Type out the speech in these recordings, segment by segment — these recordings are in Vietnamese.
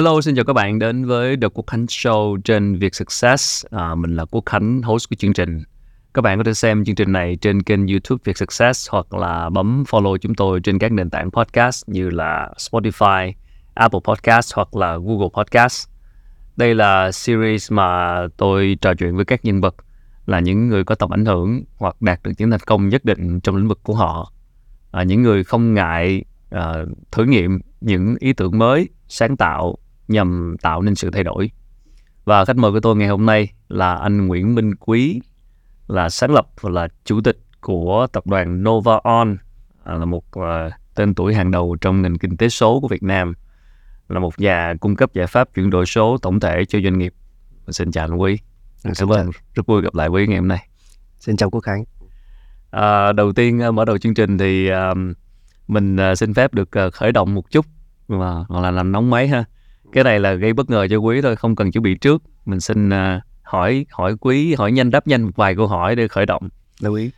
Hello, xin chào các bạn đến với The Quốc Khánh Show trên Việt Success. À, mình là Quốc Khánh, host của chương trình. Các bạn có thể xem chương trình này trên kênh YouTube Việt Success hoặc là bấm follow chúng tôi trên các nền tảng podcast như là Spotify, Apple Podcast hoặc là Google Podcast. Đây là series mà tôi trò chuyện với các nhân vật là những người có tầm ảnh hưởng hoặc đạt được những thành công nhất định trong lĩnh vực của họ. À, những người không ngại à, thử nghiệm những ý tưởng mới, sáng tạo nhằm tạo nên sự thay đổi. Và khách mời của tôi ngày hôm nay là anh Nguyễn Minh Quý, là sáng lập và là chủ tịch của tập đoàn Nova On, à, là một uh, tên tuổi hàng đầu trong nền kinh tế số của Việt Nam, là một nhà cung cấp giải pháp chuyển đổi số tổng thể cho doanh nghiệp. Xin chào anh Quý. À, Cảm ơn, rất vui gặp lại Quý ngày hôm nay. Xin chào Quốc Khánh. À, đầu tiên mở đầu chương trình thì uh, mình uh, xin phép được uh, khởi động một chút mà gọi là làm nóng máy ha cái này là gây bất ngờ cho quý thôi không cần chuẩn bị trước. Mình xin uh, hỏi hỏi quý hỏi nhanh đáp nhanh một vài câu hỏi để khởi động. Lưu ý.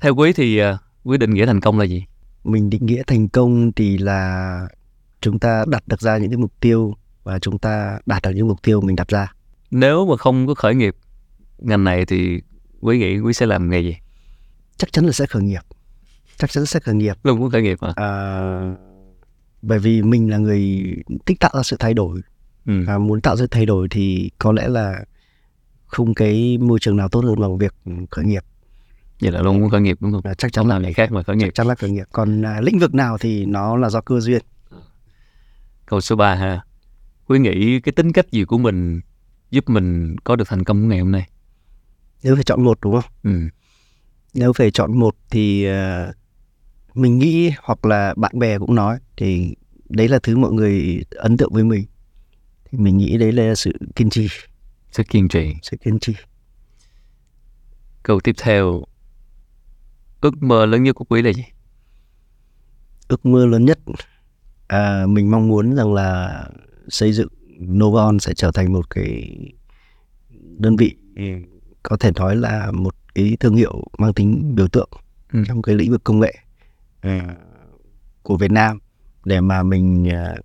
Theo quý thì uh, quý định nghĩa thành công là gì? Mình định nghĩa thành công thì là chúng ta đặt được ra những cái mục tiêu và chúng ta đạt được những mục tiêu mình đặt ra. Nếu mà không có khởi nghiệp ngành này thì quý nghĩ quý sẽ làm nghề gì? Chắc chắn là sẽ khởi nghiệp. Chắc chắn sẽ khởi nghiệp. Luôn muốn khởi nghiệp hả? À, bởi vì mình là người thích tạo ra sự thay đổi. Ừ. và muốn tạo ra thay đổi thì có lẽ là không cái môi trường nào tốt hơn bằng việc khởi nghiệp. Vậy là luôn muốn khởi nghiệp đúng không? À, chắc chắn không làm gì khác mà khởi nghiệp. Chắc chắn là khởi nghiệp. Còn à, lĩnh vực nào thì nó là do cơ duyên. Câu số 3 ha. Quý nghĩ cái tính cách gì của mình giúp mình có được thành công ngày hôm nay? Nếu phải chọn một đúng không? Ừ. nếu phải chọn một thì uh, mình nghĩ hoặc là bạn bè cũng nói thì đấy là thứ mọi người ấn tượng với mình. Thì mình nghĩ đấy là sự kiên trì. Sự kiên trì. Sự kiên trì. Câu tiếp theo. Ước mơ lớn nhất của quý là gì? Ước mơ lớn nhất. À, mình mong muốn rằng là xây dựng Novon sẽ trở thành một cái đơn vị có thể nói là một cái thương hiệu mang tính biểu tượng ừ. trong cái lĩnh vực công nghệ của Việt Nam để mà mình uh,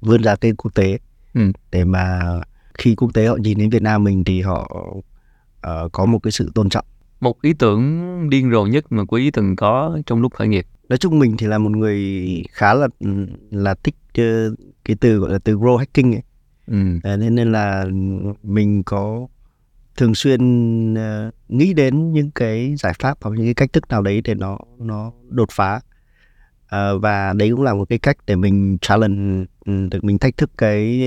vươn ra kênh quốc tế. Ừ. để mà khi quốc tế họ nhìn đến Việt Nam mình thì họ uh, có một cái sự tôn trọng. Một ý tưởng điên rồ nhất mà quý từng có trong lúc khởi nghiệp. Nói chung mình thì là một người khá là là thích uh, cái từ gọi là từ grow hacking ấy. Ừ. nên nên là mình có thường xuyên uh, nghĩ đến những cái giải pháp hoặc những cái cách thức nào đấy để nó nó đột phá. Uh, và đấy cũng là một cái cách để mình challenge ừ, được mình thách thức cái,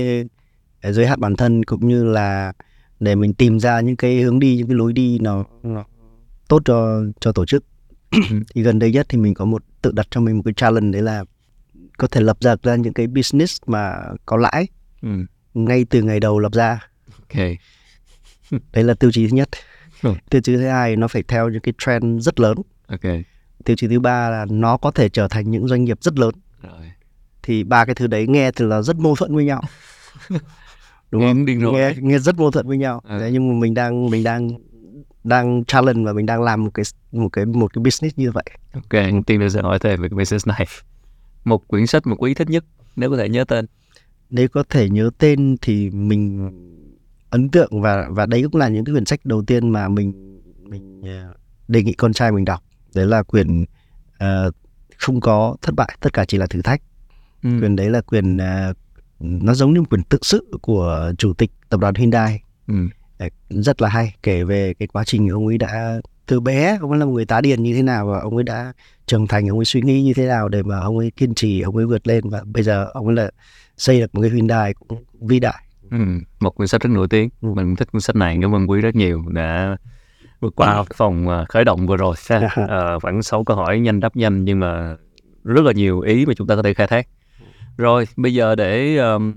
cái giới hạn bản thân cũng như là để mình tìm ra những cái hướng đi những cái lối đi nó, nó tốt cho cho tổ chức. Thì gần đây nhất thì mình có một tự đặt cho mình một cái challenge đấy là có thể lập ra ra những cái business mà có lãi. Ừ. ngay từ ngày đầu lập ra. Okay đấy là tiêu chí thứ nhất. Tiêu chí thứ hai nó phải theo những cái trend rất lớn. Okay. tiêu chí thứ ba là nó có thể trở thành những doanh nghiệp rất lớn. Rồi. thì ba cái thứ đấy nghe thì là rất mâu thuẫn với nhau. Đúng không? Điên rồi. Nghe nghe rất mâu thuẫn với nhau. Ừ. đấy, nhưng mà mình đang mình đang đang challenge và mình đang làm một cái một cái một cái business như vậy. Ok tiên tôi sẽ hỏi thêm về cái business này. Một quyển sách mà quý thích nhất nếu có thể nhớ tên. Nếu có thể nhớ tên thì mình ấn tượng và và đấy cũng là những cái quyển sách đầu tiên mà mình mình ờ, đề nghị con trai mình đọc. Đấy là quyển uh, không có thất bại tất cả chỉ là thử thách. Ừ. quyển đấy là quyển uh, nó giống như quyển tự sự của chủ tịch tập đoàn Hyundai. Ừ. rất là hay kể về cái quá trình ông ấy đã từ bé ông ấy là một người tá điền như thế nào và ông ấy đã trưởng thành ông ấy suy nghĩ như thế nào để mà ông ấy kiên trì ông ấy vượt lên. Và bây giờ ông ấy là xây được một cái Hyundai cũng vĩ đại Ừ, một quyển sách rất nổi tiếng. Ừ. mình thích cuốn sách này cảm ơn quý rất nhiều đã vượt qua phòng à, khởi động vừa rồi à, khoảng 6 câu hỏi nhanh đáp nhanh nhưng mà rất là nhiều ý mà chúng ta có thể khai thác. Rồi bây giờ để um,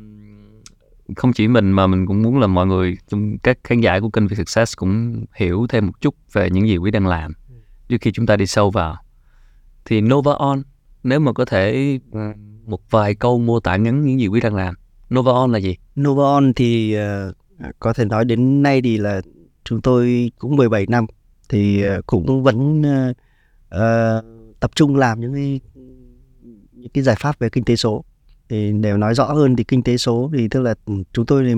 không chỉ mình mà mình cũng muốn là mọi người các khán giả của kênh Việt Success cũng hiểu thêm một chút về những gì quý đang làm. Trước khi chúng ta đi sâu vào thì Nova On nếu mà có thể một vài câu mô tả ngắn những gì quý đang làm Nova On là gì? Nova On thì uh, có thể nói đến nay thì là chúng tôi cũng 17 năm thì uh, cũng vẫn uh, uh, tập trung làm những cái những cái giải pháp về kinh tế số thì để nói rõ hơn thì kinh tế số thì tức là chúng tôi thì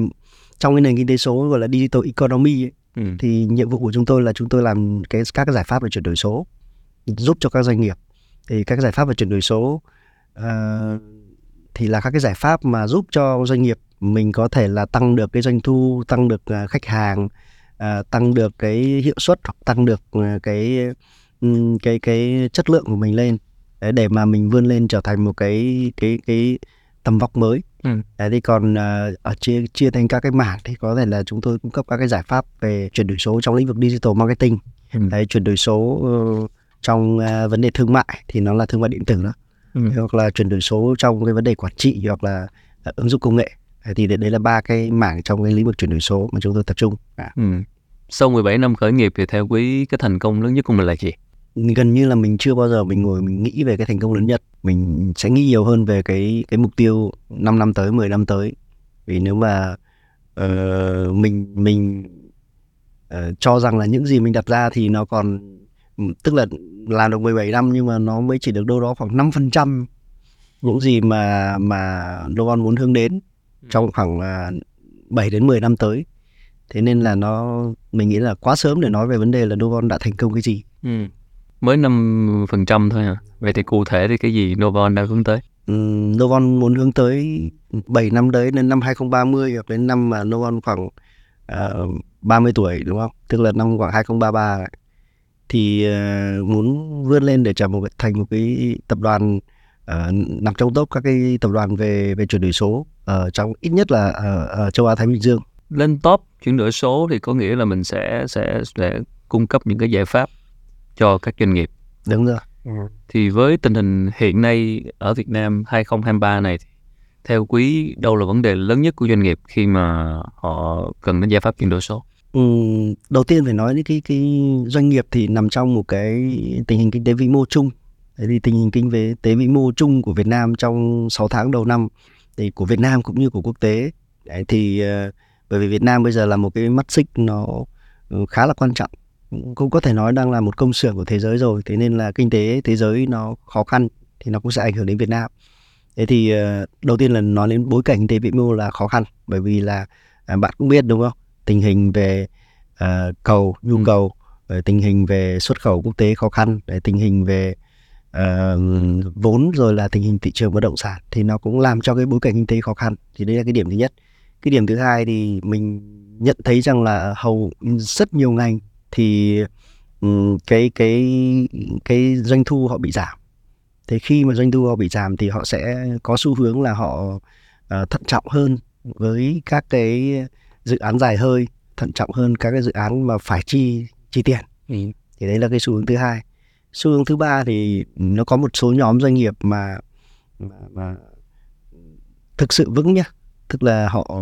trong cái nền kinh tế số gọi là digital economy ấy, ừ. thì nhiệm vụ của chúng tôi là chúng tôi làm cái các cái giải pháp về chuyển đổi số giúp cho các doanh nghiệp thì các cái giải pháp về chuyển đổi số uh, thì là các cái giải pháp mà giúp cho doanh nghiệp mình có thể là tăng được cái doanh thu tăng được uh, khách hàng uh, tăng được cái hiệu suất hoặc tăng được uh, cái cái cái chất lượng của mình lên để, để mà mình vươn lên trở thành một cái cái cái tầm vóc mới Ừ. Đấy, thì còn ở chia chia thành các cái mảng thì có thể là chúng tôi cung cấp các cái giải pháp về chuyển đổi số trong lĩnh vực digital marketing. Ừ. Đấy, chuyển đổi số uh, trong vấn đề thương mại thì nó là thương mại điện tử đó. Ừ. Hoặc là chuyển đổi số trong cái vấn đề quản trị hoặc là uh, ứng dụng công nghệ. Thì đấy là ba cái mảng trong cái lĩnh vực chuyển đổi số mà chúng tôi tập trung. À. Ừ. Sau 17 năm khởi nghiệp thì theo quý cái thành công lớn nhất của mình là gì? gần như là mình chưa bao giờ mình ngồi mình nghĩ về cái thành công lớn nhất mình sẽ nghĩ nhiều hơn về cái cái mục tiêu 5 năm tới 10 năm tới vì nếu mà uh, mình mình uh, cho rằng là những gì mình đặt ra thì nó còn tức là làm được 17 năm nhưng mà nó mới chỉ được đâu đó khoảng 5% những gì mà mà Logon muốn hướng đến ừ. trong khoảng uh, 7 đến 10 năm tới thế nên là nó mình nghĩ là quá sớm để nói về vấn đề là Novon đã thành công cái gì ừ mới 5% thôi à. Vậy thì cụ thể thì cái gì Novon đang hướng tới? Ừ, Novon muốn hướng tới 7 năm tới đến năm 2030 hoặc đến năm mà Novon khoảng uh, ờ, 30 tuổi đúng không? Tức là năm khoảng 2033 thì uh, muốn vươn lên để trở một thành một cái tập đoàn uh, nằm trong top các cái tập đoàn về về chuyển đổi số ở uh, trong ít nhất là ở, ở châu Á Thái Bình Dương. Lên top chuyển đổi số thì có nghĩa là mình sẽ sẽ sẽ cung cấp những cái giải pháp cho các doanh nghiệp. Đúng rồi. Ừ. Thì với tình hình hiện nay ở Việt Nam 2023 này thì theo quý đâu là vấn đề lớn nhất của doanh nghiệp khi mà họ cần đến giải pháp chuyển đổi số? Ừ, đầu tiên phải nói đến cái cái doanh nghiệp thì nằm trong một cái tình hình kinh tế vĩ mô chung. Thế thì tình hình kinh tế vĩ mô chung của Việt Nam trong 6 tháng đầu năm thì của Việt Nam cũng như của quốc tế. Đấy, thì uh, bởi vì Việt Nam bây giờ là một cái mắt xích nó ừ, khá là quan trọng. Cũng có thể nói đang là một công xưởng của thế giới rồi thế nên là kinh tế thế giới nó khó khăn thì nó cũng sẽ ảnh hưởng đến Việt Nam. Thế thì ờ, đầu tiên là nói đến bối cảnh kinh tế vĩ mô là khó khăn bởi vì là à, bạn cũng biết đúng không? Tình hình về uh, cầu nhu ừ. cầu tình hình về xuất khẩu quốc tế khó khăn tình hình về uh, vốn rồi là tình hình thị trường bất động sản thì nó cũng làm cho cái bối cảnh kinh tế khó khăn. Thì đây là cái điểm thứ nhất. Cái điểm thứ hai thì mình nhận thấy rằng là hầu rất nhiều ngành thì cái cái cái doanh thu họ bị giảm. Thế khi mà doanh thu họ bị giảm thì họ sẽ có xu hướng là họ uh, thận trọng hơn với các cái dự án dài hơi thận trọng hơn các cái dự án mà phải chi chi tiền. Ừ. thì đấy là cái xu hướng thứ hai. Xu hướng thứ ba thì nó có một số nhóm doanh nghiệp mà mà, mà thực sự vững nhá. Tức là họ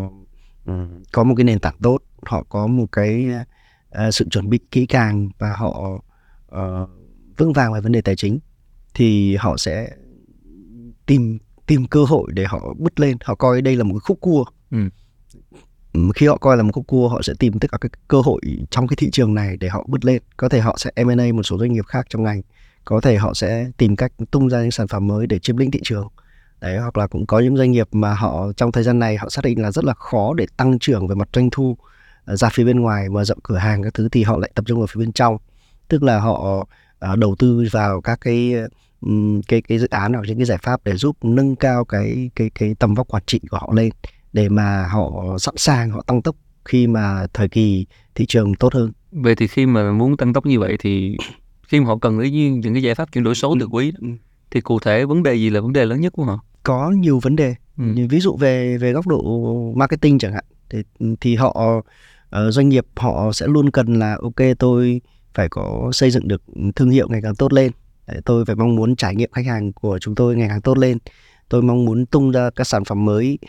um, có một cái nền tảng tốt họ có một cái uh, sự chuẩn bị kỹ càng và họ uh, vững vàng về vấn đề tài chính thì họ sẽ tìm tìm cơ hội để họ bứt lên. Họ coi đây là một cái khúc cua. Ừ khi họ coi là một khúc cua họ sẽ tìm tất cả các cơ hội trong cái thị trường này để họ bứt lên. Có thể họ sẽ M&A một số doanh nghiệp khác trong ngành. Có thể họ sẽ tìm cách tung ra những sản phẩm mới để chiếm lĩnh thị trường. Đấy hoặc là cũng có những doanh nghiệp mà họ trong thời gian này họ xác định là rất là khó để tăng trưởng về mặt doanh thu ờ, ra phía bên ngoài mở rộng cửa hàng các thứ thì họ lại tập trung vào phía bên trong. Tức là họ uh, đầu tư vào các cái um, cái cái dự án hoặc những cái giải pháp để giúp nâng cao cái cái cái tầm vóc quản trị của họ lên để mà họ sẵn sàng họ tăng tốc khi mà thời kỳ thị trường tốt hơn. Vậy thì khi mà muốn tăng tốc như vậy thì khi mà họ cần đến những cái giải pháp chuyển đổi số từ quý ừ. thì cụ thể vấn đề gì là vấn đề lớn nhất của họ? Có nhiều vấn đề. Ừ. Ví dụ về về góc độ marketing chẳng hạn thì thì họ uh, doanh nghiệp họ sẽ luôn cần là ok tôi phải có xây dựng được thương hiệu ngày càng tốt lên tôi phải mong muốn trải nghiệm khách hàng của chúng tôi ngày càng tốt lên tôi mong muốn tung ra các sản phẩm mới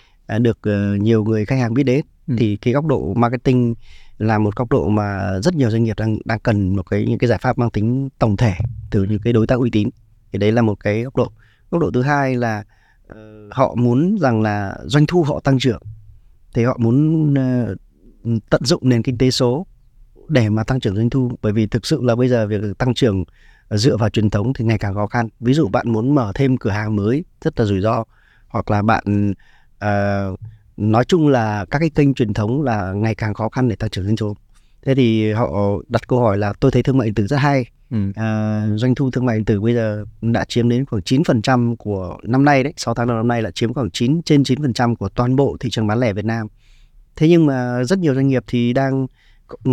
được uh, nhiều người khách hàng biết đến. Ừ. thì cái góc độ marketing là một góc độ mà rất nhiều doanh nghiệp đang đang cần một cái những cái giải pháp mang tính tổng thể từ những cái đối tác uy tín. Thì đấy là một cái góc độ. Góc độ thứ hai là uh, họ muốn rằng là doanh thu họ tăng trưởng. Thì họ muốn uh, tận dụng nền kinh tế số để mà tăng trưởng doanh thu. Bởi vì thực sự là bây giờ việc tăng trưởng dựa vào truyền thống thì ngày càng khó khăn. Ví dụ bạn muốn mở thêm cửa hàng mới rất là rủi ro. Hoặc là bạn uh, nói chung là các cái kênh truyền thống là ngày càng khó khăn để tăng trưởng doanh số. Thế thì họ đặt câu hỏi là tôi thấy thương mại điện tử rất hay. Ừ. à, doanh thu thương mại điện tử bây giờ đã chiếm đến khoảng 9% của năm nay đấy. 6 tháng đầu năm nay là chiếm khoảng 9 trên 9% của toàn bộ thị trường bán lẻ Việt Nam. Thế nhưng mà rất nhiều doanh nghiệp thì đang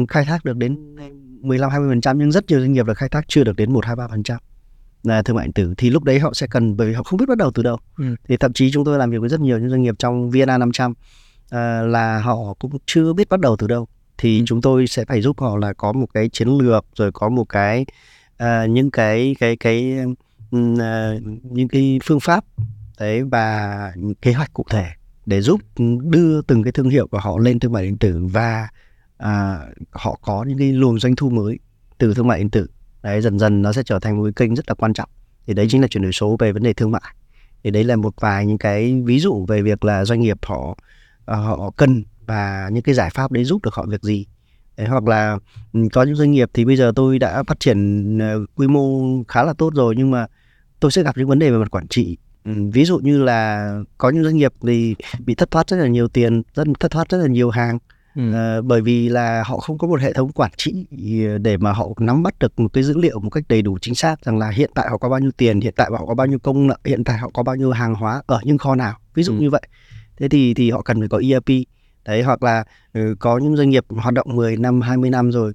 khai thác được đến 15 20% nhưng rất nhiều doanh nghiệp là khai thác chưa được đến 1 2 3% là thương mại điện tử thì lúc đấy họ sẽ cần bởi vì họ không biết bắt đầu từ đâu. Ừ. Thì thậm chí chúng tôi làm việc với rất nhiều những doanh nghiệp trong VNA 500 uh, là họ cũng chưa biết bắt đầu từ đâu thì ừ. chúng tôi sẽ phải giúp họ là có một cái chiến lược rồi có một cái uh, những cái cái cái uh, những cái phương pháp đấy và kế hoạch cụ thể để giúp đưa từng cái thương hiệu của họ lên thương mại điện tử và à, họ có những cái luồng doanh thu mới từ thương mại điện tử đấy dần dần nó sẽ trở thành một cái kênh rất là quan trọng. Thì đấy chính là chuyển đổi số về vấn đề thương mại. Thì đấy là một vài những cái ví dụ về việc là doanh nghiệp họ ờ, họ cần và những cái giải pháp đấy giúp được họ việc gì. Đấy, hoặc là ừ, có những doanh nghiệp thì bây giờ tôi đã phát triển ờ, quy mô khá là tốt rồi nhưng mà tôi sẽ gặp những vấn đề về mặt quản trị. Ừ, ví dụ như là có những doanh nghiệp thì bị thất thoát rất là nhiều tiền rất thất thoát rất là nhiều hàng. Ừ. À, bởi vì là họ không có một hệ thống quản trị để mà họ nắm bắt được một cái dữ liệu một cách đầy đủ chính xác rằng là hiện tại họ có bao nhiêu tiền hiện tại họ có bao nhiêu công nợ hiện tại họ có bao nhiêu hàng hóa ở những kho nào ví dụ ừ. như vậy thế thì thì họ cần phải có ERP đấy hoặc là ừ, có những doanh nghiệp hoạt động 10 năm 20 năm rồi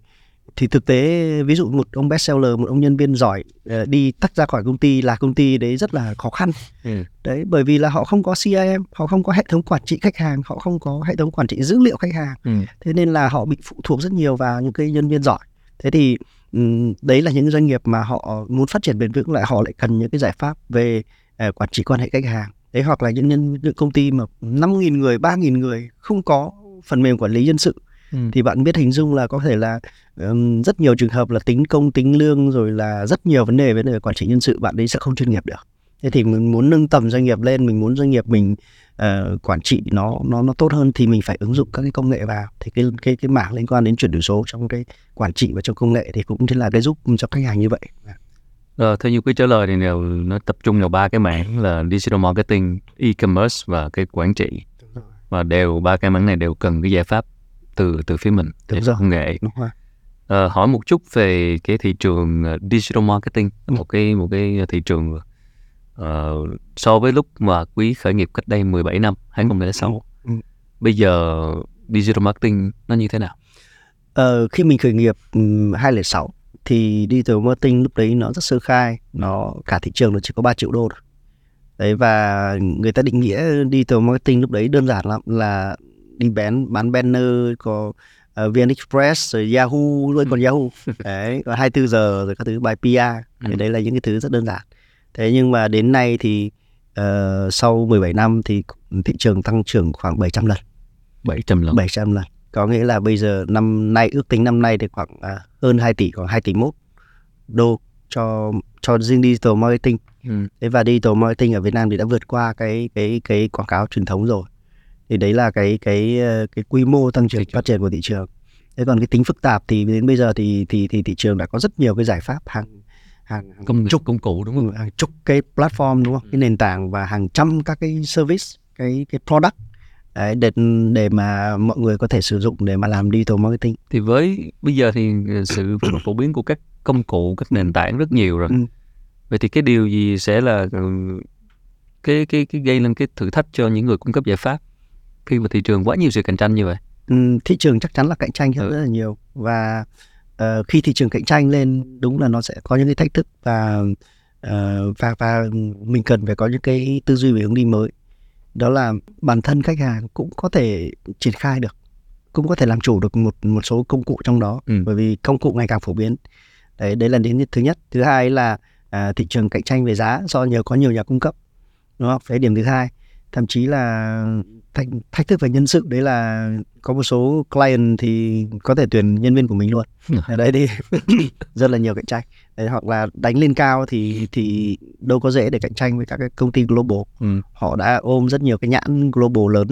thì thực tế ví dụ một ông bestseller một ông nhân viên giỏi uh, đi tách ra khỏi công ty là công ty đấy rất là khó khăn ừ. đấy bởi vì là họ không có CRM họ không có hệ thống quản trị khách hàng họ không có hệ thống quản trị dữ liệu khách hàng ừ. thế nên là họ bị phụ thuộc rất nhiều vào những cái nhân viên giỏi thế thì um, đấy là những doanh nghiệp mà họ muốn phát triển bền vững lại họ lại cần những cái giải pháp về uh, quản trị quan hệ khách hàng đấy hoặc là những nhân những công ty mà 5.000 người 3.000 người không có phần mềm quản lý nhân sự Ừ. thì bạn biết hình dung là có thể là um, rất nhiều trường hợp là tính công tính lương rồi là rất nhiều vấn đề vấn đề quản trị nhân sự bạn đấy sẽ không chuyên nghiệp được. Thế thì mình muốn nâng tầm doanh nghiệp lên mình muốn doanh nghiệp mình uh, quản trị nó nó nó tốt hơn thì mình phải ứng dụng các cái công nghệ vào. Thì cái cái cái mảng liên quan đến chuyển đổi số trong cái quản trị và trong công nghệ thì cũng chính là cái giúp cho khách hàng như vậy. Ờ, theo như cái trả lời thì đều nó tập trung vào ba cái mảng là digital marketing, e-commerce và cái quản trị. Và đều ba cái mảng này đều cần cái giải pháp từ từ phía mình Đúng rồi. công nghệ Đúng rồi. À, hỏi một chút về cái thị trường ờ, digital marketing ừ. một cái một cái thị trường uh, so với lúc mà quý khởi nghiệp cách đây 17 năm 2006 ừ. ừ. bây giờ digital marketing nó như thế nào? Ờ, khi mình khởi nghiệp um, 2006 thì digital marketing lúc đấy nó rất sơ khai nó cả thị trường nó chỉ có 3 triệu đô thôi đấy và người ta định nghĩa digital marketing lúc đấy đơn giản lắm là đi bán bán banner có uh, VN Express rồi Yahoo luôn còn Yahoo. Đấy có 24 giờ rồi các thứ bài PR ừ. đấy là những cái thứ rất đơn giản. Thế nhưng mà đến nay thì uh, sau 17 năm thì thị trường tăng trưởng khoảng 700 lần. 700 lần. 700 lần. Có nghĩa là bây giờ năm nay ước tính năm nay thì khoảng uh, hơn 2 tỷ khoảng 2 tỷ mốt đô cho cho riêng digital marketing. Ừ. thế và digital marketing ở Việt Nam thì đã vượt qua cái cái cái quảng cáo truyền thống rồi thì đấy là cái cái ờ, cái quy mô tăng trưởng phát triển của thị trường. Thế còn cái tính phức tạp thì đến bây giờ thì thì thì thị trường đã có rất nhiều cái giải pháp hàng hàng, hàng công chục công cụ đúng không? hàng chục cái platform đúng không? Ừ. cái nền tảng và hàng trăm các cái service cái cái product. Đấy, để để mà mọi người có thể sử dụng để mà làm digital marketing. Thì với bây giờ thì sự phổ biến của các công cụ các nền tảng rất nhiều rồi. Ừ. vậy thì cái điều gì sẽ là ừ, cái cái cái gây lên cái thử thách cho những người cung cấp giải pháp khi mà thị trường quá nhiều sự cạnh tranh như vậy? Ừ, thị trường chắc chắn là cạnh tranh ừ. rất là nhiều. Và uh, khi thị trường cạnh tranh lên đúng là nó sẽ có những cái thách thức và uh, và và mình cần phải có những cái tư duy về hướng đi mới. Đó là bản thân khách hàng cũng có thể triển khai được cũng có thể làm chủ được một một số công cụ trong đó ừ. bởi vì công cụ ngày càng phổ biến. Đấy đấy là đến thứ nhất. Thứ hai là à, thị trường cạnh tranh về giá do nhờ có nhiều nhà cung cấp đúng không? Cái điểm thứ hai. Thậm chí là thách, thách thức về nhân sự đấy là có một số client thì có thể tuyển nhân viên của mình luôn ừ. ở đấy thì rất là nhiều cạnh tranh đấy, hoặc là đánh lên cao thì thì đâu có dễ để cạnh tranh với các cái công ty global ừ. họ đã ôm rất nhiều cái nhãn global lớn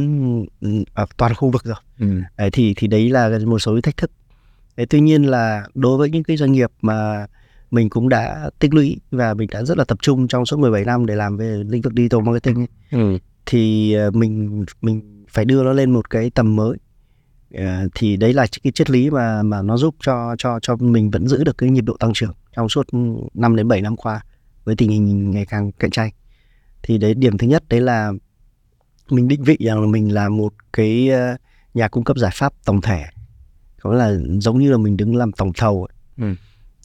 ừ, ở toàn khu vực rồi ừ. đấy, thì thì đấy là một số thách thức đấy, tuy nhiên là đối với những cái doanh nghiệp mà mình cũng đã tích lũy và mình đã rất là tập trung trong suốt 17 năm để làm về lĩnh vực digital marketing ấy. Ừ thì uh, mình mình phải đưa nó lên một cái tầm mới uh, thì đấy là cái triết lý mà mà nó giúp cho cho cho mình vẫn giữ được cái nhịp độ tăng trưởng trong suốt 5 đến 7 năm qua với tình hình ngày càng cạnh tranh thì đấy điểm thứ nhất đấy là mình định vị rằng là mình là một cái uh, nhà cung cấp giải pháp tổng thể có là giống như là mình đứng làm tổng thầu ấy. Ừ.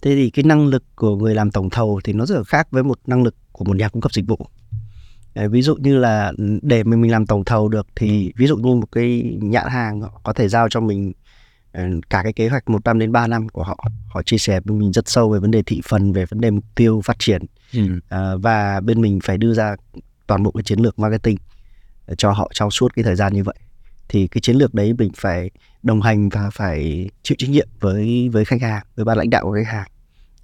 thế thì cái năng lực của người làm tổng thầu thì nó rất là khác với một năng lực của một nhà cung cấp dịch vụ ví dụ như là để mình mình làm tổng thầu được thì ví dụ như một cái nhãn hàng họ có thể giao cho mình ờ, cả cái kế hoạch một năm đến 3 năm của họ. Họ chia sẻ với mình rất sâu về vấn đề thị phần về vấn đề mục tiêu phát triển. Ừ. à, và bên mình phải đưa ra toàn bộ cái chiến lược marketing cho họ trong suốt cái thời gian như vậy. Thì cái chiến lược đấy mình phải đồng hành và phải chịu trách nhiệm với với khách hàng với ban lãnh đạo của khách hàng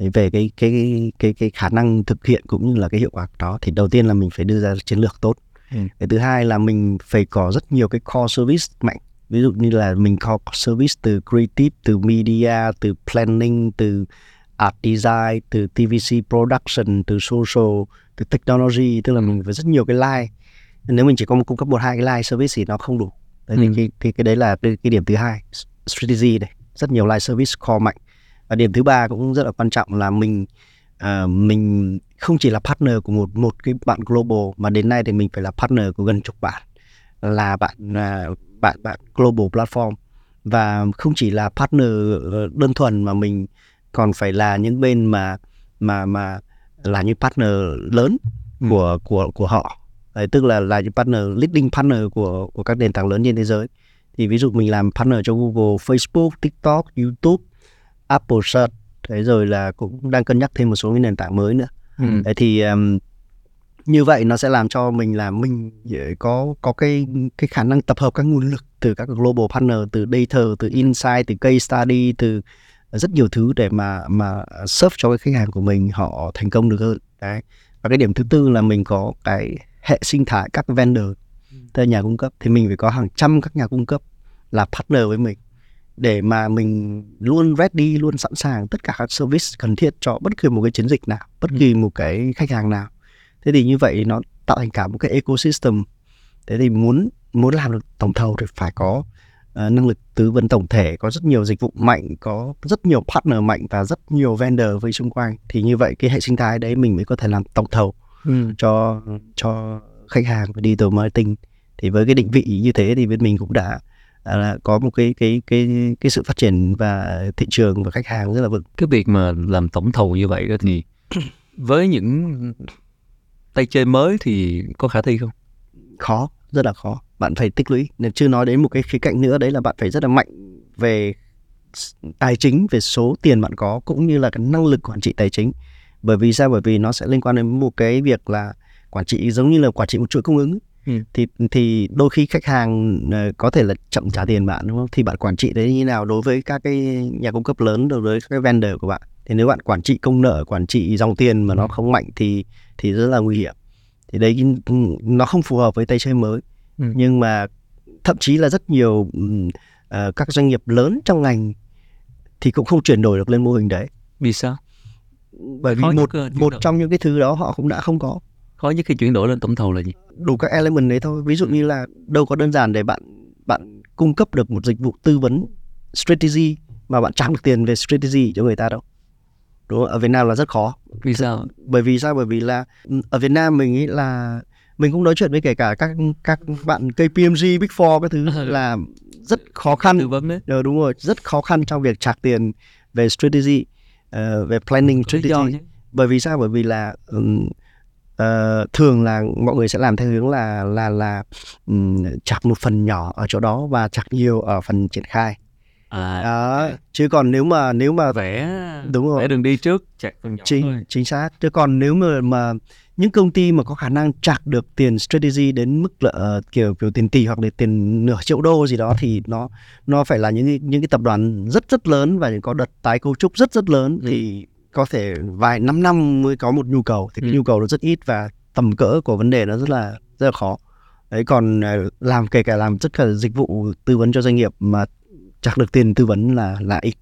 về cái cái cái cái khả năng thực hiện cũng như là cái hiệu quả của đó thì đầu tiên là mình phải đưa ra chiến lược tốt. Ừ. cái thứ hai là mình phải có rất nhiều cái core service mạnh. Ví dụ như là mình có service từ creative từ media từ planning từ art design từ tvc production từ social từ technology tức là mình phải rất nhiều cái line. Nếu mình chỉ có một cung cấp một hai cái line service thì nó không đủ. Đấy ừ. thì cái, cái cái đấy là cái, cái điểm thứ hai. Strategy này rất nhiều line service core mạnh và điểm thứ ba cũng rất là quan trọng là mình uh, mình không chỉ là partner của một một cái bạn global mà đến nay thì mình phải là partner của gần chục bạn là bạn uh, bạn bạn global platform. Và không chỉ là partner đơn thuần mà mình còn phải là những bên mà mà mà là những partner lớn ừ. của của của họ. Đấy, tức là là những partner leading partner của của các nền tảng lớn trên thế giới. Thì ví dụ mình làm partner cho Google, Facebook, TikTok, YouTube, Apple Search thế rồi là cũng đang cân nhắc thêm một số cái nền tảng mới nữa. Ừ. đấy thì um, như vậy nó sẽ làm cho mình là mình có có cái cái khả năng tập hợp các nguồn lực từ các global partner từ data từ insight từ case study từ rất nhiều thứ để mà mà serve cho cái khách hàng của mình họ thành công được hơn. Đấy. Và cái điểm thứ tư là mình có cái hệ sinh thái các vendor ừ. từ nhà cung cấp. Thì mình phải có hàng trăm các nhà cung cấp là partner với mình để mà mình luôn ready luôn sẵn sàng tất cả các service cần thiết cho bất kỳ một cái chiến dịch nào bất ừ. kỳ một cái khách hàng nào thế thì như vậy nó tạo thành cả một cái ecosystem thế thì muốn muốn làm được tổng thầu thì phải có uh, năng lực tư vấn tổng thể có rất nhiều dịch vụ mạnh có rất nhiều partner mạnh và rất nhiều vendor với xung quanh thì như vậy cái hệ sinh thái đấy mình mới có thể làm tổng thầu ừ. cho cho khách hàng và digital marketing thì với cái định vị như thế thì bên mình cũng đã là có một cái cái cái cái sự phát triển và thị trường và khách hàng rất là vững. Cái việc mà làm tổng thầu như vậy đó thì với những tay chơi mới thì có khả thi không? Khó, rất là khó. Bạn phải tích lũy. Nên chưa nói đến một cái khía cạnh nữa đấy là bạn phải rất là mạnh về tài chính, về số tiền bạn có cũng như là cái năng lực quản trị tài chính. Bởi vì sao? Bởi vì nó sẽ liên quan đến một cái việc là quản trị giống như là quản trị một chuỗi cung ứng Ừ. thì thì đôi khi khách hàng ờ, có thể là chậm trả tiền bạn đúng không? Thì bạn quản trị đấy như nào đối với các cái nhà cung cấp lớn đối với các cái vendor của bạn? Thì nếu bạn quản trị công nợ quản trị dòng tiền mà nó ừ. không mạnh thì thì rất là nguy hiểm. Thì đấy nó không phù hợp với tay chơi mới. Ừ. nhưng mà thậm chí là rất nhiều uh, các doanh nghiệp lớn trong ngành thì cũng không chuyển đổi được lên mô hình đấy. Vì sao? Bởi vì Khó một một trong những cái thứ đó họ cũng đã không có khó nhất khi chuyển đổi lên tổng thầu là gì? Đủ các element đấy thôi. Ví dụ như là đâu có đơn giản để bạn bạn cung cấp được một dịch vụ tư vấn strategy mà bạn trả được tiền về strategy cho người ta đâu. Đúng không? ở Việt Nam là rất khó. Vì sao? Bởi vì sao? Bởi vì là ở Việt Nam mình nghĩ là mình cũng nói chuyện với kể cả các các bạn KPMG Big Four cái thứ là rất khó khăn. Tư vấn đấy. Ờ, đúng rồi. Rất khó khăn trong việc trả tiền về strategy uh, về planning strategy. bởi vì sao? Bởi vì là um, uh, thường là mọi người sẽ làm theo hướng là là là um, chặt một phần nhỏ ở chỗ đó và chặt nhiều ở phần triển khai. À, đó chứ còn nếu mà nếu mà vẽ đúng rồi. vẽ đường đi trước chặt phần nhỏ chính thôi. chính xác. Chứ còn nếu mà mà những công ty mà có khả năng chặt được tiền strategy đến mức là uh, kiểu kiểu tiền tỷ hoặc là tiền nửa triệu đô gì đó thì nó nó phải là những những cái tập đoàn rất rất lớn và có đợt tái cấu trúc rất rất lớn thì có thể vài năm năm mới có một nhu cầu thì cái ừ. nhu cầu nó rất ít và tầm cỡ của vấn đề nó rất là rất là khó. Đấy còn ờ, làm kể cả làm tất cả dịch vụ tư vấn cho doanh nghiệp mà chặt được tiền tư vấn là là ít.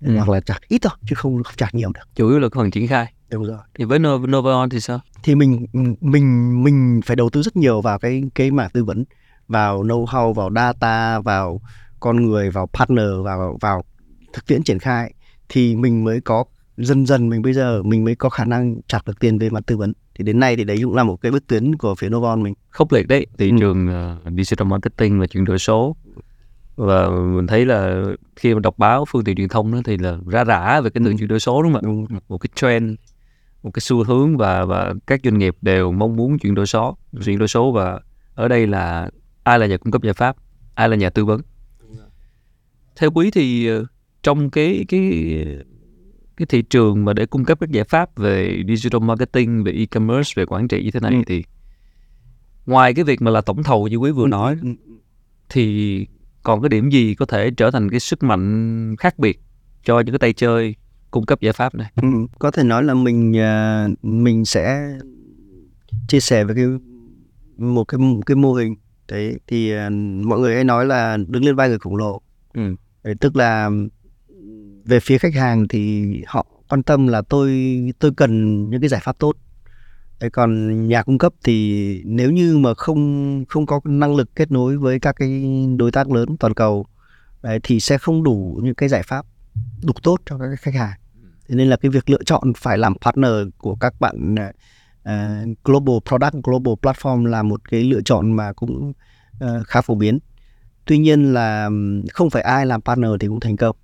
Ừ. hoặc là chặt ít thôi chứ không không chặt nhiều được. Chủ yếu là phần triển khai. Đúng rồi. Thì với Nova, Nova thì sao? Thì mình mình mình phải đầu tư rất nhiều vào cái cái mảng tư vấn. Vào know how vào data vào con người vào partner vào vào thực tiễn triển khai. Thì mình mới có dần dần mình bây giờ mình mới có khả năng trả được tiền về mặt tư vấn. Thì đến nay thì đấy cũng là một cái bước tiến của phía Novon mình. Khốc liệt đấy. Thị ừ. trường uh, digital marketing và chuyển đổi số. Và mình thấy là khi mà đọc báo phương tiện truyền thông đó thì là ra rã về cái từ ừ. chuyển đổi số đúng không ạ? Một cái trend một cái xu hướng và và các doanh nghiệp đều mong muốn chuyển đổi số chuyển đổi số và ở đây là ai là nhà cung cấp giải pháp ai là nhà tư vấn. Theo quý thì ờ, trong cái cái cái thị trường mà để cung cấp các giải pháp về digital marketing về e-commerce về quản trị như thế này ừ. thì ngoài cái việc mà là tổng thầu như quý vừa ừ. nói ừ. thì còn cái điểm gì có thể trở thành cái sức mạnh khác biệt cho những cái tay chơi cung cấp giải pháp này ừ, có thể nói là mình à, mình sẽ chia sẻ về cái một cái một cái mô hình đấy thì uh, mọi người hay nói là đứng lên vai người khổng lồ ừ. tức là về phía khách hàng thì họ quan tâm là tôi tôi cần những cái giải pháp tốt. Đấy, còn nhà cung cấp thì nếu như mà không không có năng lực kết nối với các cái đối tác lớn toàn cầu đấy, thì sẽ không đủ những cái giải pháp đủ tốt cho các khách hàng. Thế nên là cái việc lựa chọn phải làm partner của các bạn uh, global product global platform là một cái lựa chọn mà cũng uh, khá phổ biến. Tuy nhiên là không phải ai làm partner thì cũng thành công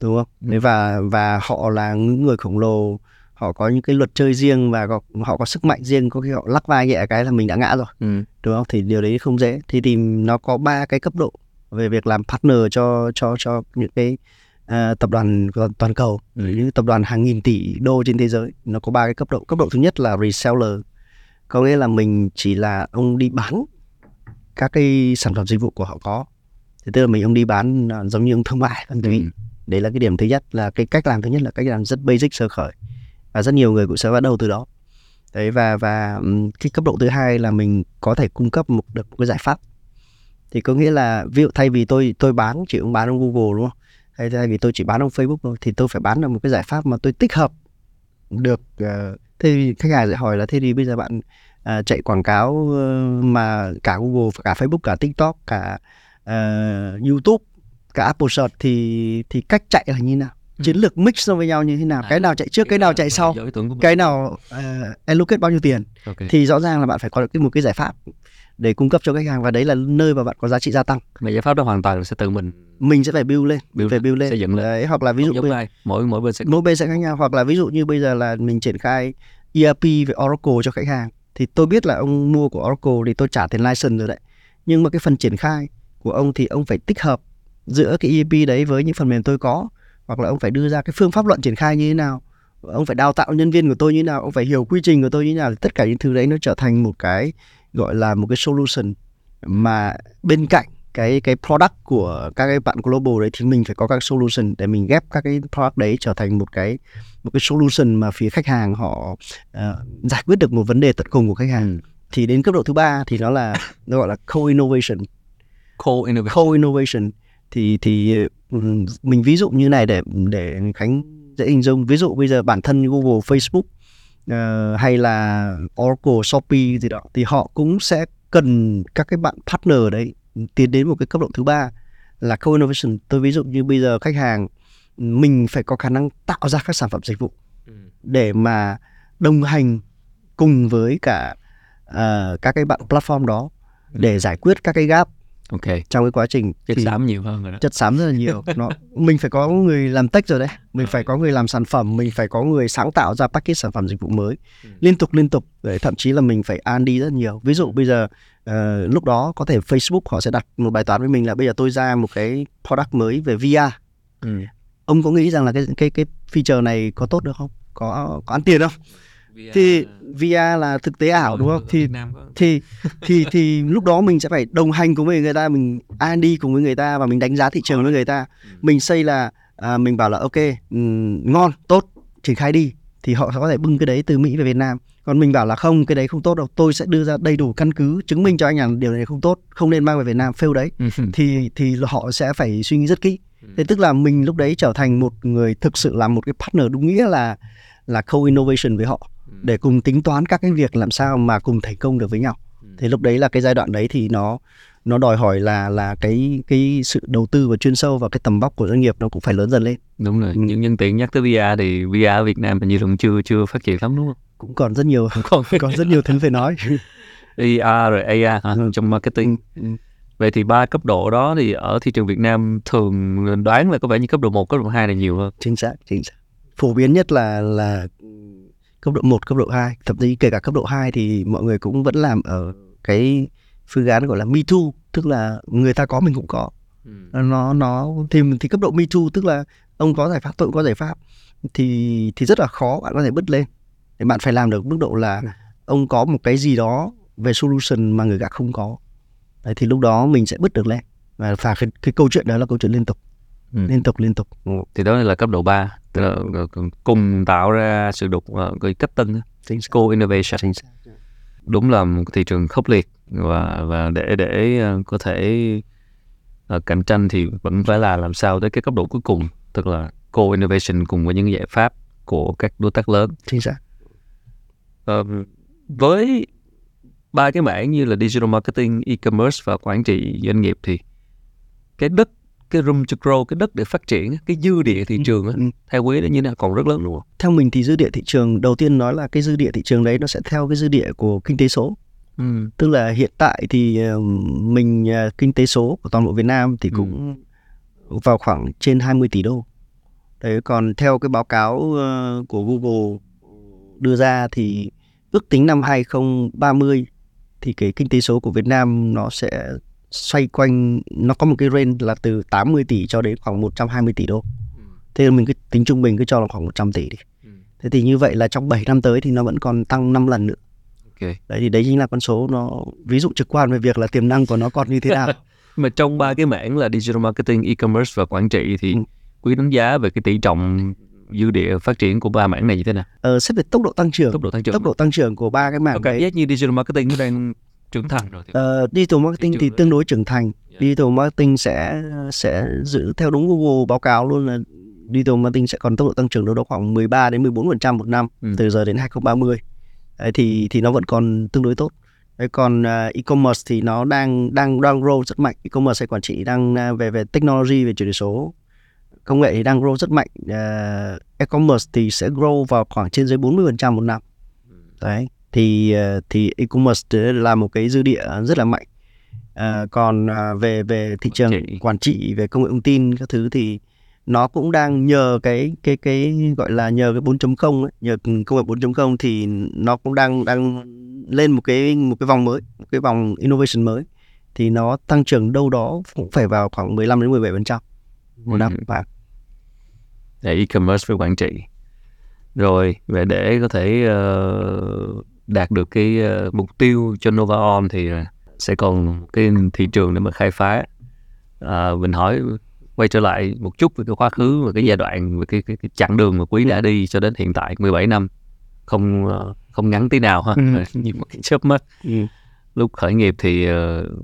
đúng không? Ừ. và và họ là những người khổng lồ. Họ có những cái luật chơi riêng và có, họ có sức mạnh riêng. Có khi họ lắc vai nhẹ cái là mình đã ngã rồi. Ừ. đúng không? Thì điều đấy không dễ. Thì tìm nó có ba cái cấp độ về việc làm partner cho cho cho những cái uh, tập đoàn toàn cầu. Ừ. những tập đoàn hàng nghìn tỷ đô trên thế giới nó có ba cái cấp độ. Cấp độ thứ nhất là reseller. Có nghĩa là mình chỉ là ông đi bán các cái sản phẩm dịch vụ của họ có. Thì tức là mình ông đi bán uh, giống như ông thương mại ừ đấy là cái điểm thứ nhất là cái cách làm thứ nhất là cách làm rất basic sơ khởi. Và rất nhiều người cũng sẽ bắt đầu từ đó. Đấy và và cái cấp độ thứ hai là mình có thể cung cấp một được một cái giải pháp. Thì có nghĩa là ví dụ thay vì tôi tôi bán chỉ ông bán ông Google đúng không? Hay thay vì tôi chỉ bán ông Facebook thôi thì tôi phải bán được một cái giải pháp mà tôi tích hợp được uh, thế thì khách hàng sẽ hỏi là thế thì bây giờ bạn uh, chạy quảng cáo uh, mà cả Google cả Facebook cả TikTok cả uh, YouTube cả Apple Search thì thì cách chạy là như nào ừ. chiến lược mix nó với nhau như thế nào à, cái nào chạy trước cái nào chạy sau cái nào uh, allocate bao nhiêu tiền okay. thì rõ ràng là bạn phải có được một cái giải pháp để cung cấp cho khách hàng và đấy là nơi mà bạn có giá trị gia tăng. Mà giải pháp đó hoàn toàn sẽ tự mình mình sẽ phải build lên, build phải build lên, xây dựng lên. Đấy, hoặc là ví dụ giống ai, mỗi mỗi bên sẽ mỗi bên sẽ khác nhau hoặc là ví dụ như bây giờ là mình triển khai ERP về Oracle cho khách hàng thì tôi biết là ông mua của Oracle thì tôi trả tiền license rồi đấy. Nhưng mà cái phần triển khai của ông thì ông phải tích hợp giữa cái ERP đấy với những phần mềm tôi có hoặc là ông phải đưa ra cái phương pháp luận triển khai như thế nào ông phải đào tạo nhân viên của tôi như thế nào ông phải hiểu quy trình của tôi như thế nào tất cả những thứ đấy nó trở thành một cái gọi là một cái solution mà bên cạnh cái cái product của các cái bạn global đấy thì mình phải có các solution để mình ghép các cái product đấy trở thành một cái một cái solution mà phía khách hàng họ uh, giải quyết được một vấn đề tận cùng của khách hàng. Ừ. thì đến cấp độ thứ ba thì nó là nó gọi là co-innovation. Co-innovation. Co-innovation thì thì ừ, mình ví dụ như này để để khánh dễ hình dung ví dụ bây giờ bản thân Google Facebook uh, hay là Oracle, Shopee gì đó thì họ cũng sẽ cần các cái bạn partner đấy tiến đến một cái cấp độ thứ ba là co-innovation. Tôi ví dụ như bây giờ khách hàng mình phải có khả năng tạo ra các sản phẩm dịch vụ ừ. để mà đồng hành cùng với cả uh, các cái bạn platform đó ừ. để giải quyết các cái gap ok. Trong cái quá trình chất xám nhiều hơn rồi đó. chất xám rất là nhiều. Nó mình phải có người làm tech rồi đấy. Mình phải có người làm sản phẩm mình phải có người sáng tạo ra package sản phẩm dịch vụ mới. Ừ. liên tục liên tục. Để thậm chí là mình phải an đi rất nhiều. Ví dụ bây giờ uh, lúc đó có thể Facebook họ sẽ đặt một bài toán với mình là bây giờ tôi ra một cái product mới về VR ừ. ông có nghĩ rằng là cái cái cái feature này có tốt được không? Có có ăn tiền không. Thì VR là thực tế ảo đúng không? Thì thì thì thì lúc đó mình sẽ phải đồng hành cùng với người ta, mình R&D cùng với người ta và mình đánh giá thị trường với người ta. Ừ. Mình xây là à, mình bảo là ok, um, ngon, tốt, triển khai đi thì họ có thể bưng cái đấy từ Mỹ về Việt Nam. Còn mình bảo là không, cái đấy không tốt đâu, tôi sẽ đưa ra đầy đủ căn cứ chứng minh cho anh rằng điều này không tốt, không nên mang về Việt Nam fail đấy. Ừ. thì thì họ sẽ phải suy nghĩ rất kỹ. Ừ. Thế tức là mình lúc đấy trở thành một người thực sự là một cái partner đúng nghĩa là là co-innovation với họ ừ. Để cùng tính toán các cái việc làm sao mà cùng thành công được với nhau ừ. thì lúc đấy là cái giai đoạn đấy thì nó nó đòi hỏi là là cái cái sự đầu tư và chuyên sâu và cái tầm vóc của doanh nghiệp nó cũng phải lớn dần lên đúng rồi ừ. những nhân tiện nhắc tới VR thì VR ở Việt Nam hình như cũng chưa chưa phát triển lắm đúng không cũng còn rất nhiều còn còn rất nhiều thứ phải nói AR rồi AR hả? Ừ. trong marketing ừ. vậy thì ba cấp độ đó thì ở thị trường Việt Nam thường đoán là có vẻ như cấp độ 1, cấp độ 2 là nhiều hơn chính xác chính xác phổ biến nhất là là cấp độ 1, cấp độ 2 thậm chí kể cả cấp độ 2 thì mọi người cũng vẫn làm ở cái phương án gọi là me too tức là người ta có mình cũng có. Ừ. nó nó thì thì cấp độ me too tức là ông có giải pháp tôi cũng có giải pháp thì thì rất là khó bạn có thể bứt lên. Thì bạn phải làm được mức độ là ừ. ông có một cái gì đó về solution mà người khác không có. Đấy, thì lúc đó mình sẽ bứt được lên. Và và cái, cái câu chuyện đó là câu chuyện liên tục ừ. liên tục liên tục. Ừ. thì đó là cấp độ 3 tức là cùng tạo ra sự đột cái cách tân co innovation. Đúng là một thị trường khốc liệt và và để để ờ, có thể uh, cạnh tranh thì vẫn phải là làm sao tới cái cấp độ cuối cùng tức là co-innovation cùng với những giải pháp của các đối tác lớn. Chính xác. Uh, với ba cái mảng như là digital marketing e-commerce và quản trị doanh nghiệp thì cái đất cái room to grow cái đất để phát triển cái dư địa thị ừ, trường ừ. theo quý đó như nào còn rất lớn luôn theo mình thì dư địa thị trường đầu tiên nói là cái dư địa thị trường đấy nó sẽ theo cái dư địa của kinh tế số ừ. tức là hiện tại thì ờ, mình ờ, kinh tế số của toàn bộ Việt Nam thì ừ. cũng ừ. vào khoảng trên 20 tỷ đô đấy còn theo cái báo cáo ờ, của Google đưa ra thì ước tính năm 2030 thì cái kinh tế số của Việt Nam nó sẽ xoay quanh nó có một cái range là từ 80 tỷ cho đến khoảng 120 tỷ đô. Thế mình cứ tính trung bình cứ cho là khoảng 100 tỷ đi. Ừ. Thế thì như vậy là trong 7 năm tới thì nó vẫn còn tăng 5 lần nữa. Okay. Đấy thì đấy chính là con số nó ví dụ trực quan về việc là tiềm năng của nó còn như thế nào. Mà trong ba cái mảng là digital marketing, e-commerce và quản trị thì ừ. quý đánh giá về cái tỷ trọng dư địa phát triển của ba mảng này như thế nào? Ờ, xét về tốc độ tăng trưởng. Tốc độ tăng trưởng. Tốc độ tăng trưởng của ba cái mảng. Okay, đấy. như digital marketing đang trưởng thành rồi. Thì... Uh, digital marketing thì tương đối trưởng thành. Yeah. Digital marketing sẽ sẽ giữ theo đúng Google báo cáo luôn là digital marketing sẽ còn tốc độ tăng trưởng đâu đó khoảng 13 đến 14% một năm ừ. từ giờ đến 2030. Đấy, thì thì nó vẫn còn tương đối tốt. Đấy, còn uh, e-commerce thì nó đang đang đang grow rất mạnh. E-commerce hay quản trị đang uh, về về technology về chuyển đổi số công nghệ thì đang grow rất mạnh. Uh, e-commerce thì sẽ grow vào khoảng trên dưới 40% một năm. Ừ. Đấy thì ờ, thì e-commerce là một cái dư địa rất là mạnh. À, còn về về thị trường quản trị. quản trị về công nghệ thông tin các thứ thì nó cũng đang nhờ cái cái cái gọi là nhờ cái 4.0 ấy, nhờ công nghệ 4.0 thì nó cũng đang đang lên một cái một cái vòng mới một cái vòng innovation mới. Thì nó tăng trưởng đâu đó cũng phải vào khoảng 15 đến 17 phần trăm một năm và e-commerce với quản trị. Rồi về để có thể uh, đạt được cái uh, mục tiêu cho Nova On thì ờ, sẽ còn cái thị trường để mà khai phá. À, mình hỏi quay trở lại một chút về cái quá khứ và cái giai đoạn về cái, cái, cái chặng đường mà quý đã đi cho đến hiện tại 17 năm. Không không ngắn tí nào ha. Ừ. như một cái chớp mắt. Ừ. lúc khởi nghiệp thì uh,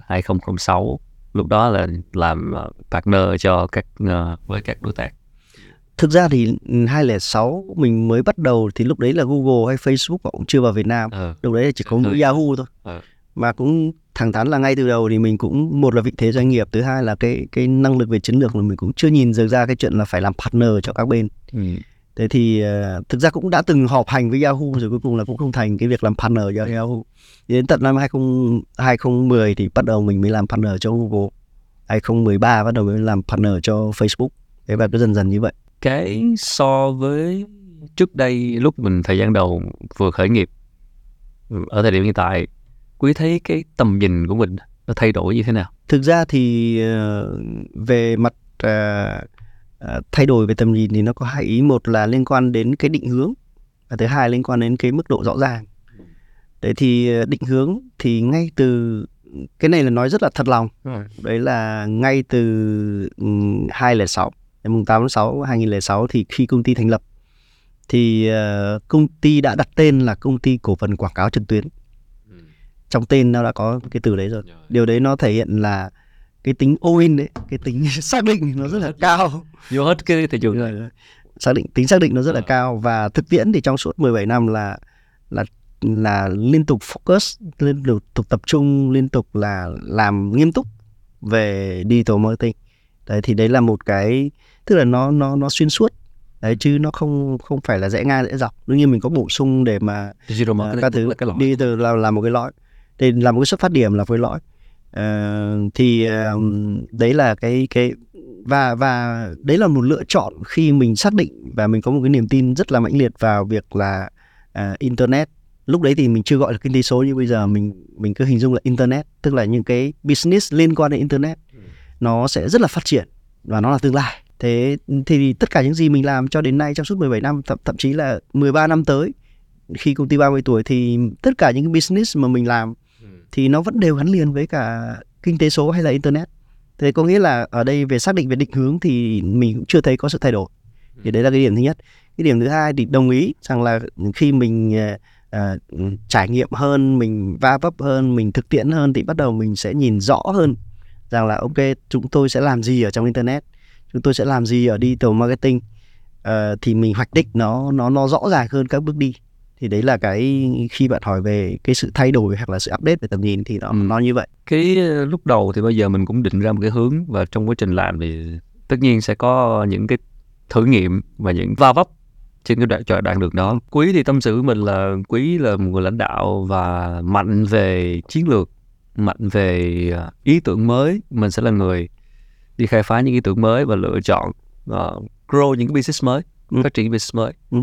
2006 lúc đó là làm partner cho các uh, với các đối tác thực ra thì 2006 mình mới bắt đầu thì lúc đấy là Google hay Facebook cũng chưa vào Việt Nam. Ừ. lúc đấy chỉ có mỗi Yahoo thôi. Ừ. mà cũng thẳng thắn là ngay từ đầu thì mình cũng một là vị thế doanh nghiệp thứ hai là cái cái năng lực về chiến lược mà mình cũng chưa nhìn được ra cái chuyện là phải làm partner cho các bên. Ừ. thế thì uh, thực ra cũng đã từng họp hành với Yahoo rồi cuối cùng là cũng không thành cái việc làm partner cho Yahoo. Đến tận năm 20, 2010 thì bắt đầu mình mới làm partner cho Google. 2013 bắt đầu mới làm partner cho Facebook. Thế và cứ dần dần như vậy cái so với trước đây lúc mình thời gian đầu vừa khởi nghiệp ở thời điểm hiện tại quý thấy cái tầm nhìn của mình nó thay đổi như thế nào? Thực ra thì uh, về mặt uh, uh, thay đổi về tầm nhìn thì nó có hai ý. Một là liên quan đến cái định hướng và thứ hai liên quan đến cái mức độ rõ ràng. Đấy thì định hướng thì ngay từ cái này là nói rất là thật lòng. Đấy là ngay từ um, 2006 ngày 8 tháng 6 2006 thì khi công ty thành lập thì uh, công ty đã đặt tên là công ty cổ phần quảng cáo trực tuyến. Ừ. Trong tên nó đã có cái từ đấy rồi. Điều đấy nó thể hiện là cái tính all in đấy, cái tính xác định nó rất là cao. Vô hết cái thị trường rồi. xác định tính xác định nó rất là à. cao và thực tiễn thì trong suốt 17 năm là là là liên tục focus liên tục tập trung liên tục là làm nghiêm túc về digital marketing đấy thì đấy là một cái tức là nó nó nó xuyên suốt. Đấy chứ nó không không phải là rẽ ngang rẽ dọc. Đương nhiên mình có bổ sung để mà digital marketing uh, các thứ. là cái lõi. đi từ là là một cái lõi. Thì là một cái xuất phát điểm là với lõi. Uh, thì uh, đấy là cái cái và và đấy là một lựa chọn khi mình xác định và mình có một cái niềm tin rất là mãnh liệt vào việc là uh, internet. Lúc đấy thì mình chưa gọi là kinh tế số như bây giờ mình mình cứ hình dung là internet tức là những cái business liên quan đến internet ừ. nó sẽ rất là phát triển và nó là tương lai thế thì tất cả những gì mình làm cho đến nay trong suốt 17 năm thậm, thậm chí là 13 năm tới khi công ty 30 tuổi thì tất cả những cái business mà mình làm ừ. thì nó vẫn đều gắn liền với cả kinh tế số hay là internet. Thế có nghĩa là ở đây về xác định về định hướng thì mình cũng chưa thấy có sự thay đổi. Thì đấy là cái điểm thứ nhất. Cái điểm thứ hai thì đồng ý rằng là khi mình uh, trải nghiệm hơn mình va vấp hơn mình thực tiễn hơn thì bắt đầu mình sẽ nhìn rõ hơn rằng là ok chúng tôi sẽ làm gì ở trong internet chúng tôi sẽ làm gì ở digital marketing? Uh, thì mình hoạch định nó nó nó rõ ràng hơn các bước đi. Thì đấy là cái khi bạn hỏi về cái sự thay đổi hoặc là sự update về tầm nhìn thì nó ừ. nó như vậy. Cái ờ, lúc đầu thì bây giờ mình cũng định ra một cái hướng và trong quá trình làm thì tất nhiên sẽ có những cái thử nghiệm và những va vấp trên cái đoạn, đoạn đường đó. Quý thì tâm sự với mình là quý là một người lãnh đạo và mạnh về chiến lược mạnh về ờ, ý tưởng mới. Mình sẽ là người đi khai phá những ý tưởng mới và lựa chọn uh, grow những cái business mới ừ. phát triển business mới ừ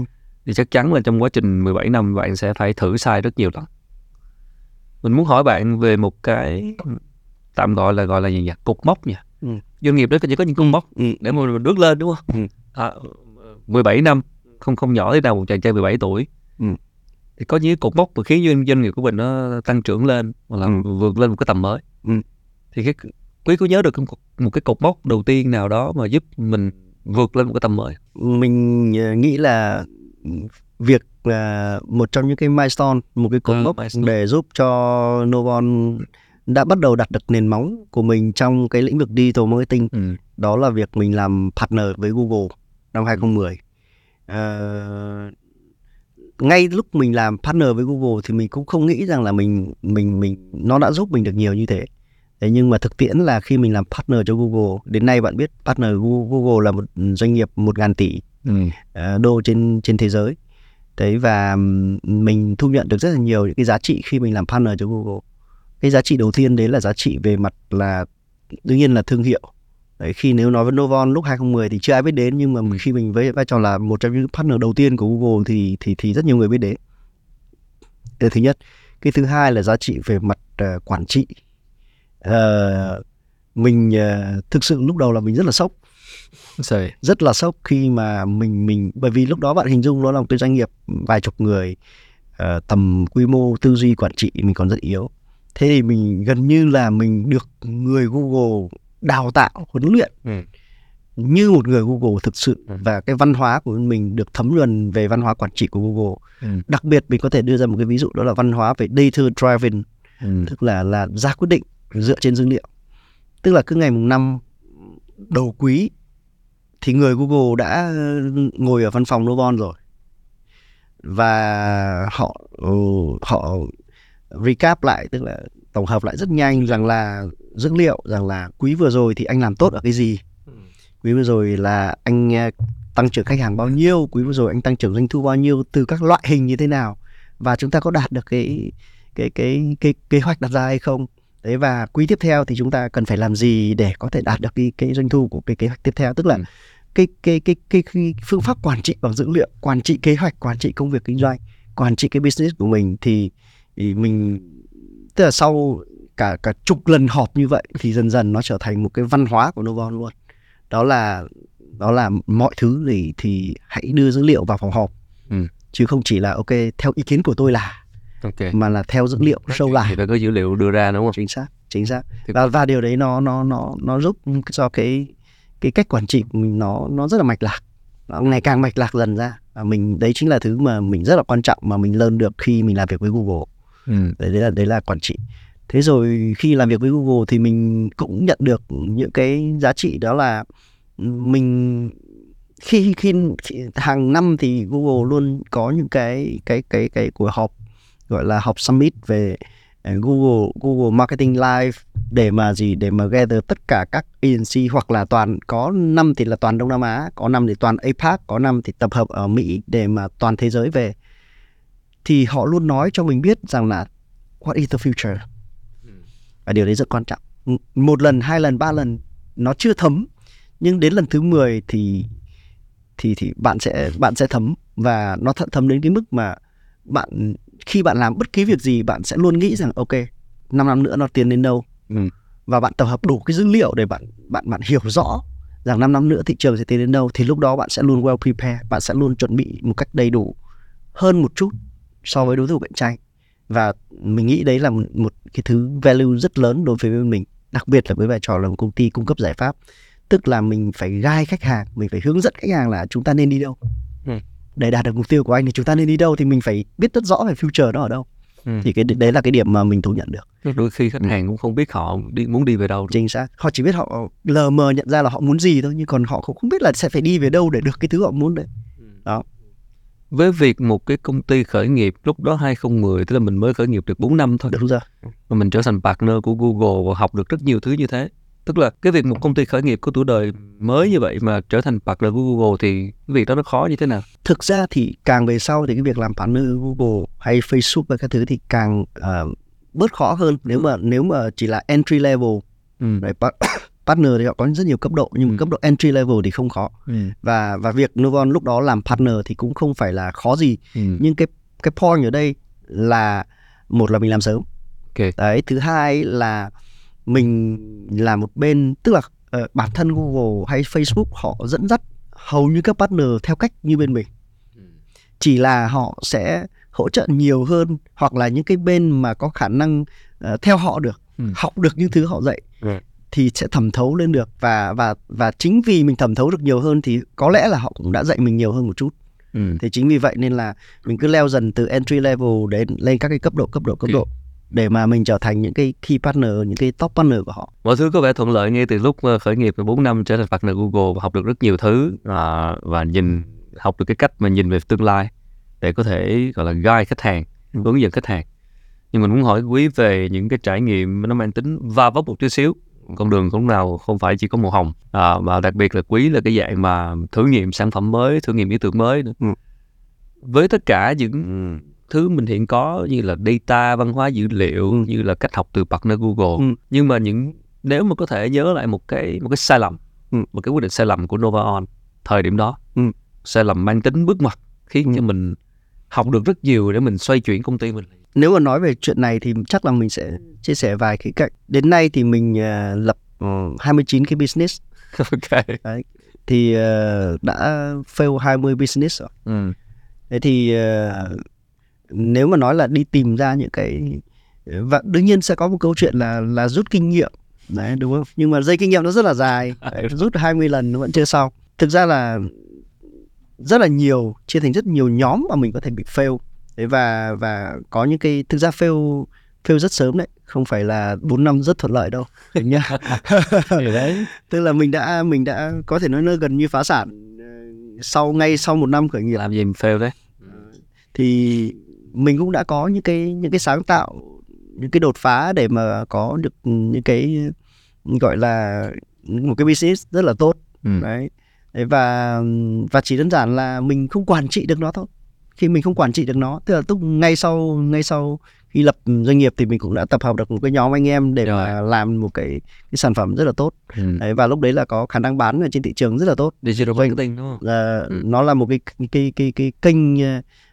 thì chắc chắn là trong quá trình 17 năm bạn sẽ phải thử sai rất nhiều lần mình muốn hỏi bạn về một cái tạm gọi là gọi là gì nhỉ cục mốc nha ừ. doanh nghiệp đó chỉ có những cục mốc ừ. để mà mình bước lên đúng không ừ. à, 17 năm không không nhỏ thế nào một chàng trai 17 tuổi ừ. thì có những cục mốc mà khiến doanh, doanh nghiệp của mình nó tăng trưởng lên hoặc là ừ. vượt lên một cái tầm mới ừ. thì cái quý có nhớ được một, một cái cột mốc đầu tiên nào đó mà giúp mình vượt lên một cái tầm mới mình ờ, nghĩ là việc là một trong những cái milestone một cái cột ừ, mốc để giúp cho Novon đã bắt đầu đặt được nền móng của mình trong cái lĩnh vực digital marketing. Ừ. đó là việc mình làm partner với Google năm 2010 à, ngay lúc mình làm partner với Google thì mình cũng không nghĩ rằng là mình mình mình nó đã giúp mình được nhiều như thế Thế nhưng mà thực tiễn là khi mình làm partner cho Google đến nay bạn biết partner Google là một doanh nghiệp một ngàn tỷ ừ. Ờ, đô trên trên thế giới. Đấy và mình thu nhận được rất là nhiều những cái giá trị khi mình làm partner cho Google. Cái giá trị đầu tiên đấy là giá trị về mặt là đương nhiên là thương hiệu. Đấy khi nếu nói với Novon lúc 2010 thì chưa ai biết đến nhưng mà khi mình với vai trò là một trong những partner đầu tiên của Google thì thì thì rất nhiều người biết đến. Thứ nhất. Cái thứ hai là giá trị về mặt uh, quản trị uh, mình uh, thực sự lúc đầu là mình rất là sốc Sorry. rất là sốc khi mà mình mình bởi vì lúc đó bạn hình dung nó là một cái doanh nghiệp vài chục người uh, tầm quy mô tư duy quản trị mình còn rất yếu thế thì mình gần như là mình được người Google đào tạo huấn luyện ừ. như một người Google thực sự ừ. và cái văn hóa của mình được thấm nhuần về văn hóa quản trị của Google ừ. đặc biệt mình có thể đưa ra một cái ví dụ đó là văn hóa về data driving ừ. tức là là ra quyết định dựa trên dữ liệu. Tức là cứ ngày mùng năm đầu quý thì người Google đã ngồi ở văn phòng Novon rồi. Và họ ừ, họ recap lại tức là tổng hợp lại rất nhanh rằng là dữ liệu rằng là quý vừa rồi thì anh làm tốt ở cái gì? Quý vừa rồi là anh à, tăng trưởng khách hàng bao nhiêu? Quý vừa rồi anh tăng trưởng doanh thu bao nhiêu? Từ các loại hình như thế nào? Và chúng ta có đạt được cái cái cái cái kế hoạch đặt ra hay không đấy và quý tiếp theo thì chúng ta cần phải làm gì để có thể đạt được cái cái doanh thu của cái kế hoạch tiếp theo tức là ừ. cái, cái cái cái cái phương pháp quản trị bằng dữ liệu quản trị kế hoạch quản trị công việc kinh doanh quản trị cái business của mình thì, thì mình tức là sau cả cả chục lần họp như vậy thì dần dần nó trở thành một cái văn hóa của Novon luôn đó là đó là mọi thứ thì thì hãy đưa dữ liệu vào phòng họp ừ. chứ không chỉ là ok theo ý kiến của tôi là okay. mà là theo dữ liệu sâu lại thì phải có dữ liệu đưa ra đúng không? Chính xác chính xác. Và và điều đấy nó nó nó nó giúp cho cái cái cách quản trị của mình nó nó rất là mạch lạc. Nó ngày càng mạch lạc dần ra. Và mình đấy chính là thứ mà mình rất là quan trọng mà mình lớn được khi mình làm việc với Google. Ừ. đấy, đấy là đấy là quản trị. Thế rồi khi làm việc với Google thì mình cũng nhận được những cái giá trị đó là mình khi, khi khi hàng năm thì Google luôn có những cái cái cái cái cuộc họp gọi là họp summit về ờ, Google Google Marketing Live để mà gì để mà gather tất cả các agency hoặc là toàn có năm thì là toàn Đông Nam Á, có năm thì toàn APAC, có năm thì tập hợp ở Mỹ để mà toàn thế giới về. Thì họ luôn nói cho mình biết rằng là what is the future. Và điều đấy rất quan trọng. Một lần, hai lần, ba lần nó chưa thấm nhưng đến lần thứ 10 thì thì thì bạn sẽ bạn sẽ thấm và nó thấm đến cái mức mà bạn khi bạn làm bất kỳ việc gì bạn sẽ luôn nghĩ rằng ok 5 năm nữa nó tiến đến đâu ừ. và bạn tập hợp đủ cái dữ liệu để bạn bạn bạn hiểu rõ rằng 5 năm nữa thị trường sẽ tiến đến đâu thì lúc đó bạn sẽ luôn well prepared bạn sẽ luôn chuẩn bị một cách đầy đủ hơn một chút so với đối thủ cạnh tranh và mình nghĩ đấy là một, một cái thứ value rất lớn đối với mình đặc biệt là với vai trò là một công ty cung cấp giải pháp tức là mình phải gai khách hàng mình phải hướng dẫn khách hàng là chúng ta nên đi đâu ừ. Để đạt được mục tiêu của anh thì chúng ta nên đi đâu thì mình phải biết rất rõ về future đó ở đâu. Ừ. thì cái đấy là cái điểm mà mình thú nhận được. Đôi khi khách hàng cũng không biết họ đi muốn đi về đâu chính xác. Họ chỉ biết họ lờ mờ nhận ra là họ muốn gì thôi nhưng còn họ cũng không biết là sẽ phải đi về đâu để được cái thứ họ muốn đấy. Ừ. đó. Với việc một cái công ty khởi nghiệp lúc đó 2010 tức là mình mới khởi nghiệp được 4 năm thôi. Đúng rồi. Mà mình trở thành partner của Google và học được rất nhiều thứ như thế tức là cái việc một công ty khởi nghiệp có tuổi đời mới như vậy mà trở thành partner của Google thì cái việc đó nó khó như thế nào? Thực ra thì càng về sau thì cái việc làm partner Google hay Facebook và các thứ thì càng uh, bớt khó hơn nếu mà nếu mà chỉ là entry level ừ. Đấy, partner thì họ có rất nhiều cấp độ nhưng mà ừ. cấp độ entry level thì không khó ừ. và và việc Novon lúc đó làm partner thì cũng không phải là khó gì ừ. nhưng cái cái point ở đây là một là mình làm sớm okay. đấy thứ hai là mình là một bên tức là uh, bản thân Google hay Facebook họ dẫn dắt hầu như các partner theo cách như bên mình chỉ là họ sẽ hỗ trợ nhiều hơn hoặc là những cái bên mà có khả năng uh, theo họ được ừ. học được những thứ họ dạy ừ. thì sẽ thẩm thấu lên được và và và chính vì mình thẩm thấu được nhiều hơn thì có lẽ là họ cũng đã dạy mình nhiều hơn một chút ừ. thì chính vì vậy nên là mình cứ leo dần từ entry level đến lên các cái cấp độ cấp độ cấp độ để mà mình trở thành những cái key partner, những cái top partner của họ. Mọi thứ có vẻ thuận lợi ngay từ lúc ờ, khởi nghiệp 4 năm trở thành partner Google và học được rất nhiều thứ à, và nhìn học được cái cách mà nhìn về tương lai để có thể gọi là guide khách hàng, ừ. hướng dẫn khách hàng. Nhưng mình muốn hỏi quý về những cái trải nghiệm nó mang tính va vấp một chút xíu con đường cũng nào không phải chỉ có màu hồng à, và đặc biệt là quý là cái dạng mà thử nghiệm sản phẩm mới thử nghiệm ý tưởng mới nữa. Ừ. với tất cả những thứ mình hiện có như là data văn hóa dữ liệu như là cách học từ partner Google ừ. nhưng mà những nếu mà có thể nhớ lại một cái một cái sai lầm ừ. một cái quyết định sai lầm của Nova On thời điểm đó ừ. sai lầm mang tính bước ngoặt khiến ừ. cho mình học được rất nhiều để mình xoay chuyển công ty mình nếu mà nói về chuyện này thì chắc là mình sẽ chia sẻ vài khía cạnh đến nay thì mình uh, lập uh, 29 cái business ok Đấy. thì uh, đã fail 20 business rồi ừ. thế thì uh, nếu mà nói là đi tìm ra những cái và đương nhiên sẽ có một câu chuyện là là rút kinh nghiệm. Đấy đúng không? Nhưng mà dây kinh nghiệm nó rất là dài. Đấy, rút 20 lần nó vẫn chưa xong. Thực ra là rất là nhiều chia thành rất nhiều nhóm mà mình có thể bị fail. Đấy và và có những cái thực ra fail fail rất sớm đấy. Không phải là 4 năm rất thuận lợi đâu nhá. Đấy. Tức là mình đã mình đã có thể nói nó gần như phá sản. Ờ, sau ngay sau một năm khởi nghiệp. Làm gì mình fail đấy? Thì mình cũng đã có những cái những cái sáng tạo những cái đột phá để mà có được những cái gọi là một cái business rất là tốt ừ. đấy và và chỉ đơn giản là mình không quản trị được nó thôi khi mình không quản trị được nó tức là lúc ngay sau ngay sau khi lập doanh nghiệp thì mình cũng đã tập hợp được một cái nhóm anh em để Rồi. mà làm một cái cái sản phẩm rất là tốt ừ. đấy, và lúc đấy là có khả năng bán ở trên thị trường rất là tốt digital marketing đúng không? À, ừ. nó là một cái cái cái cái, cái kênh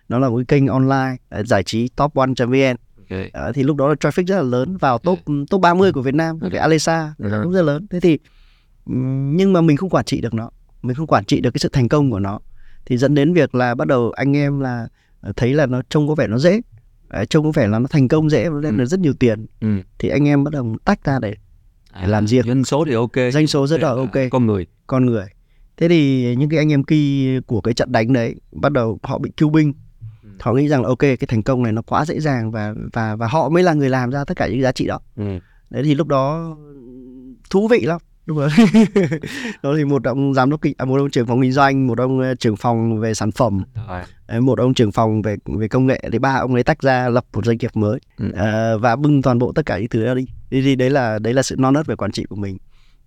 nó là một cái kênh online uh, giải trí top1.vn okay. uh, thì lúc đó là traffic rất là lớn vào top okay. top 30 của Việt Nam okay. cái Alesa uh-huh. cũng rất lớn thế thì nhưng mà mình không quản trị được nó mình không quản trị được cái sự thành công của nó thì dẫn đến việc là bắt đầu anh em là ờ, thấy là nó trông có vẻ nó dễ Đấy, trông có vẻ là nó thành công dễ và đem ừ. được rất nhiều tiền ừ. thì anh em bắt đầu tách ra để, để à, làm riêng doanh số thì ok doanh số rất là ok con người con người thế thì những cái anh em key của cái trận đánh đấy bắt đầu họ bị cứu binh họ nghĩ rằng là ok cái thành công này nó quá dễ dàng và và và họ mới là người làm ra tất cả những giá trị đó. Ừ. đấy thì lúc đó thú vị lắm. Đúng rồi. Đó thì một ông giám đốc kinh à, một ông trưởng phòng kinh doanh một ông ờ, trưởng phòng về sản phẩm. Rồi. một ông trưởng phòng về về công nghệ thì ba ông ấy tách ra lập một doanh nghiệp mới. Ừ. à, và bưng toàn bộ tất cả những thứ đó đi. Thì đấy là đấy là sự non nớt về quản trị của mình.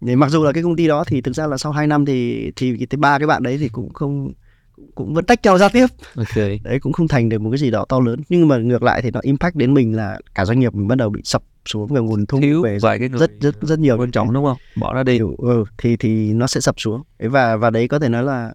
Thì mặc dù là cái công ty đó thì thực ra là sau 2 năm thì thì ba cái bạn đấy thì cũng không cũng vẫn tách nhau ra tiếp. Okay. đấy cũng không thành được một cái gì đó to lớn. Nhưng mà ngược lại thì nó impact đến mình là cả doanh nghiệp mình bắt đầu bị sập xuống về nguồn thu Thiếu về vài cái rất rất rất nhiều quan trọng đúng không? Bỏ ra đi. Ừ, thì thì nó sẽ sập xuống. Và và đấy có thể nói là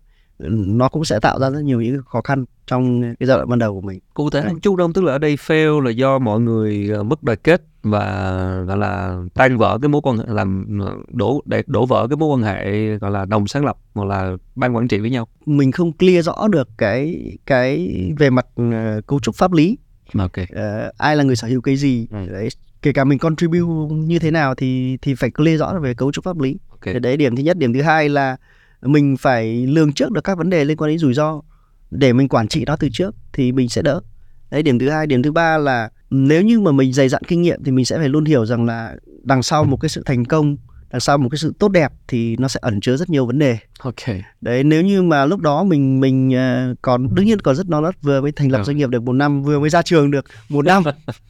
nó cũng sẽ tạo ra rất nhiều những khó khăn trong cái giai đoạn ban đầu của mình. Cụ thể một chút đông tức là ở đây fail là do mọi người ờ, mất đoàn kết và gọi là tan vỡ cái mối quan hệ làm đổ để đổ vỡ cái mối quan hệ gọi là đồng sáng lập hoặc là ban quản trị với nhau. Mình không clear rõ được cái cái về mặt uh, cấu trúc pháp lý. Okay. uh, ai là người sở hữu cái gì ừ. đấy kể cả mình contribute như thế nào thì thì phải clear rõ về cấu trúc pháp lý. Okay. đấy điểm thứ nhất. Điểm thứ hai là mình phải lường trước được các vấn đề liên quan đến rủi ro. Để mình quản trị nó từ trước thì mình sẽ đỡ. Đấy điểm thứ hai. Điểm thứ ba là nếu như mà mình dày dặn kinh nghiệm thì mình sẽ phải luôn hiểu rằng là đằng sau một cái sự thành công đằng sau một cái sự tốt đẹp thì nó sẽ ẩn chứa rất nhiều vấn đề ok đấy nếu như mà lúc đó mình mình uh, còn đương nhiên còn rất non nớt vừa mới thành lập ừ. doanh nghiệp được một năm vừa mới ra trường được một năm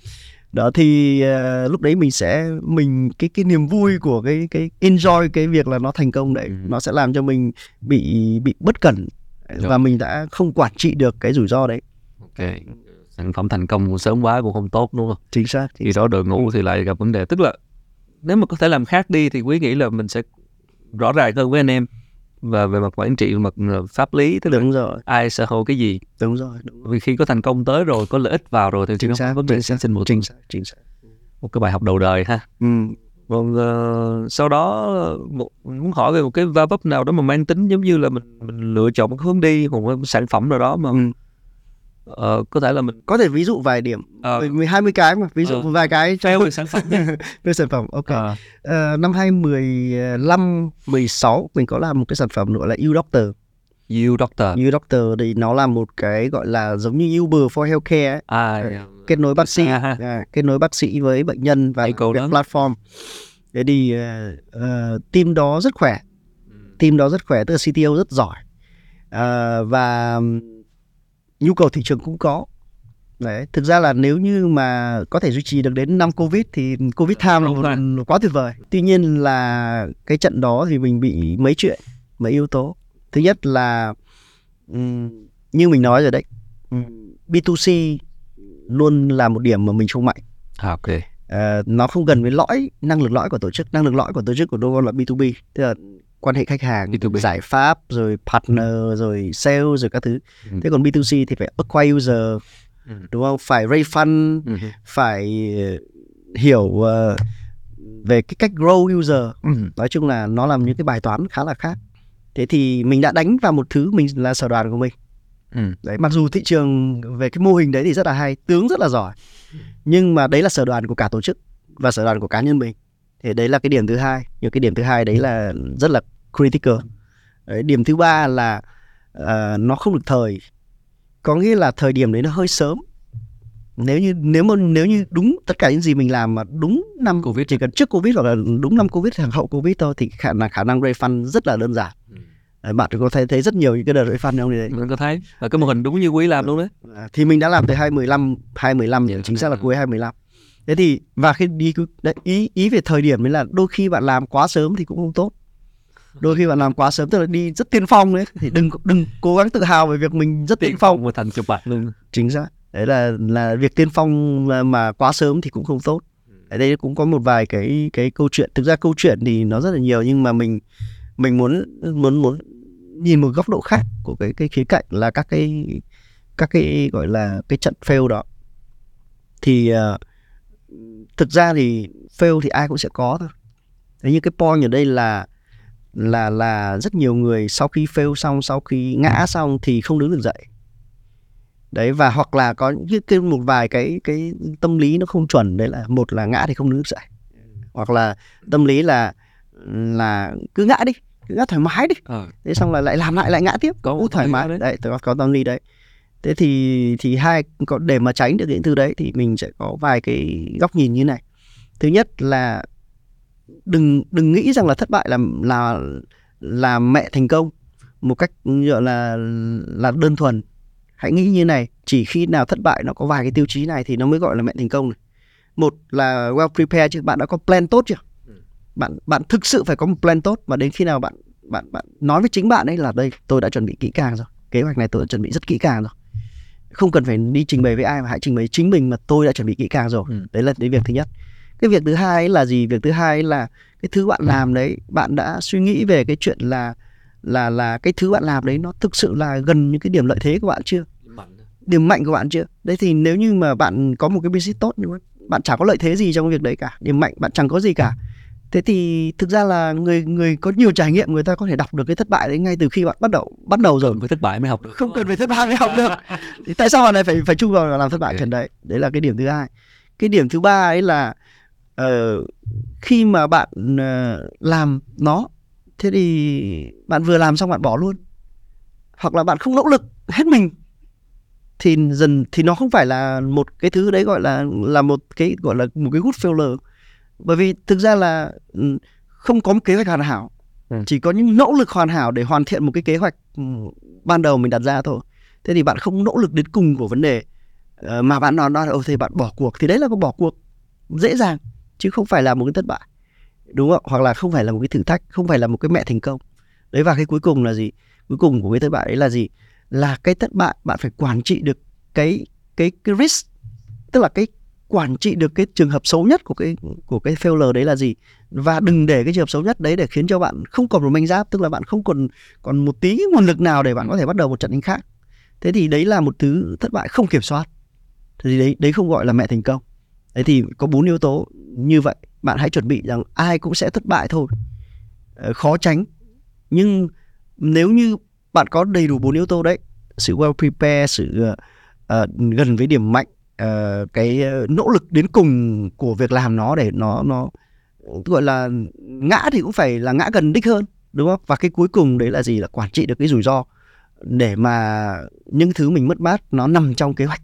đó thì uh, lúc đấy mình sẽ mình cái cái niềm vui của cái cái enjoy cái việc là nó thành công đấy ừ. nó sẽ làm cho mình bị bị bất cẩn Được. và mình đã không quản trị được cái rủi ro đấy ok sản phẩm thành công sớm quá cũng không tốt đúng không? Chính xác chính thì đó đội ngũ thì lại gặp vấn đề. Tức là nếu mà có thể làm khác đi thì quý nghĩ là mình sẽ rõ ràng hơn với anh em và về mặt quản trị mặt ờ, pháp lý tức là đúng rồi. ai sở hữu cái gì. Đúng rồi, đúng rồi. Vì khi có thành công tới rồi có lợi ích vào rồi thì chính xác vấn đề sinh một chính xác chính xác. một cái bài học đầu đời ha. Ừ. còn uh, sau đó một, muốn hỏi về một cái va vấp nào đó mà mang tính giống như là mình mình lựa chọn một hướng đi một cái sản phẩm nào đó mà ừ Ờ, có thể là mình có thể ví dụ vài điểm ờ. mình hai mươi cái mà ví dụ ờ. vài cái theo về sản phẩm về sản phẩm ok ờ. uh, năm 2015 16 mình có làm một cái sản phẩm gọi là U Doctor U Doctor U Doctor thì nó là một cái gọi là giống như Uber for healthcare ấy. à, yeah. Dạ. kết nối bác sĩ à, à, kết nối bác sĩ với bệnh nhân và cái platform thế thì uh, uh, team đó rất khỏe ừ. team đó rất khỏe tức là CTO rất giỏi uh, và nhu cầu thị trường cũng có Đấy, thực ra là nếu như mà có thể duy trì được đến năm Covid thì Covid time là, quá tuyệt vời. Tuy nhiên là cái trận đó thì mình bị mấy chuyện, mấy yếu tố. Thứ nhất là như mình nói rồi đấy, um, B2C luôn là một điểm mà mình không mạnh. À, ok. Uh, nó không gần với lõi năng lực lõi của tổ chức, năng lực lõi của tổ chức của Dogon là B2B, tức là quan hệ khách hàng B2B. giải pháp rồi partner rồi sale rồi các thứ ừ. thế còn B2C thì phải acquire user ừ. đúng không phải raise fund ừ. phải ờ, hiểu uh, về cái cách grow user ừ. nói chung là nó làm những cái bài toán khá là khác thế thì mình đã đánh vào một thứ mình là sở đoàn của mình ừ. đấy mặc dù thị trường về cái mô hình đấy thì rất là hay tướng rất là giỏi nhưng mà đấy là sở đoàn của cả tổ chức và sở đoàn của cá nhân mình thì đấy là cái điểm thứ hai nhưng cái điểm thứ hai đấy là rất là critical. Đấy, điểm thứ ba là uh, nó không được thời. Có nghĩa là thời điểm đấy nó hơi sớm. Nếu như nếu mà nếu như đúng tất cả những gì mình làm mà đúng năm covid. chỉ cần trước covid hoặc là đúng năm covid hoặc hậu covid thôi thì khả năng khả năng refund rất là đơn giản. Ừ. Đấy, bạn có thấy thấy rất nhiều những cái đợt refund không đấy? Mình có thấy? Và cái mô hình đúng như quý làm luôn đấy. À, thì mình đã làm từ 2015 2015 yeah, chính xác là cuối 2015 thế thì và khi đi đấy, ý ý về thời điểm ấy là đôi khi bạn làm quá sớm thì cũng không tốt đôi khi bạn làm quá sớm tức là đi rất tiên phong đấy thì đừng đừng cố gắng tự hào về việc mình rất tiên, tiên phong. một thành chụp luôn. Chính xác. Đấy là là việc tiên phong mà, mà quá sớm thì cũng không tốt. Ở đây cũng có một vài cái cái câu chuyện thực ra câu chuyện thì nó rất là nhiều nhưng mà mình mình muốn muốn muốn nhìn một góc độ khác của cái cái khía cạnh là các cái các cái gọi là cái trận fail đó. Thì uh, thực ra thì fail thì ai cũng sẽ có thôi. Thế nhưng cái point ở đây là là là rất nhiều người sau khi fail xong sau khi ngã xong thì không đứng được dậy. Đấy và hoặc là có những cái một vài cái cái tâm lý nó không chuẩn đấy là một là ngã thì không đứng được dậy. Hoặc là tâm lý là là cứ ngã đi cứ ngã thoải mái đi. Ờ. thế xong là lại làm lại lại ngã tiếp có Ú, thoải mái. đấy, đấy có, có tâm lý đấy. Thế thì thì hai có để mà tránh được những thứ đấy thì mình sẽ có vài cái góc nhìn như này. Thứ nhất là đừng đừng nghĩ rằng là thất bại là là là mẹ thành công một cách gọi là là đơn thuần. Hãy nghĩ như này chỉ khi nào thất bại nó có vài cái tiêu chí này thì nó mới gọi là mẹ thành công này. Một là well prepared chứ bạn đã có plan tốt chưa? Ừ. bạn bạn thực sự phải có một plan tốt và đến khi nào bạn bạn bạn nói với chính bạn ấy là đây tôi đã chuẩn bị kỹ càng rồi kế hoạch này tôi đã chuẩn bị rất kỹ càng rồi. Không cần phải đi trình bày với ai mà hãy trình bày chính mình mà tôi đã chuẩn bị kỹ càng rồi. Ừ. đấy là cái việc thứ nhất cái việc thứ hai là gì? Việc thứ hai là cái thứ bạn làm đấy bạn đã suy nghĩ về cái chuyện là là là cái thứ bạn làm đấy nó thực sự là gần những cái điểm lợi thế của bạn chưa? Điểm mạnh của bạn chưa? Đấy thì nếu như mà bạn có một cái business tốt nhưng mà bạn chẳng có lợi thế gì trong việc đấy cả. Điểm mạnh bạn chẳng có gì cả. Thế thì thực ra là người người có nhiều trải nghiệm người ta có thể đọc được cái thất bại đấy ngay từ khi bạn bắt đầu bắt đầu rồi. Với thất bại mới học được. Không cần phải thất bại mới học được. Thì tại sao bạn lại phải phải chung vào làm thất bại okay. đấy? Đấy là cái điểm thứ hai. Cái điểm thứ ba ấy là uh, khi mà bạn uh, làm nó thế thì bạn vừa làm xong bạn bỏ luôn. Hoặc là bạn không nỗ lực hết mình thì dần thì nó không phải là một cái thứ đấy gọi là là một cái gọi là một cái good failure. Bởi vì thực ra là ừ, không có một kế hoạch hoàn hảo. Ừ. chỉ có những nỗ lực hoàn hảo để hoàn thiện một cái kế hoạch ừ, ban đầu mình đặt ra thôi. Thế thì bạn không nỗ lực đến cùng của vấn đề ờ, mà bạn nói nói ô thì bạn bỏ cuộc. Thì đấy là một bỏ cuộc dễ dàng chứ không phải là một cái thất bại, đúng không? Hoặc là không phải là một cái thử thách, không phải là một cái mẹ thành công. Đấy, và cái cuối cùng là gì? Cuối cùng của cái thất bại đấy là gì? Là cái thất bại bạn phải quản trị được cái cái cái risk, tức là cái quản trị được cái trường hợp xấu nhất của cái của cái failure đấy là gì? Và đừng để cái trường hợp xấu nhất đấy để khiến cho bạn không còn một manh giáp, tức là bạn không còn còn một tí nguồn lực nào để bạn có thể bắt đầu một trận đánh khác. Thế thì đấy là một thứ thất bại không kiểm soát. Thì đấy đấy không gọi là mẹ thành công đấy thì có bốn yếu tố như vậy. Bạn hãy chuẩn bị rằng ai cũng sẽ thất bại thôi. Ờ, khó tránh. Nhưng nếu như bạn có đầy đủ bốn yếu tố đấy sự well prepare sự uh, gần với điểm mạnh uh, cái nỗ lực đến cùng của việc làm nó để nó nó gọi là ngã thì cũng phải là ngã gần đích hơn đúng không? Và cái cuối cùng đấy là gì? Là quản trị được cái rủi ro để mà những thứ mình mất mát nó nằm trong kế hoạch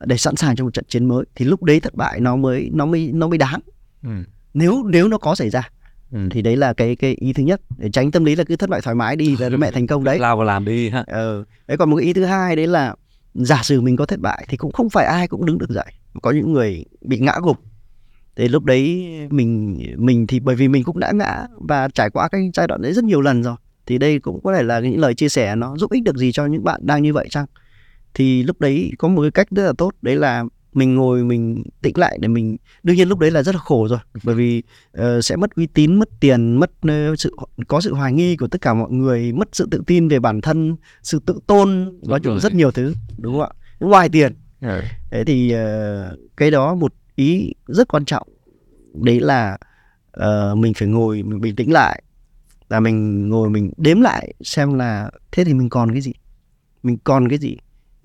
để sẵn sàng cho một trận chiến mới thì lúc đấy thất bại nó mới nó mới nó mới đáng. Ừ. nếu nếu nó có xảy ra ừ. thì đấy là cái cái ý thứ nhất để tránh tâm lý là cứ thất bại thoải mái đi và mẹ thành công đấy. Lao vào làm đi ha. Ờ đấy còn một cái ý thứ hai đấy là giả sử mình có thất bại thì cũng không phải ai cũng đứng được dậy. Có những người bị ngã gục thì lúc đấy mình mình thì bởi vì mình cũng đã ngã và trải qua cái giai đoạn đấy rất nhiều lần rồi thì đây cũng có thể là những lời chia sẻ nó giúp ích được gì cho những bạn đang như vậy chăng thì lúc đấy có một cái cách rất là tốt đấy là mình ngồi mình tĩnh lại để mình đương nhiên lúc đấy là rất là khổ rồi bởi vì uh, sẽ mất uy tín mất tiền mất uh, sự có sự hoài nghi của tất cả mọi người mất sự tự tin về bản thân sự tự tôn nói chung rất nhiều thứ đúng không ạ? Ngoài tiền. Ừ. thế thì uh, cái đó một ý rất quan trọng đấy là uh, mình phải ngồi mình bình tĩnh lại là mình ngồi mình đếm lại xem là thế thì mình còn cái gì? Mình còn cái gì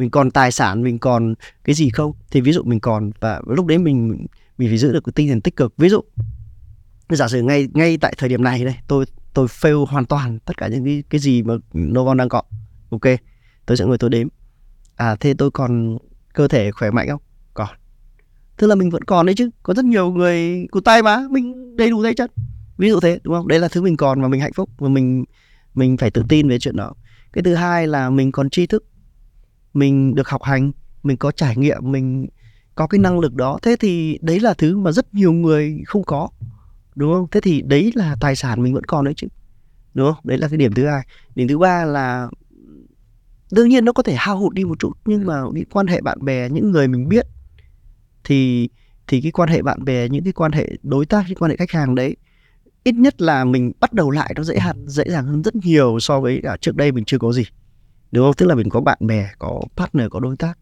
mình còn tài sản, mình còn cái gì không? Thì ví dụ mình còn, và lúc đấy mình mình phải giữ được cái tinh thần tích cực. Ví dụ, giả sử ngay ngay tại thời điểm này đây, tôi tôi fail hoàn toàn tất cả những cái cái gì mà Novon đang có. Ok, tôi sẽ ngồi tôi đếm. À thế tôi còn cơ thể khỏe mạnh không? Còn. Tức là mình vẫn còn đấy chứ, có rất nhiều người cụt tay mà, mình đầy đủ tay chân. Ví dụ thế, đúng không? Đấy là thứ mình còn và mình hạnh phúc và mình mình phải tự tin về chuyện đó. Cái thứ hai là mình còn tri thức mình được học hành, mình có trải nghiệm, mình có cái năng lực đó. Thế thì đấy là thứ mà rất nhiều người không có, đúng không? Thế thì đấy là tài sản mình vẫn còn đấy chứ, đúng không? Đấy là cái điểm thứ hai. Điểm thứ ba là đương nhiên nó có thể hao hụt đi một chút, nhưng mà cái quan hệ bạn bè, những người mình biết thì thì cái quan hệ bạn bè, những cái quan hệ đối tác, những quan hệ khách hàng đấy, ít nhất là mình bắt đầu lại nó dễ hạn dễ dàng hơn rất nhiều so với cả trước đây mình chưa có gì đúng không? Tức là mình có bạn bè có partner có đối tác.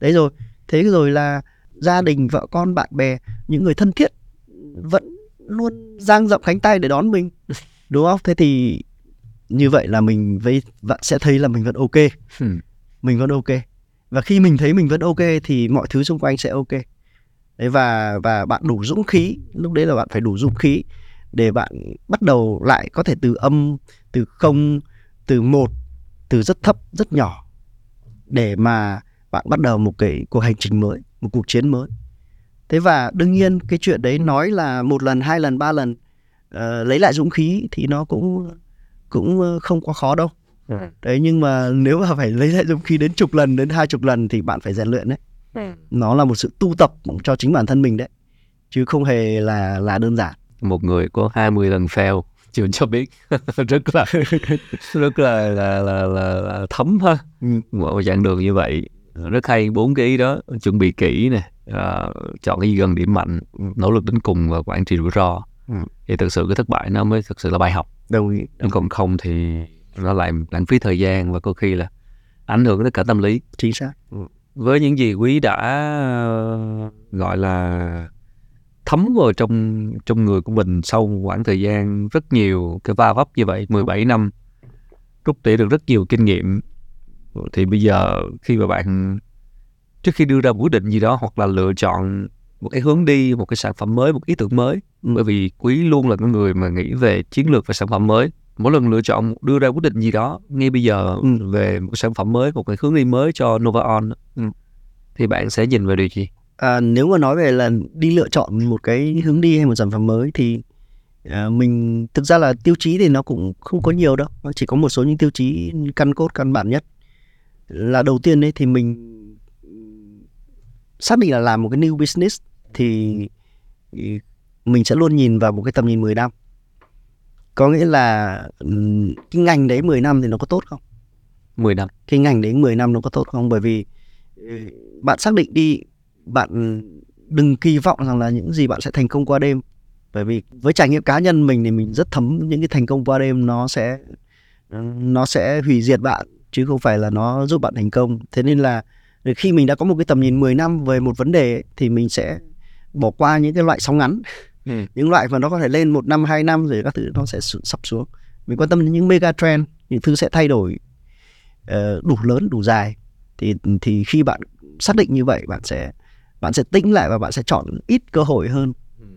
Đấy rồi. Thế rồi là gia đình vợ con bạn bè những người thân thiết vẫn luôn dang rộng cánh tay để đón mình. Đúng không? Thế thì như vậy là mình với vẫn sẽ thấy là mình vẫn ok. Ừ. mình vẫn ok. Và khi mình thấy mình vẫn ok thì mọi thứ xung quanh sẽ ok. Đấy và và bạn đủ dũng khí. Lúc đấy là bạn phải đủ dũng khí để bạn bắt đầu lại có thể từ âm từ không từ một từ rất thấp rất nhỏ để mà bạn bắt đầu một cái cuộc hành trình mới một cuộc chiến mới. Thế và đương nhiên cái chuyện đấy nói là một lần hai lần ba lần uh, lấy lại dũng khí thì nó cũng cũng ờ, không quá khó đâu. Ừ. đấy nhưng mà nếu mà phải lấy lại dũng khí đến chục lần đến hai chục lần thì bạn phải rèn luyện đấy. Ừ. nó là một sự tu tập cho chính bản thân mình đấy chứ không hề là là đơn giản. Một người có 20 lần fail chưa cho biết. Rất là rất là là là, là, là thấm ha. Ừ. một chặng đường như vậy. Rất hay bốn cái ý đó chuẩn bị kỹ nè uh, chọn cái gì gần điểm mạnh nỗ lực đến cùng và quản trị rủi ro. Ừ. thì thực sự cái thất bại nó mới thực sự là bài học. Đồng ý. Còn không thì nó lại lãng phí thời gian và có khi là ảnh hưởng đến cả tâm lý. Chính xác. Ừ. với những gì quý đã uh, gọi là thấm vào trong trong người của mình sau một khoảng thời gian rất nhiều cái va vấp như vậy 17 năm rút tỉa được rất nhiều kinh nghiệm thì bây giờ khi mà bạn trước khi đưa ra quyết định gì đó hoặc là lựa chọn một cái hướng đi một cái sản phẩm mới một ý tưởng mới ừ. bởi vì quý luôn là cái người mà nghĩ về chiến lược và sản phẩm mới mỗi lần lựa chọn đưa ra quyết định gì đó ngay bây giờ ừ. về một sản phẩm mới một cái hướng đi mới cho Nova On ừ. thì bạn sẽ nhìn về điều gì à, nếu mà nói về là đi lựa chọn một cái hướng đi hay một sản phẩm mới thì à, mình thực ra là tiêu chí thì nó cũng không có nhiều đâu. Nó chỉ có một số những tiêu chí căn cốt căn bản nhất. Là đầu tiên đấy thì mình xác định là làm một cái new business thì mình sẽ luôn nhìn vào một cái tầm nhìn 10 năm. Có nghĩa là cái ngành đấy 10 năm thì nó có tốt không? 10 năm. Cái ngành đấy 10 năm nó có tốt không? Bởi vì ừ, bạn xác định đi bạn đừng kỳ vọng rằng là những gì bạn sẽ thành công qua đêm. Bởi vì với trải nghiệm cá nhân mình thì mình rất thấm những cái thành công qua đêm nó sẽ nó sẽ hủy diệt bạn chứ không phải là nó giúp bạn thành công. Thế nên là khi mình đã có một cái tầm nhìn 10 năm về một vấn đề thì mình sẽ bỏ qua những cái loại sóng ngắn. Ừ. những loại mà nó có thể lên một năm hai năm rồi các thứ nó sẽ sập xuống. Mình quan tâm đến những mega trend những thứ sẽ thay đổi uh, đủ lớn đủ dài. Thì thì khi bạn xác định như vậy bạn sẽ bạn sẽ tĩnh lại và bạn sẽ chọn ít cơ hội hơn.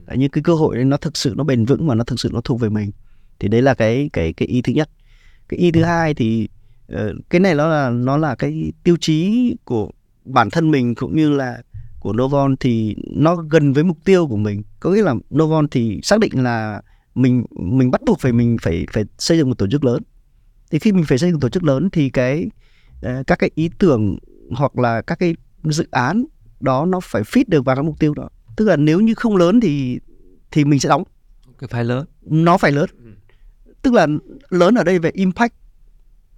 Ừ. những cái cơ hội đấy nó thực sự nó bền vững và nó thực sự nó thuộc về mình. Thì đấy là cái cái cái ý thứ nhất. Cái ý thứ hai thì uh, cái này nó là nó là cái tiêu chí của bản thân mình cũng như là của Novon thì nó gần với mục tiêu của mình. Có nghĩa là Novon thì xác định là mình mình bắt buộc phải mình phải phải xây dựng một tổ chức lớn. Thì khi mình phải xây dựng tổ chức lớn thì cái uh, các cái ý tưởng hoặc là các cái dự án đó nó phải fit được vào cái mục tiêu đó. Tức là nếu như không lớn thì thì mình sẽ đóng. Cái phải lớn. Nó phải lớn. Ừ. tức là lớn ở đây về impact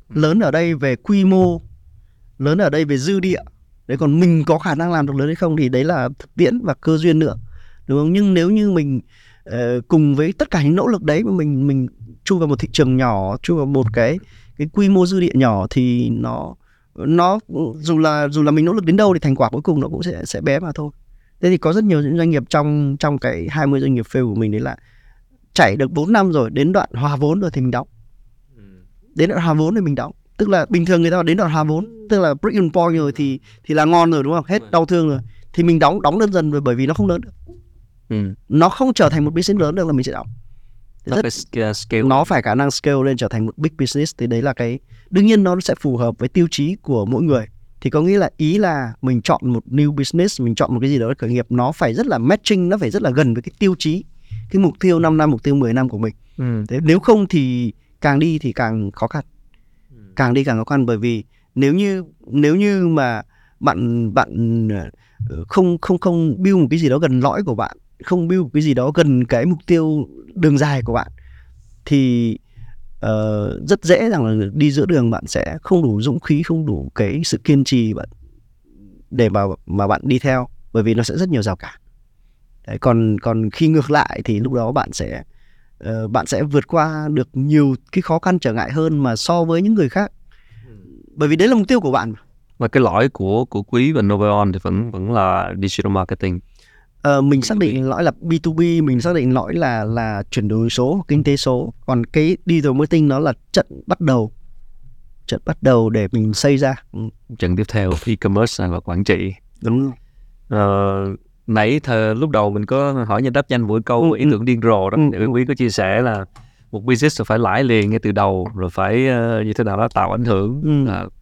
ừ. lớn ở đây về quy mô lớn ở đây về dư địa. Đấy còn mình có khả năng làm được lớn hay không thì đấy là thực tiễn và cơ duyên nữa. Đúng không? Nhưng nếu như mình uh, cùng với tất cả những nỗ lực đấy mà mình mình chui vào một thị trường nhỏ chui vào một cái cái quy mô dư địa nhỏ thì nó nó dù là dù là mình nỗ lực đến đâu thì thành quả cuối cùng nó cũng sẽ sẽ bé mà thôi. Thế thì có rất nhiều những doanh nghiệp trong trong cái 20 doanh nghiệp fail của mình đấy là chảy được 4 năm rồi đến đoạn hòa vốn rồi thì mình đóng. Ừ. đến đoạn hòa vốn thì mình đóng. Tức là bình thường người ta đến đoạn hòa vốn tức là break even point rồi thì thì là ngon rồi đúng không? Hết đau thương rồi. Thì mình đóng đóng dần dần rồi bởi vì nó không lớn được. Ừ. nó không trở thành một business lớn được là mình sẽ đóng. Nó rất, phải scale. nó phải khả năng scale lên trở thành một big business. Thì đấy là cái đương nhiên nó sẽ phù hợp với tiêu chí của mỗi người thì có nghĩa là ý là mình chọn một new business mình chọn một cái gì đó khởi nghiệp nó phải rất là matching nó phải rất là gần với cái tiêu chí cái mục tiêu 5 năm mục tiêu 10 năm của mình ừ. thế nếu không thì càng đi thì càng khó khăn ừ. càng đi càng khó khăn bởi vì nếu như nếu như mà bạn bạn ờ, không không không build một cái gì đó gần lõi của bạn không build một cái gì đó gần cái mục tiêu đường dài của bạn thì uh, rất dễ rằng là đi giữa đường bạn sẽ không đủ dũng khí không đủ cái sự kiên trì bạn để mà mà bạn đi theo bởi vì nó sẽ rất nhiều rào cản. Đấy, còn còn khi ngược lại thì lúc đó bạn sẽ uh, bạn sẽ vượt qua được nhiều cái khó khăn trở ngại hơn mà so với những người khác. Bởi vì đấy là mục tiêu của bạn và cái lõi của của quý và Noveon thì vẫn vẫn là digital marketing uh, mình xác định lõi là B2B mình xác định lõi là là chuyển đổi số kinh tế số còn cái digital marketing nó là trận bắt đầu trận bắt đầu để mình xây ra ừ. trận tiếp theo e-commerce và quản trị đúng rồi uh, nãy thờ, lúc đầu mình có hỏi nhanh đáp nhanh mỗi câu ừ, ý ừ. tưởng điên rồ đó ừ. quý có chia sẻ là một business phải lãi liền ngay từ đầu rồi phải uh, như thế nào đó tạo ảnh hưởng ừ. uh,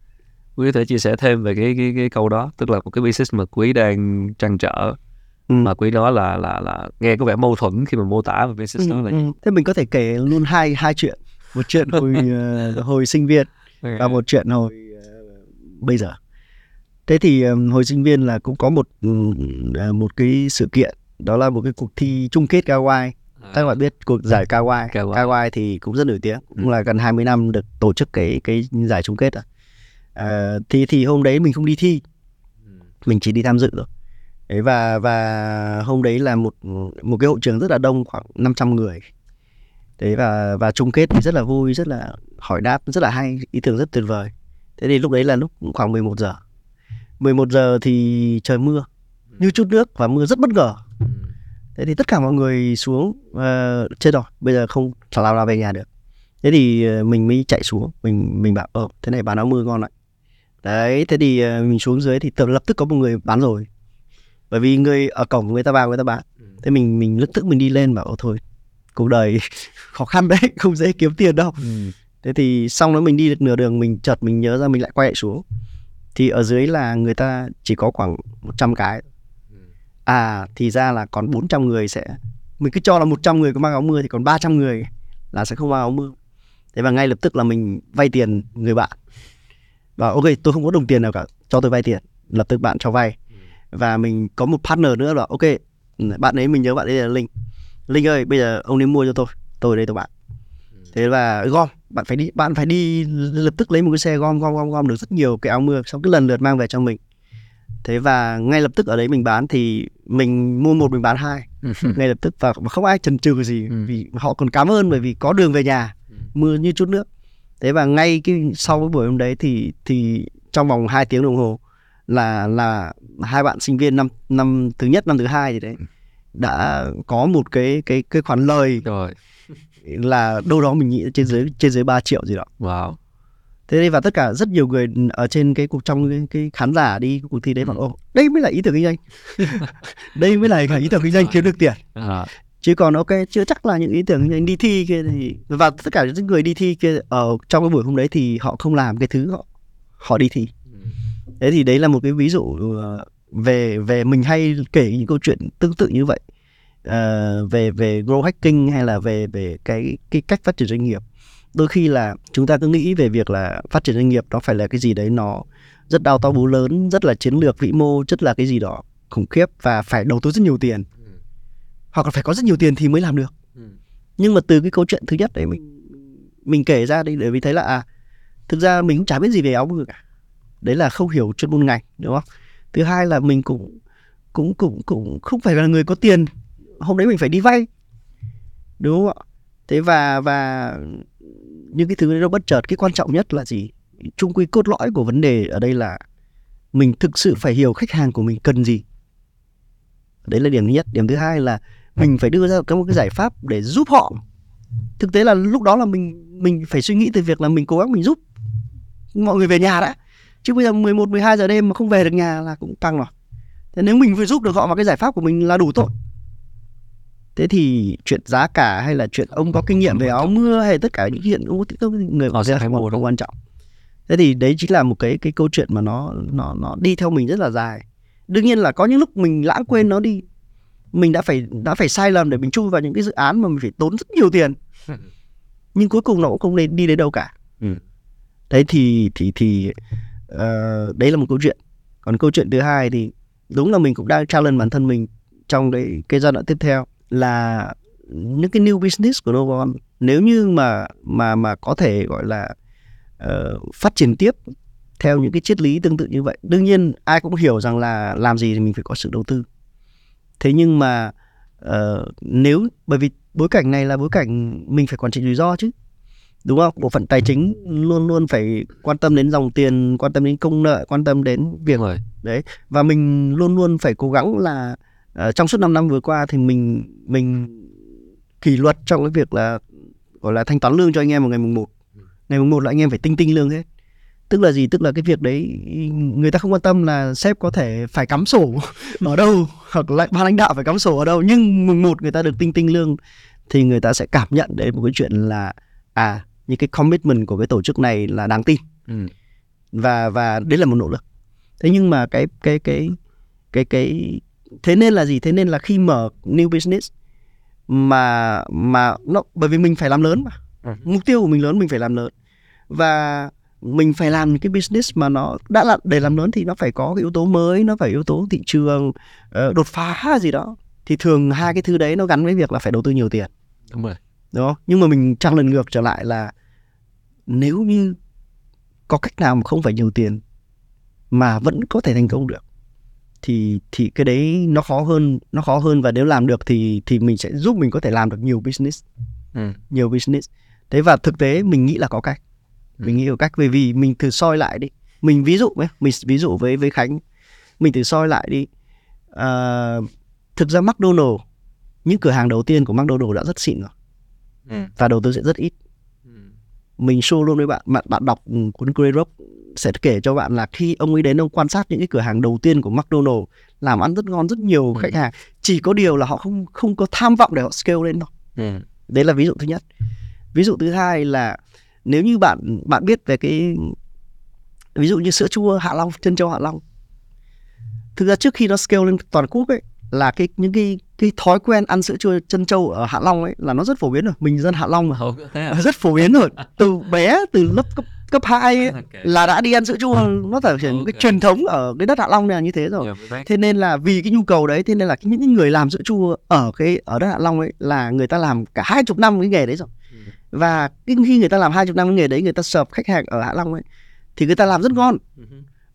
quý có thể chia sẻ thêm về cái cái cái câu đó tức là một cái business mà quý đang trăn trở ừ. mà quý đó là là là nghe có vẻ mâu thuẫn khi mà mô tả về business ừ, đó là ừ. thế mình có thể kể luôn hai hai chuyện một chuyện hồi uh, hồi sinh viên và một chuyện hồi uh, bây giờ thế thì um, hồi sinh viên là cũng có một uh, một cái sự kiện đó là một cái cuộc thi chung kết Kawaii à. các bạn biết cuộc giải Kawaii Kawaii, Kawaii thì cũng rất nổi tiếng cũng ừ. là gần 20 năm được tổ chức cái cái giải chung kết à. à thì thì hôm đấy mình không đi thi ừ. mình chỉ đi tham dự thôi đấy và và hôm đấy là một một cái hội trường rất là đông khoảng 500 người. Đấy và và chung kết thì rất là vui rất là hỏi đáp rất là hay ý tưởng rất tuyệt vời. Thế thì lúc đấy là lúc khoảng 11 giờ. 11 giờ thì trời mưa như chút nước và mưa rất bất ngờ. Thế thì tất cả mọi người xuống uh, chết rồi bây giờ không thả nào ra về nhà được. Thế thì ờ, mình mới chạy xuống mình mình bảo ờ thế này bán áo mưa ngon lại đấy thế thì ờ, mình xuống dưới thì lập tức có một người bán rồi bởi vì người ở cổng người ta vào người ta bán ừ. thế mình mình lập tức mình đi lên bảo thôi cuộc đời khó khăn đấy không dễ kiếm tiền đâu ừ. thế thì xong đó mình đi được nửa đường mình chợt mình nhớ ra mình lại quay lại xuống thì ở dưới là người ta chỉ có khoảng 100 cái ừ. à thì ra là còn 400 người sẽ mình cứ cho là 100 người có mang áo mưa thì còn 300 người là sẽ không mang áo mưa thế và ngay lập tức là mình vay tiền người bạn và ok tôi không có đồng tiền nào cả cho tôi vay tiền lập tức bạn cho vay. Và mình có một partner nữa là ok bạn ấy mình nhớ bạn ấy là linh linh ơi bây giờ ông nên mua cho tôi tôi đây tôi bạn ừ. thế là gom bạn phải đi bạn phải đi lập tức lấy một cái xe gom gom gom gom được rất nhiều cái áo mưa xong cứ lần lượt mang về cho mình thế và ngay lập tức ở đấy mình bán thì mình mua một mình bán hai ừ. ngay lập tức và không ai chần chừ gì ừ. vì họ còn cảm ơn bởi vì có đường về nhà mưa như chút nước thế và ngay cái sau cái buổi hôm đấy thì thì trong vòng 2 tiếng đồng hồ là là hai bạn sinh viên năm năm thứ nhất năm thứ hai gì đấy đã có một cái cái cái khoản lời rồi là đâu đó mình nghĩ trên dưới trên dưới 3 triệu gì đó. Wow. Thế đây và tất cả rất nhiều người ở trên cái cuộc trong cái, cái khán giả đi cuộc thi đấy bảo ô đây mới là ý tưởng kinh doanh. đây mới là ý tưởng kinh doanh kiếm được tiền. À. Chứ còn ok chưa chắc là những ý tưởng kinh doanh đi thi kia thì và tất cả những người đi thi kia ở trong cái buổi hôm đấy thì họ không làm cái thứ họ họ đi thi. Thế thì đấy là một cái ví dụ ờ, về về mình hay kể những câu chuyện tương tự như vậy. Uh, về về grow hacking hay là về về cái cái cách phát triển doanh nghiệp. Đôi khi là chúng ta cứ nghĩ về việc là phát triển doanh nghiệp nó phải là cái gì đấy nó rất đau to bú lớn rất là chiến lược vĩ mô rất là cái gì đó khủng khiếp và phải đầu tư rất nhiều tiền. Ừ. hoặc là phải có rất nhiều tiền thì mới làm được. Ừ. nhưng mà từ cái câu chuyện thứ nhất đấy mình mình kể ra đây để vì thấy là à thực ra mình cũng chả biết gì về áo mưa cả đấy là không hiểu chuyên môn ngành, đúng không? Thứ hai là mình cũng cũng cũng cũng không phải là người có tiền. Hôm đấy mình phải đi vay. Đúng không ạ? Thế và và những cái thứ đấy nó bất chợt. Cái quan trọng nhất là gì? Trung quy cốt lõi của vấn đề ở đây là mình thực sự phải hiểu khách hàng của mình cần gì. Đấy là điểm thứ nhất. Điểm thứ hai là mình phải đưa ra một cái giải pháp để giúp họ. Thực tế là lúc đó là mình mình phải suy nghĩ từ việc là mình cố gắng mình giúp mọi người về nhà đã chứ bây giờ 11 12 giờ đêm mà không về được nhà là cũng căng rồi. Thế nếu mình phải giúp được họ vào cái giải pháp của mình là đủ tội. Thế thì chuyện giá cả hay là chuyện ông có kinh nghiệm về áo mưa hay tất cả những chuyện người họ sẽ phải một không? quan trọng. Thế thì đấy chính là một cái cái câu chuyện mà nó nó nó đi theo mình rất là dài. Đương nhiên là có những lúc mình lãng quên nó đi. Mình đã phải đã phải sai lầm để mình chui vào những cái dự án mà mình phải tốn rất nhiều tiền. Nhưng cuối cùng nó cũng không nên đi đến đâu cả. Ừ. đấy thì thì thì uh, đấy là một câu chuyện. Còn câu chuyện thứ hai thì đúng là mình cũng đang challenge bản thân mình trong cái cái giai đoạn tiếp theo là những cái new business của Novon nếu như mà mà mà có thể gọi là uh, phát triển tiếp theo những cái triết lý tương tự như vậy. Đương nhiên ai cũng hiểu rằng là làm gì thì mình phải có sự đầu tư. Thế nhưng mà uh, nếu bởi vì bối cảnh này là bối cảnh mình phải quản trị rủi ro chứ đúng không? Bộ phận tài chính luôn luôn phải quan tâm đến dòng tiền quan tâm đến công nợ quan tâm đến việc rồi. Đấy và mình luôn luôn phải cố gắng là uh, trong suốt 5 năm vừa qua thì mình mình kỷ luật trong cái việc là gọi là thanh toán lương cho anh em vào ngày mùng 1 ngày mùng 1 là anh em phải tinh tinh lương hết. Tức là gì? Tức là cái việc đấy người ta không quan tâm là sếp có thể phải cắm sổ ở đâu hoặc là ban lãnh đạo phải cắm sổ ở đâu. Nhưng mùng 1 người ta được tinh tinh lương thì người ta sẽ cảm nhận đến một cái chuyện là à những cái commitment của cái tổ chức này là đáng tin. Ừ. và và đấy là một nỗ lực. Thế nhưng mà cái cái cái cái cái thế nên là gì? Thế nên là khi mở new business mà mà nó bởi vì mình phải làm lớn mà. Ừ. mục tiêu của mình lớn mình phải làm lớn. Và mình phải làm cái business mà nó đã là để làm lớn thì nó phải có cái yếu tố mới nó phải yếu tố thị trường uh, đột phá gì đó. Thì thường hai cái thứ đấy nó gắn với việc là phải đầu tư nhiều tiền. Đúng rồi đúng không? Nhưng mà mình trang lần ngược trở lại là nếu như có cách nào mà không phải nhiều tiền mà vẫn có thể thành công được thì thì cái đấy nó khó hơn nó khó hơn. Và nếu làm được thì thì mình sẽ giúp mình có thể làm được nhiều business. Ừ. nhiều business. Thế và thực tế mình nghĩ là có cách. Ừ. mình nghĩ có cách. Bởi vì mình thử soi lại đi. Mình ví dụ nhé mình ví dụ với với khánh. Mình thử soi lại đi. À, thực ra McDonald những cửa hàng đầu tiên của McDonald đã rất xịn rồi ừ. và đầu tư sẽ rất ít ừ. mình show luôn với bạn bạn bạn đọc cuốn Grey Rock sẽ kể cho bạn là khi ông ấy đến ông quan sát những cái cửa hàng đầu tiên của McDonald làm ăn rất ngon rất nhiều ừ. khách hàng chỉ có điều là họ không không có tham vọng để họ scale lên đâu ừ. đấy là ví dụ thứ nhất ví dụ thứ hai là nếu như bạn bạn biết về cái ví dụ như sữa chua Hạ Long chân châu Hạ Long thực ra trước khi nó scale lên toàn quốc ấy là cái những cái cái thói quen ăn sữa chua chân trâu ở Hạ Long ấy là nó rất phổ biến rồi. Mình dân Hạ Long mà. À? rất phổ biến rồi. Từ bé từ lớp cấp cấp hai ấy, okay. là đã đi ăn sữa chua. Nó phải okay. cái truyền thống ở cái đất Hạ Long này là như thế rồi. Yeah, thế nên là vì cái nhu cầu đấy thế nên là những người làm sữa chua ở cái ở đất Hạ Long ấy là người ta làm cả hai chục năm cái nghề đấy rồi. Ừ. và khi người ta làm hai chục năm cái nghề đấy người ta sợp khách hàng ở Hạ Long ấy thì người ta làm rất ngon. Ừ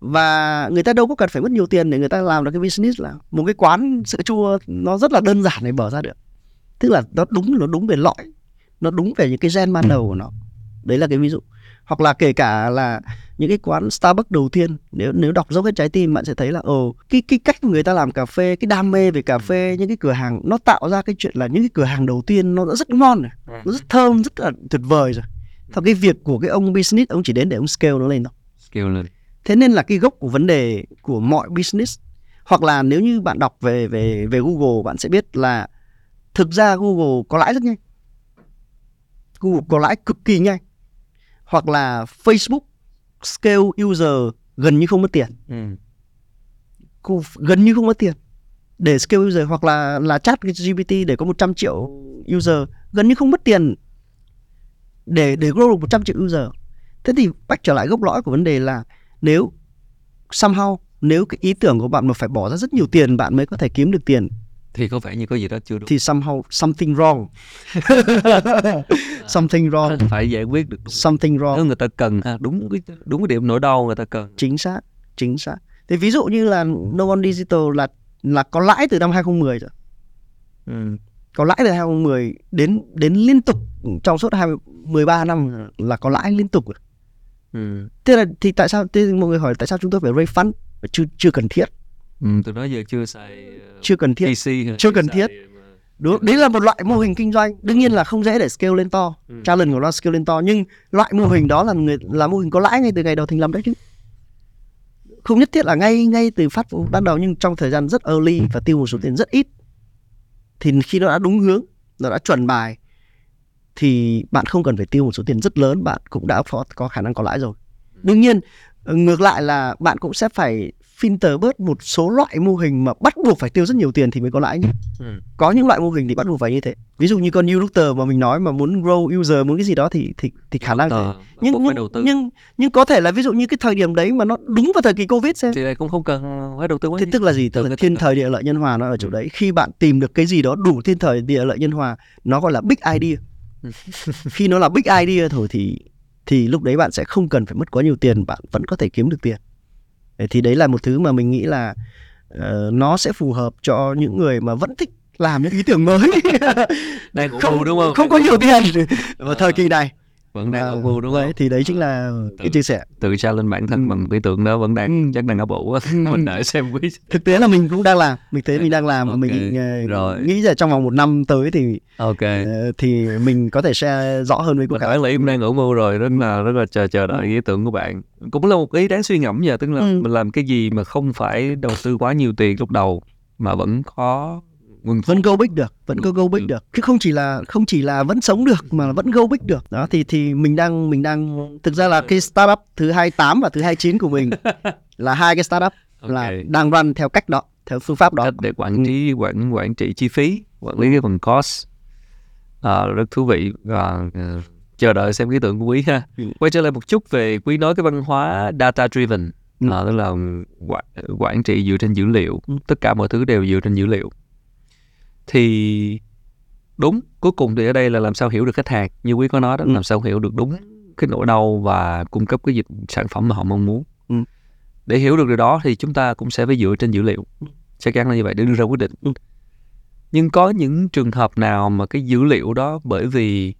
và người ta đâu có cần phải mất nhiều tiền để người ta làm được cái business là một cái quán sữa chua nó rất là đơn giản để mở ra được. Tức là nó đúng nó đúng về lõi nó đúng về những cái gen ban đầu của nó. Đấy là cái ví dụ. Hoặc là kể cả là những cái quán Starbucks đầu tiên nếu nếu đọc dấu hết trái tim bạn sẽ thấy là ồ cái cái cách người ta làm cà phê cái đam mê về cà phê những cái cửa hàng nó tạo ra cái chuyện là những cái cửa hàng đầu tiên nó đã rất ngon rồi ừ. nó rất thơm rất là tuyệt vời rồi. Thật cái việc của cái ông business ông chỉ đến để ông scale nó lên thôi. Scale lên thế nên là cái gốc của vấn đề của mọi business hoặc là nếu như bạn đọc về về về Google bạn sẽ biết là thực ra Google có lãi rất nhanh. Google có lãi cực kỳ nhanh. Hoặc là Facebook scale user gần như không mất tiền. Ừ. gần như không mất tiền để scale user hoặc là là chat GPT để có 100 triệu user gần như không mất tiền để để grow được 100 triệu user. Thế thì bắt trở lại gốc lõi của vấn đề là nếu somehow nếu cái ý tưởng của bạn mà phải bỏ ra rất nhiều tiền bạn mới có thể kiếm được tiền. Thì có vẻ như có gì đó chưa đúng. Thì somehow something wrong. Something wrong. Phải giải quyết được something wrong. Nếu người ta cần ha đúng cái đúng cái điểm nỗi đau người ta cần. Chính xác chính xác. Thì ví dụ như là No One Digital là là có lãi từ năm 2010 rồi. Ừ. có lãi từ 2010 đến đến liên tục trong suốt 20, 13 năm là có lãi liên tục rồi Ừ. Thế là thì tại sao thế mọi người hỏi tại sao chúng tôi phải raise fund và chưa chưa cần thiết. Ừ, từ đó giờ chưa xài uh, chưa cần thiết. PC, chưa cần thiết. Đúng, đấy là một loại mô hình kinh doanh. Đương nhiên là không dễ để scale lên to. Ừ. Challenge của nó scale lên to nhưng loại mô hình đó là người là mô hình có lãi ngay từ ngày đầu thành lập đấy chứ. Không nhất thiết là ngay ngay từ phát ban đầu nhưng trong thời gian rất early và tiêu một số tiền rất ít thì khi nó đã đúng hướng, nó đã chuẩn bài thì bạn không cần phải tiêu một số tiền rất lớn bạn cũng đã có, có khả năng có lãi rồi đương nhiên ngược lại là bạn cũng sẽ phải filter bớt một số loại mô hình mà bắt buộc phải tiêu rất nhiều tiền thì mới có lãi nhé. Ừ. Có những loại mô hình thì bắt buộc phải như thế. Ví dụ như con new router mà mình nói mà muốn grow user muốn cái gì đó thì thì thì khả năng thế. Nhưng nhưng, nhưng nhưng có thể là ví dụ như cái thời điểm đấy mà nó đúng vào thời kỳ covid xem. Thì này cũng không cần phải đầu tư quá. Thế tức là gì? Tức là thiên thời địa lợi nhân hòa nó ở chỗ ừ. đấy. Khi bạn tìm được cái gì đó đủ thiên thời địa lợi nhân hòa, nó gọi là big idea khi nó là big idea thôi thì thì lúc đấy bạn sẽ không cần phải mất quá nhiều tiền bạn vẫn có thể kiếm được tiền. Thì đấy là một thứ mà mình nghĩ là uh, nó sẽ phù hợp cho những người mà vẫn thích làm những ý tưởng mới. Đang không đúng không? không có nhiều tiền. Vào thời kỳ này vẫn đang à, đúng không? thì đấy chính là tự, cái chia sẻ tự challenge bản thân bằng ý tưởng đó vẫn đang ừ. chắc đang ở bộ mình đợi xem quý thực tế là mình cũng đang làm mình thấy mình đang làm okay. mình uh, rồi. nghĩ là trong vòng một năm tới thì ok uh, thì mình có thể share rõ hơn với cô là em đang ở mưu rồi rất là rất là chờ chờ đợi ý tưởng của bạn cũng là một ý đáng suy ngẫm giờ tức là ừ. mình làm cái gì mà không phải đầu tư quá nhiều tiền lúc đầu mà vẫn có vẫn go big được vẫn có go big được. Chứ không chỉ là không chỉ là vẫn sống được mà vẫn go big được. Đó thì thì mình đang mình đang thực ra là cái startup thứ 28 và thứ 29 của mình là hai cái startup okay. là đang run theo cách đó theo phương pháp đó. Cách để quản trị quản quản trị chi phí quản lý cái phần cost. À, rất thú vị. Và uh, chờ đợi xem ý tưởng của quý ha. Ừ. quay trở lại một chút về quý nói cái văn hóa data driven. Ừ. à, tức là quản, quản trị dựa trên dữ liệu. Ừ. tất cả mọi thứ đều dựa trên dữ liệu thì đúng cuối cùng thì ở đây là làm sao hiểu được khách hàng như quý có nói đó Ừ. làm sao hiểu được đúng cái nỗi đau và cung cấp cái dịch sản phẩm mà họ mong muốn Ừ. để hiểu được điều đó thì chúng ta cũng sẽ phải dựa trên dữ liệu Ừ. chắc chắn là như vậy để đưa ra quyết định Ừ. nhưng có những trường hợp nào mà cái dữ liệu đó bởi vì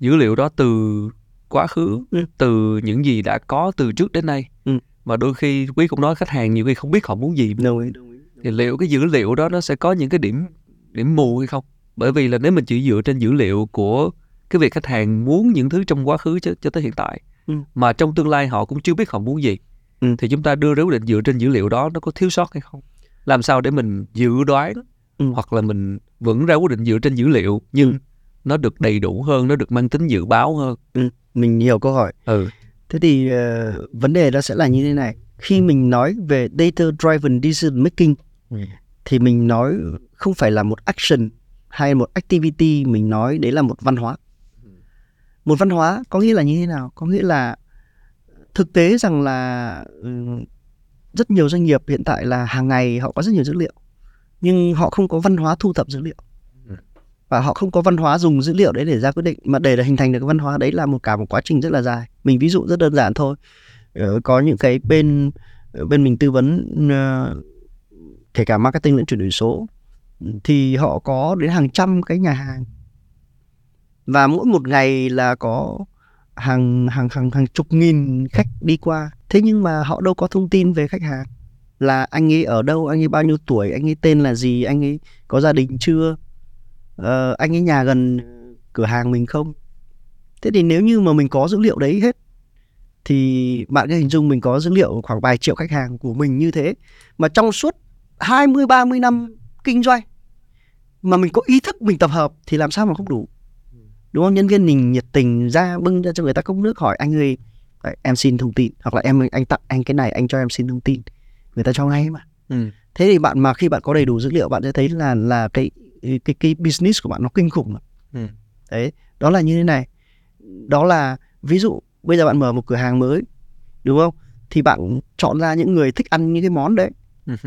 dữ liệu đó từ quá khứ Ừ. từ những gì đã có từ trước đến nay Ừ. mà đôi khi quý cũng nói khách hàng nhiều khi không biết họ muốn gì đồng ý đồng ý thì liệu cái dữ liệu đó nó sẽ có những cái điểm điểm mù hay không bởi vì là nếu mình chỉ dựa trên dữ liệu của cái việc khách hàng muốn những thứ trong quá khứ cho, cho tới hiện tại Ừ. mà trong tương lai họ cũng chưa biết họ muốn gì Ừ. thì chúng ta đưa ra quyết định dựa trên dữ liệu đó nó có thiếu sót hay không làm sao để mình dự đoán Ừ. hoặc là mình vẫn ra quyết định dựa trên dữ liệu nhưng Ừ. nó được đầy đủ hơn nó được mang tính dự báo hơn mình hiểu câu hỏi ừ thế thì ờ, vấn đề đó sẽ là như thế này khi mình nói về data driven decision making Ừ thì mình nói không phải là một action hay một activity, mình nói đấy là một văn hóa. Một văn hóa có nghĩa là như thế nào? Có nghĩa là thực tế rằng là ừ, rất nhiều doanh nghiệp hiện tại là hàng ngày họ có rất nhiều dữ liệu, nhưng họ không có văn hóa thu thập dữ liệu. Và họ không có văn hóa dùng dữ liệu đấy để ra quyết định, mà để hình thành được cái văn hóa đấy là một cả một quá trình rất là dài. Mình ví dụ rất đơn giản thôi. Ờ, có những cái bên ờ, bên mình tư vấn ờ, kể cả marketing lẫn chuyển đổi số thì họ có đến hàng trăm cái nhà hàng. Và mỗi một ngày là có hàng hàng hàng hàng chục nghìn khách đi qua. Thế nhưng mà họ đâu có thông tin về khách hàng. Là anh ấy ở đâu anh ấy bao nhiêu tuổi anh ấy tên là gì anh ấy có gia đình chưa ờ, anh ấy nhà gần cửa hàng mình không? Thế thì nếu như mà mình có dữ liệu đấy hết thì bạn cứ hình dung mình có dữ liệu khoảng vài triệu khách hàng của mình như thế. Mà trong suốt 20 30 năm kinh doanh mà mình có ý thức mình tập hợp thì làm sao mà không đủ? Đúng không? Nhân viên mình nhiệt tình ra bưng ra cho người ta cốc nước hỏi anh ơi em xin thông tin. Hoặc là em anh tặng anh cái này anh cho em xin thông tin. Người ta cho ngay mà. Ừ. Thế thì bạn mà khi bạn có đầy đủ dữ liệu bạn sẽ thấy là là cái cái cái business của bạn nó kinh khủng lắm. Ừ. đấy đó là như thế này. Đó là ví dụ bây giờ bạn mở một cửa hàng mới đúng không? Thì bạn chọn ra những người thích ăn những cái món đấy.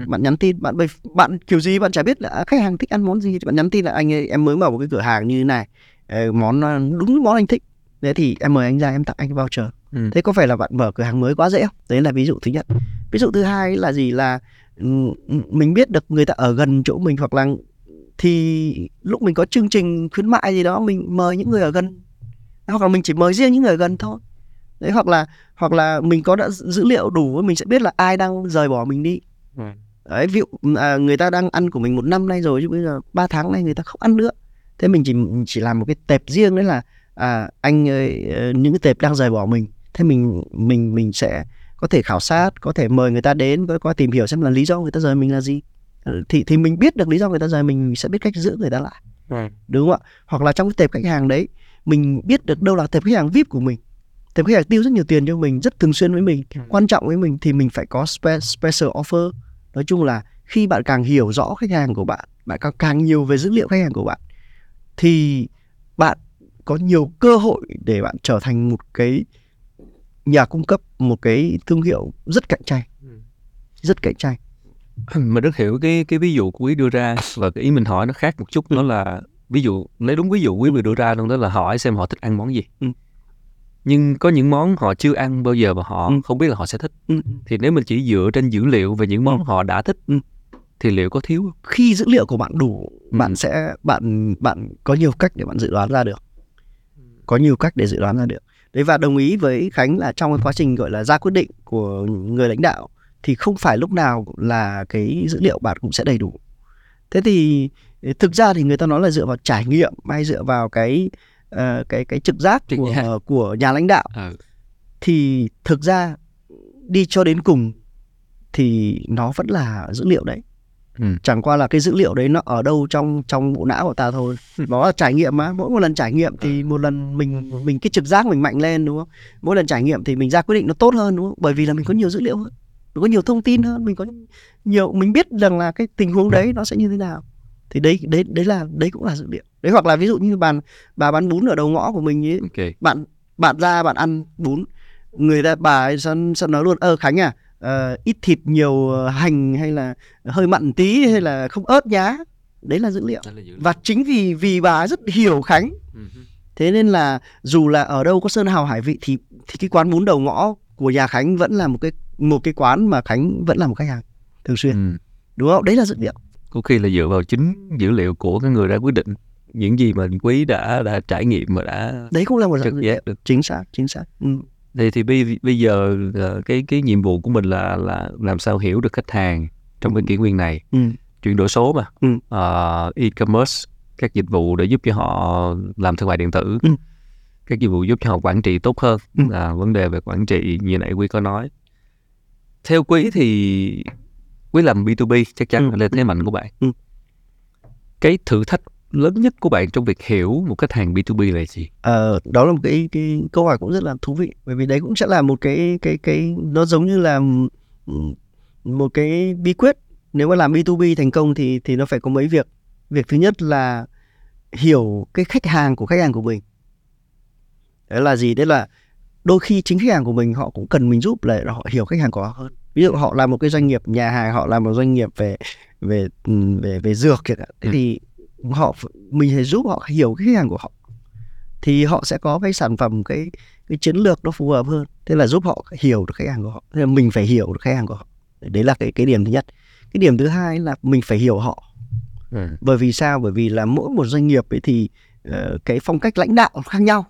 Bạn nhắn tin bạn bạn kiểu gì bạn chả biết là à, khách hàng thích ăn món gì thì bạn nhắn tin là anh ơi em mới mở một cái cửa hàng như thế này. Ờ, món ờ, đúng món anh thích. Thế thì em mời anh ra em tặng anh voucher. Ừ. thế có phải là bạn mở cửa hàng mới quá dễ không? Đấy là ví dụ thứ nhất. Ví dụ thứ hai là gì là ừm, mình biết được người ta ở gần chỗ mình hoặc là thì lúc mình có chương trình khuyến mại gì đó mình mời những người ở gần. Hoặc là mình chỉ mời riêng những người ở gần thôi. Đấy hoặc là hoặc là mình có đã dữ liệu đủ mình sẽ biết là ai đang rời bỏ mình đi Ừ. đấy ví dụ à, người ta đang ăn của mình một năm nay rồi chứ bây giờ ba tháng nay người ta không ăn nữa. Thế mình chỉ chỉ làm một cái tệp riêng đấy là à, anh ơi ờ, những cái tệp đang rời bỏ mình. Thế mình mình mình sẽ có thể khảo sát có thể mời người ta đến có, có tìm hiểu xem là lý do người ta rời mình là gì. Ờ, thì thì mình biết được lý do người ta rời mình mình sẽ biết cách giữ người ta lại. Ừ. đúng không ạ? Hoặc là trong cái tệp khách hàng đấy mình biết được đâu là tệp khách hàng vip của mình tệp khách hàng tiêu rất nhiều tiền cho mình rất thường xuyên với mình Ừ. quan trọng với mình thì mình phải có spe- special offer nói chung là khi bạn càng hiểu rõ khách hàng của bạn bạn càng càng nhiều về dữ liệu khách hàng của bạn thì bạn có nhiều cơ hội để bạn trở thành một cái nhà cung cấp một cái thương hiệu rất cạnh tranh Ừ. rất cạnh tranh mình rất hiểu cái cái ví dụ của quý đưa ra và cái ý mình hỏi nó khác một chút đó là ví dụ lấy đúng ví dụ quý vừa đưa ra luôn đó là hỏi xem họ thích ăn món gì Ừ. nhưng có những món họ chưa ăn bao giờ và họ Ừ. không biết là họ sẽ thích Ừ. thì nếu mình chỉ dựa trên dữ liệu về những món Ừ. họ đã thích Ừ. thì liệu có thiếu không? khi dữ liệu của bạn đủ Ừ. bạn sẽ bạn bạn có nhiều cách để bạn dự đoán ra được có nhiều cách để dự đoán ra được đấy và đồng ý với khánh là trong cái quá trình gọi là ra quyết định của người lãnh đạo thì không phải lúc nào là cái dữ liệu bạn cũng sẽ đầy đủ thế thì thực ra thì người ta nói là dựa vào trải nghiệm hay dựa vào cái ờ, cái cái trực giác của giác. của nhà lãnh đạo. Ừ. thì thực ra đi cho đến cùng thì nó vẫn là dữ liệu đấy. Ừ. chẳng qua là cái dữ liệu đấy nó ở đâu trong trong bộ não của ta thôi. Nó là trải nghiệm mà mỗi một lần trải nghiệm thì một lần mình mình cái trực giác mình mạnh lên đúng không? Mỗi lần trải nghiệm thì mình ra quyết định nó tốt hơn đúng không? Bởi vì là mình có nhiều dữ liệu hơn mình có nhiều thông tin hơn mình có nhiều mình biết rằng là cái tình huống đấy nó sẽ như thế nào thì đấy đấy đấy là đấy cũng là dữ liệu đấy hoặc là ví dụ như bà bà bán bún ở đầu ngõ của mình ấy okay. bạn bạn ra bạn ăn bún người ta bà ấy sẽ, sẽ nói luôn ơ khánh à uh, ít thịt nhiều hành hay là hơi mặn tí hay là không ớt nhá đấy là dữ liệu, là dữ liệu. và chính vì vì bà rất hiểu khánh uh-huh. thế nên là dù là ở đâu có sơn hào hải vị thì thì cái quán bún đầu ngõ của nhà khánh vẫn là một cái một cái quán mà khánh vẫn là một khách hàng thường xuyên ừ. đúng không đấy là dữ liệu có khi là dựa vào chính dữ liệu của cái người ra quyết định những gì mà quý đã đã trải nghiệm mà đã đấy cũng là một trực giác được chính xác chính xác ừ. thì thì bây bây giờ ờ, cái cái nhiệm vụ của mình là là làm sao hiểu được khách hàng trong cái kỷ nguyên này ừ. chuyển đổi số mà ừ. uh, e-commerce các dịch vụ để giúp cho họ làm thương mại điện tử ừ. các dịch vụ giúp cho họ quản trị tốt hơn ừ. là vấn đề về quản trị như nãy quý có nói theo quý thì quý làm B2B chắc chắn ừ. là thế mạnh của bạn ừ. cái thử thách lớn nhất của bạn trong việc hiểu một khách hàng B2B là gì? Ờ, đó là một cái cái câu hỏi cũng rất là thú vị bởi vì đấy cũng sẽ là một cái cái cái nó giống như là một cái bí quyết nếu mà làm B2B thành công thì thì nó phải có mấy việc. Việc thứ nhất là hiểu cái khách hàng của khách hàng của mình. Đấy là gì? Đấy là đôi khi chính khách hàng của mình họ cũng cần mình giúp là họ hiểu khách hàng của họ hơn ví dụ họ là một cái doanh nghiệp nhà hàng họ là một doanh nghiệp về về về về dược thế ừ. thì họ mình phải giúp họ hiểu cái khách hàng của họ. Thì họ sẽ có cái sản phẩm cái cái chiến lược nó phù hợp hơn. Thế là giúp họ hiểu được khách hàng của họ. Thế là mình phải hiểu được khách hàng của họ. Đấy là cái cái điểm thứ nhất. Cái điểm thứ hai là mình phải hiểu họ. Ừ. bởi vì sao? Bởi vì là mỗi một doanh nghiệp ấy thì uh, cái phong cách lãnh đạo khác nhau.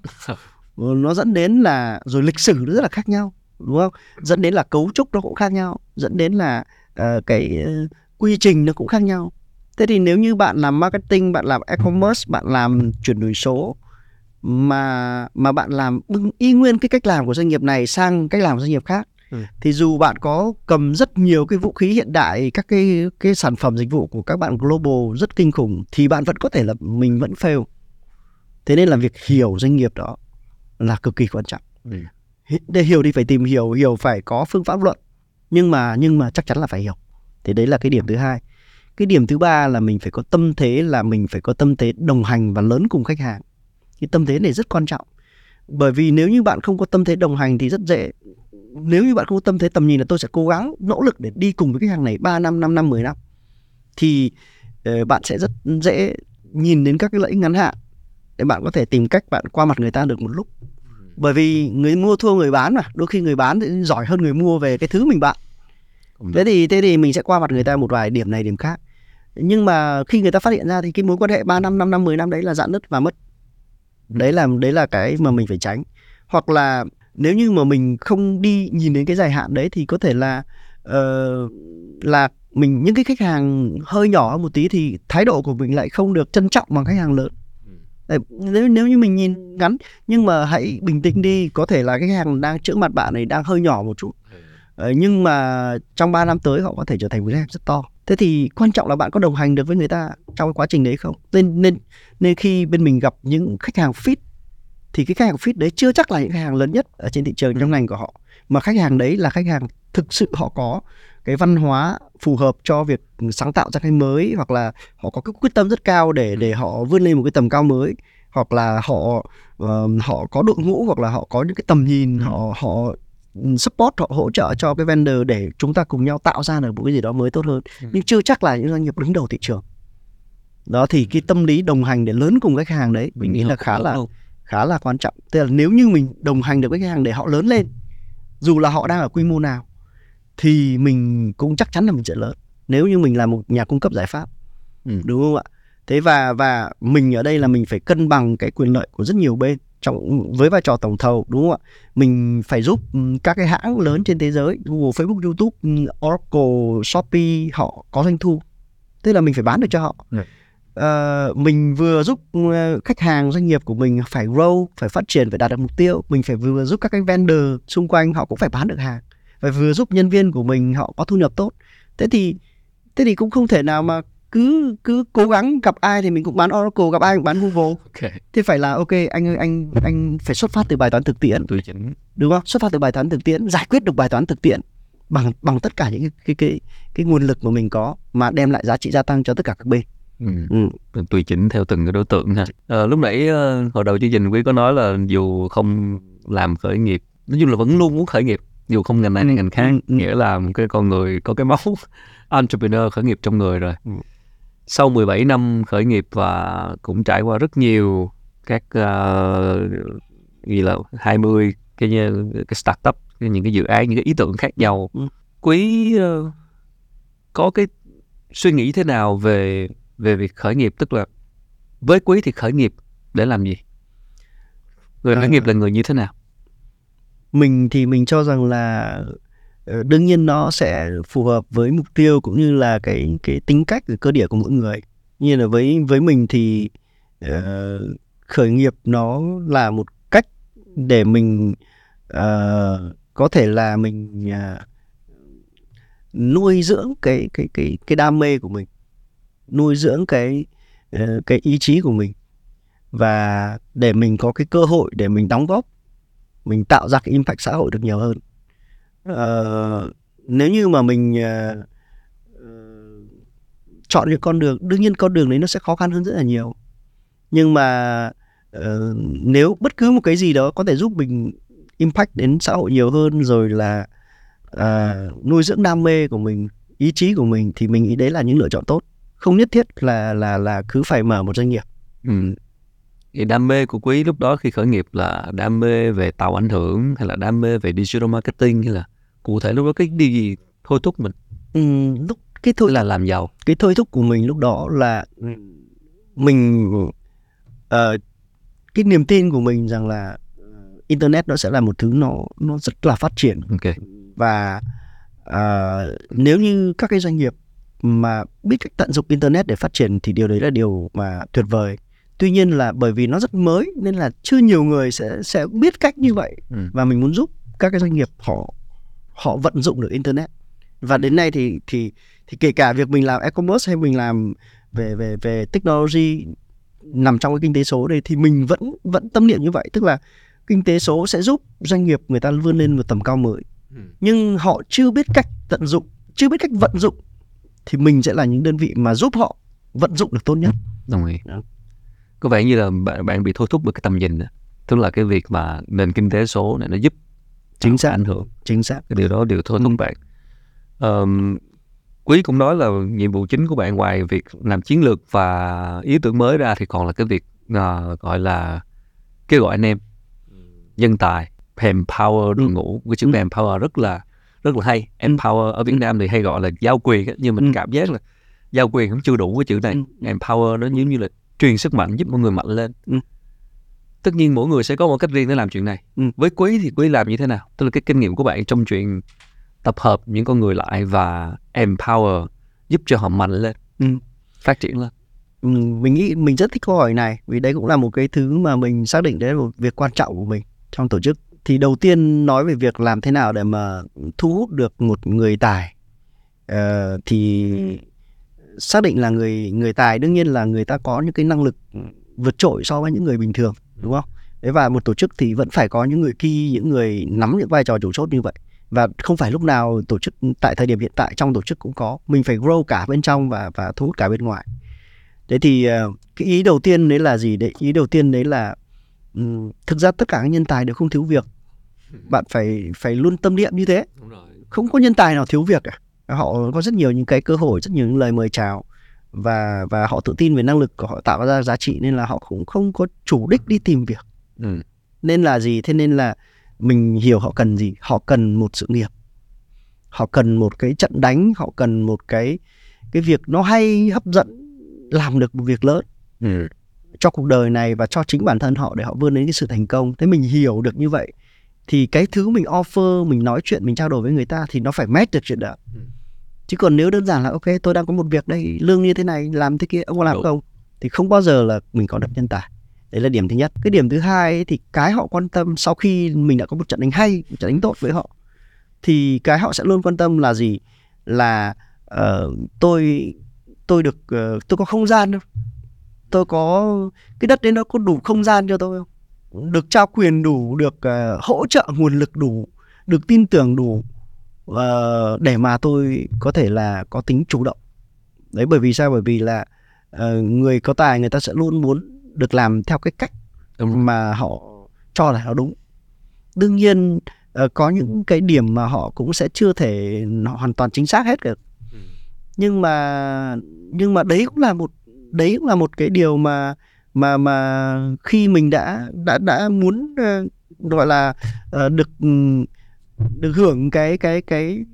Nó dẫn đến là rồi lịch sử nó rất là khác nhau đúng không? Dẫn đến là cấu trúc nó cũng khác nhau dẫn đến là uh, cái uh, quy trình nó cũng khác nhau. Thế thì nếu như bạn làm marketing bạn làm e-commerce bạn làm chuyển đổi số mà mà bạn làm y nguyên cái cách làm của doanh nghiệp này sang cách làm của doanh nghiệp khác ừ. thì dù bạn có cầm rất nhiều cái vũ khí hiện đại các cái cái sản phẩm dịch vụ của các bạn global rất kinh khủng thì bạn vẫn có thể là mình vẫn fail. Thế nên là việc hiểu doanh nghiệp đó là cực kỳ quan trọng. Ừ để hiểu thì phải tìm hiểu hiểu phải có phương pháp luận. Nhưng mà nhưng mà chắc chắn là phải hiểu. Thì đấy là cái điểm thứ hai. Cái điểm thứ ba là mình phải có tâm thế, là mình phải có tâm thế đồng hành và lớn cùng khách hàng. Cái tâm thế này rất quan trọng. Bởi vì nếu như bạn không có tâm thế đồng hành thì rất dễ. Nếu như bạn không có tâm thế tầm nhìn là tôi sẽ cố gắng, nỗ lực để đi cùng với khách hàng này 3 năm 5 năm 10 năm. Thì ờ, bạn sẽ rất dễ nhìn đến các cái lợi ích ngắn hạn. Để bạn có thể tìm cách bạn qua mặt người ta được một lúc bởi vì người mua thua người bán mà đôi khi người bán thì giỏi hơn người mua về cái thứ mình bạn thế thì thế thì mình sẽ qua mặt người ta một vài điểm này điểm khác. Nhưng mà khi người ta phát hiện ra thì cái mối quan hệ 3 năm 5 năm 10 năm đấy là dạn nứt và mất. Đấy là đấy là cái mà mình phải tránh. Hoặc là nếu như mà mình không đi nhìn đến cái dài hạn đấy thì có thể là uh, là mình những cái khách hàng hơi nhỏ một tí thì thái độ của mình lại không được trân trọng bằng khách hàng lớn nếu nếu như mình nhìn ngắn nhưng mà hãy bình tĩnh đi có thể là cái hàng đang trước mặt bạn này đang hơi nhỏ một chút. Ờ, nhưng mà trong 3 năm tới họ có thể trở thành một cái hàng rất to. Thế thì quan trọng là bạn có đồng hành được với người ta trong cái quá trình đấy không? Nên nên nên khi bên mình gặp những khách hàng fit thì cái khách hàng fit đấy chưa chắc là những khách hàng lớn nhất ở trên thị trường trong ngành của họ mà khách hàng đấy là khách hàng thực sự họ có cái văn hóa phù hợp cho việc sáng tạo ra cái mới hoặc là họ có cái quyết tâm rất cao để để họ vươn lên một cái tầm cao mới hoặc là họ uh, họ có đội ngũ hoặc là họ có những cái tầm nhìn ừ. họ họ support họ hỗ trợ cho cái vendor để chúng ta cùng nhau tạo ra được một cái gì đó mới tốt hơn. Ừ. nhưng chưa chắc là những doanh nghiệp đứng đầu thị trường. Đó thì cái tâm lý đồng hành để lớn cùng khách hàng đấy mình nghĩ là khá là khá là quan trọng. Tức là nếu như mình đồng hành được với khách hàng để họ lớn lên dù là họ đang ở quy mô nào thì mình cũng chắc chắn là mình sẽ lớn. Nếu như mình là một nhà cung cấp giải pháp. Ừ. đúng không ạ? Thế và và mình ở đây là mình phải cân bằng cái quyền lợi của rất nhiều bên trong với vai trò tổng thầu đúng không ạ? Mình phải giúp các cái hãng lớn trên thế giới Google Facebook YouTube Oracle Shopee họ có doanh thu. Tức là mình phải bán được cho họ. Ừ. uh, mình vừa giúp khách hàng doanh nghiệp của mình phải grow phải phát triển phải đạt được mục tiêu. Mình phải vừa giúp các cái vendor xung quanh họ cũng phải bán được hàng và vừa giúp nhân viên của mình họ có thu nhập tốt thế thì thế thì cũng không thể nào mà cứ cứ cố gắng gặp ai thì mình cũng bán Oracle gặp ai cũng bán Google okay. thế phải là ok anh ơi anh anh phải xuất phát từ bài toán thực tiễn đúng không xuất phát từ bài toán thực tiễn giải quyết được bài toán thực tiễn bằng bằng tất cả những cái cái cái, cái nguồn lực mà mình có mà đem lại giá trị gia tăng cho tất cả các bên ừ. Ừ. tùy chỉnh theo từng cái đối tượng ha à, lúc nãy uh, hồi đầu chương trình quý có nói là dù không làm khởi nghiệp nói chung là vẫn luôn muốn khởi nghiệp dù không ngành này hay ngành khác ừ, ừ. nghĩa là một cái con người có cái máu entrepreneur khởi nghiệp trong người rồi. Ừ. sau 17 năm khởi nghiệp và cũng trải qua rất nhiều các uh, gì là 20 cái cái startup những cái dự án những cái ý tưởng khác nhau. Ừ. quý uh, có cái suy nghĩ thế nào về về việc khởi nghiệp? Tức là với quý thì khởi nghiệp để làm gì? Người khởi à, nghiệp là người như thế nào mình thì mình cho rằng là ờ, đương nhiên nó sẽ phù hợp với mục tiêu cũng như là cái cái tính cách cơ địa của mỗi người. Như là với với mình thì uh, khởi nghiệp nó là một cách để mình uh, có thể là mình uh, nuôi dưỡng cái cái cái cái đam mê của mình nuôi dưỡng cái uh, cái ý chí của mình và để mình có cái cơ hội để mình đóng góp mình tạo ra cái impact xã hội được nhiều hơn. Uh, nếu như mà mình uh, chọn những con đường đương nhiên con đường đấy nó sẽ khó khăn hơn rất là nhiều. Nhưng mà uh, nếu bất cứ một cái gì đó có thể giúp mình impact đến xã hội nhiều hơn rồi là uh, nuôi dưỡng đam mê của mình ý chí của mình thì mình nghĩ đấy là những lựa chọn tốt. Không nhất thiết là là là cứ phải mở một doanh nghiệp. Ừ. Thì đam mê của quý lúc đó khi khởi nghiệp là đam mê về tạo ảnh hưởng hay là đam mê về digital marketing hay là cụ thể lúc đó cái điều gì thôi thúc mình? Ừ, lúc cái thôi là làm giàu. Cái thôi thúc của mình lúc đó là mình uh, cái niềm tin của mình rằng là internet nó sẽ là một thứ nó nó rất là phát triển okay. và uh, nếu như các cái doanh nghiệp mà biết cách tận dụng internet để phát triển thì điều đấy là điều mà tuyệt vời tuy nhiên là bởi vì nó rất mới nên là chưa nhiều người sẽ sẽ biết cách như vậy ừ. và mình muốn giúp các cái doanh nghiệp họ họ vận dụng được internet và đến nay thì thì thì kể cả việc mình làm e-commerce hay mình làm về về về technology nằm trong cái kinh tế số đây thì mình vẫn vẫn tâm niệm như vậy tức là kinh tế số sẽ giúp doanh nghiệp người ta vươn lên một tầm cao mới ừ. nhưng họ chưa biết cách tận dụng chưa biết cách vận dụng thì mình sẽ là những đơn vị mà giúp họ vận dụng được tốt nhất đồng ý Đó. Có vẻ như là bạn, bạn bị thôi thúc bởi cái tầm nhìn đó. tức là cái việc mà nền kinh tế số này nó giúp chính xác ảnh hưởng chính xác cái điều đó điều thôi thúc ừ. bạn um, quý cũng nói là nhiệm vụ chính của bạn ngoài việc làm chiến lược và ý tưởng mới ra thì còn là cái việc uh, gọi là kêu gọi anh em nhân tài empower đội ừ. ngũ cái chữ ừ. empower rất là rất là hay ừ. empower ở Việt Nam thì hay gọi là giao quyền nhưng mình ừ. cảm giác là giao quyền cũng chưa đủ cái chữ này empower nó giống như là truyền sức mạnh giúp mọi người mạnh lên. Ừ. tất nhiên mỗi người sẽ có một cách riêng để làm chuyện này. Ừ. với quý thì quý làm như thế nào? Tức là cái kinh nghiệm của bạn trong chuyện tập hợp những con người lại và empower giúp cho họ mạnh lên ừ. phát triển lên. Ừ, mình nghĩ mình rất thích câu hỏi này vì đấy cũng là một cái thứ mà mình xác định đấy là một việc quan trọng của mình trong tổ chức. Thì đầu tiên nói về việc làm thế nào để mà thu hút được một người tài. Uh, thì xác định là người người tài đương nhiên là người ta có những cái năng lực vượt trội so với những người bình thường đúng không? Đấy và một tổ chức thì vẫn phải có những người key những người nắm những vai trò chủ chốt như vậy. Và không phải lúc nào tổ chức tại thời điểm hiện tại trong tổ chức cũng có. Mình phải grow cả bên trong và và thu hút cả bên ngoài. Thế thì uh, cái ý đầu tiên đấy là gì đấy? Ý đầu tiên đấy là um, thực ra tất cả các nhân tài đều không thiếu việc. Bạn phải phải luôn tâm niệm như thế. Không có nhân tài nào thiếu việc cả họ có rất nhiều những cái cơ hội rất nhiều những lời mời chào và và họ tự tin về năng lực của họ tạo ra giá trị nên là họ cũng không có chủ đích đi tìm việc. Ừ. nên là gì? Thế nên là mình hiểu họ cần gì. Họ cần một sự nghiệp. Họ cần một cái trận đánh. Họ cần một cái cái việc nó hay hấp dẫn làm được một việc lớn ừ. cho cuộc đời này và cho chính bản thân họ để họ vươn đến cái sự thành công. Thế mình hiểu được như vậy thì cái thứ mình offer mình nói chuyện mình trao đổi với người ta thì nó phải match được chuyện đó. Ừ. chứ còn nếu đơn giản là ok tôi đang có một việc đây lương như thế này làm thế kia ông có làm Đúng. không? Thì không bao giờ là mình có được nhân tài. Đấy là điểm thứ nhất. Cái điểm thứ hai ấy, thì cái họ quan tâm sau khi mình đã có một trận đánh hay một trận đánh tốt với họ thì cái họ sẽ luôn quan tâm là gì? Là uh, tôi tôi được uh, tôi có không gian đâu tôi có cái đất đấy nó có đủ không gian cho tôi không được trao quyền đủ được uh, hỗ trợ nguồn lực đủ được tin tưởng đủ uh, để mà tôi có thể là có tính chủ động đấy bởi vì sao bởi vì là uh, người có tài người ta sẽ luôn muốn được làm theo cái cách đúng. mà họ cho là nó đúng đương nhiên uh, có những cái điểm mà họ cũng sẽ chưa thể hoàn toàn chính xác hết được ừ. nhưng mà nhưng mà đấy cũng là một đấy cũng là một cái điều mà mà mà khi mình đã đã đã muốn uh, gọi là uh, được được hưởng cái cái cái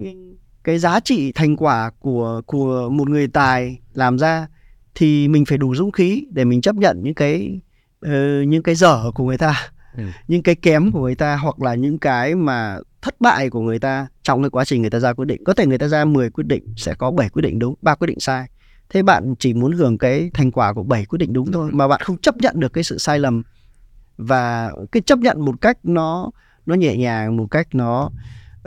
cái giá trị thành quả của của một người tài làm ra thì mình phải đủ dũng khí để mình chấp nhận những cái uh, những cái dở của người ta ừ. những cái kém của người ta hoặc là những cái mà thất bại của người ta trong cái quá trình người ta ra quyết định có thể người ta ra 10 quyết định sẽ có 7 quyết định đúng ba quyết định sai thế bạn chỉ muốn hưởng cái thành quả của 7 quyết định đúng thôi mà bạn không chấp nhận được cái sự sai lầm. Và cái chấp nhận một cách nó nó nhẹ nhàng một cách nó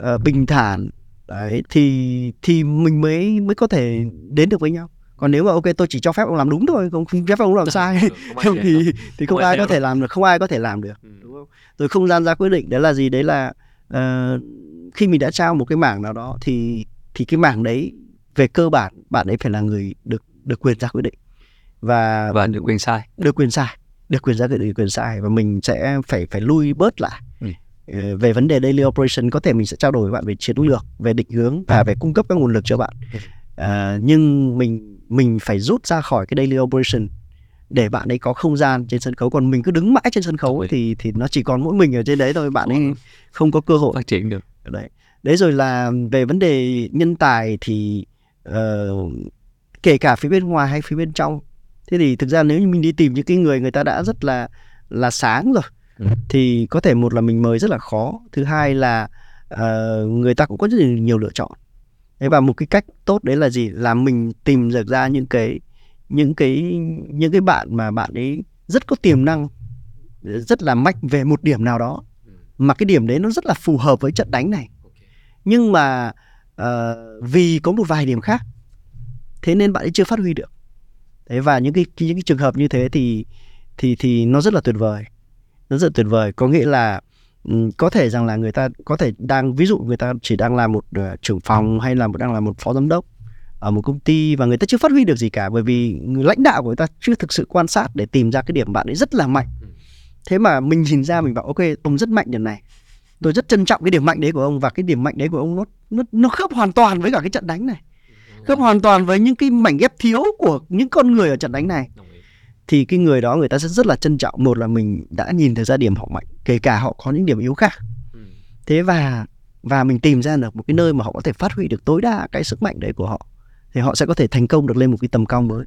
uh, bình thản đấy thì thì mình mới mới có thể đến được với nhau. Còn nếu mà ok tôi chỉ cho phép ông làm đúng thôi không phép ông làm sai. không thì thì không ai có thể làm. được không ai có thể làm được ừ. đúng không? Rồi không gian ra quyết định đấy là gì? Đấy là uh, khi mình đã trao một cái mảng nào đó thì thì cái mảng đấy về cơ bản bạn ấy phải là người được được quyền ra quyết định. Và và được quyền sai. Được quyền sai được quyền ra quyết định quyền sai. Và mình sẽ phải phải lui bớt lại. Ừ. Ờ, về vấn đề daily operation có thể mình sẽ trao đổi với bạn về chiến lược về định hướng và về cung cấp các nguồn lực cho bạn. À, nhưng mình mình phải rút ra khỏi cái daily operation để bạn ấy có không gian trên sân khấu. Còn mình cứ đứng mãi trên sân khấu ấy, thì thì nó chỉ còn mỗi mình ở trên đấy thôi bạn ấy không có cơ hội. Phát triển được. Đấy. Đấy rồi là về vấn đề nhân tài thì uh, kể cả phía bên ngoài hay phía bên trong. Thế thì thực ra nếu như mình đi tìm những cái người người ta đã rất là là sáng rồi ừ. thì có thể một là mình mời rất là khó. Thứ hai là uh, người ta cũng có rất là nhiều lựa chọn. Đấy và một cái cách tốt đấy là gì? Là mình tìm được ra những cái những cái những cái bạn mà bạn ấy rất có tiềm năng rất là mạnh về một điểm nào đó. Ừ. mà cái điểm đấy nó rất là phù hợp với trận đánh này. Nhưng mà uh, vì có một vài điểm khác thế nên bạn ấy chưa phát huy được. Thế và những cái những cái trường hợp như thế thì thì thì nó rất là tuyệt vời. Nó rất là tuyệt vời. Có nghĩa là um, có thể rằng là người ta có thể đang ví dụ người ta chỉ đang là một uh, trưởng phòng hay là một đang là một phó giám đốc ở một công ty và người ta chưa phát huy được gì cả bởi vì người lãnh đạo của người ta chưa thực sự quan sát để tìm ra cái điểm bạn ấy rất là mạnh. Ừ. thế mà mình nhìn ra mình bảo ok ông rất mạnh điểm này tôi rất trân trọng cái điểm mạnh đấy của ông và cái điểm mạnh đấy của ông nó nó nó khớp hoàn toàn với cả cái trận đánh này. Khớp hoàn toàn với những cái mảnh ghép thiếu của những con người ở trận đánh này. Thì cái người đó người ta sẽ rất là trân trọng. Một là mình đã nhìn thấy ra điểm họ mạnh kể cả họ có những điểm yếu khác. Ừ. thế và và mình tìm ra được một cái nơi mà họ có thể phát huy được tối đa cái sức mạnh đấy của họ thì họ sẽ có thể thành công được lên một cái tầm cao mới.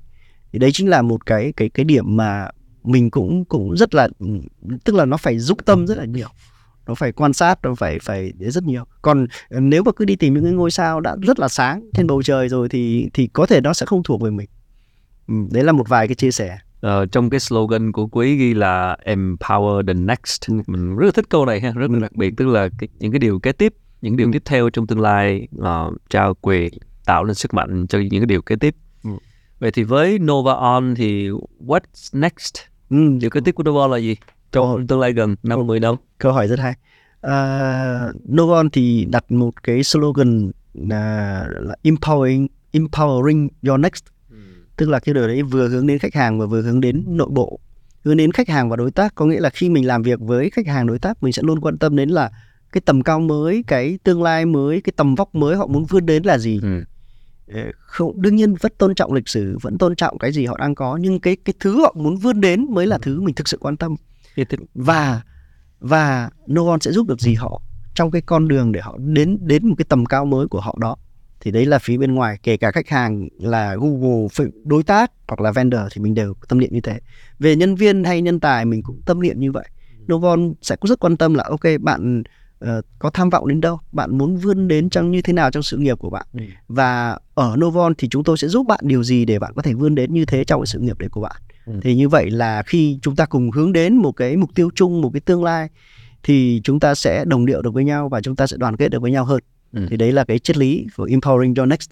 Thì đấy chính là một cái cái cái điểm mà mình cũng cũng rất là tức là nó phải giúp tâm rất là nhiều nó phải quan sát nó phải phải rất nhiều còn ờ, nếu mà cứ đi tìm những cái ngôi sao đã rất là sáng trên bầu trời rồi thì thì có thể nó sẽ không thuộc về mình ừ, đấy là một vài cái chia sẻ Ờ, trong cái slogan của quý ghi là empower the next ừ. mình rất là thích câu này ha rất là đặc biệt tức là cái, những cái điều kế tiếp những điều ừ. tiếp theo trong tương lai uh, trao quyền tạo nên sức mạnh cho những cái điều kế tiếp ừ. vậy thì với Nova On thì what's next ừ. điều kế tiếp của Nova là gì trong tương lai gần năm mười năm. Câu hỏi rất hay. Uh, Novon thì đặt một cái slogan là, là empowering empowering your next. Ừ. tức là cái điều đấy vừa hướng đến khách hàng và vừa hướng đến nội bộ. Hướng đến khách hàng và đối tác. Có nghĩa là khi mình làm việc với khách hàng đối tác mình sẽ luôn quan tâm đến là cái tầm cao mới cái tương lai mới cái tầm vóc mới họ muốn vươn đến là gì. Ừ. không đương nhiên vẫn tôn trọng lịch sử vẫn tôn trọng cái gì họ đang có nhưng cái cái thứ họ muốn vươn đến mới là thứ mình thực sự quan tâm và và Noon sẽ giúp được gì họ trong cái con đường để họ đến đến một cái tầm cao mới của họ đó. Thì đấy là phía bên ngoài kể cả khách hàng là Google đối tác hoặc là vendor thì mình đều tâm niệm như thế. Về nhân viên hay nhân tài mình cũng tâm niệm như vậy. Novon sẽ cũng rất quan tâm là ok bạn uh, có tham vọng đến đâu? Bạn muốn vươn đến trong như thế nào trong sự nghiệp của bạn? Ừ. và ở Novon thì chúng tôi sẽ giúp bạn điều gì để bạn có thể vươn đến như thế trong cái sự nghiệp đấy của bạn Ừ. thì như vậy là khi chúng ta cùng hướng đến một cái mục tiêu chung một cái tương lai thì chúng ta sẽ đồng điệu được với nhau và chúng ta sẽ đoàn kết được với nhau hơn. Ừ. thì đấy là cái triết lý của empowering your next.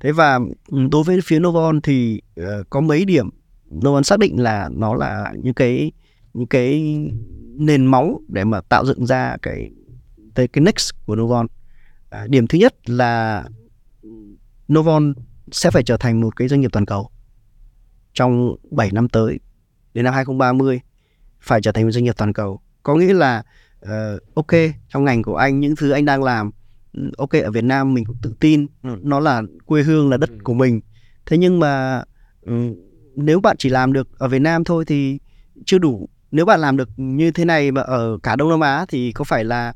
Thế và ừ, đối với phía Novon thì uh, có mấy điểm. Novon xác định là nó là những cái những cái nền móng để mà tạo dựng ra cái cái, cái next của Novon. À, điểm thứ nhất là Novon sẽ phải trở thành một cái doanh nghiệp toàn cầu trong 7 năm tới đến năm 2030 phải trở thành một doanh nghiệp toàn cầu. Có nghĩa là uh, ok trong ngành của anh những thứ anh đang làm ừ, ok ở Việt Nam mình cũng tự tin nó là quê hương là đất của mình. Thế nhưng mà nếu bạn chỉ làm được ở Việt Nam thôi thì chưa đủ. Nếu bạn làm được như thế này mà ở cả Đông Nam Á thì có phải là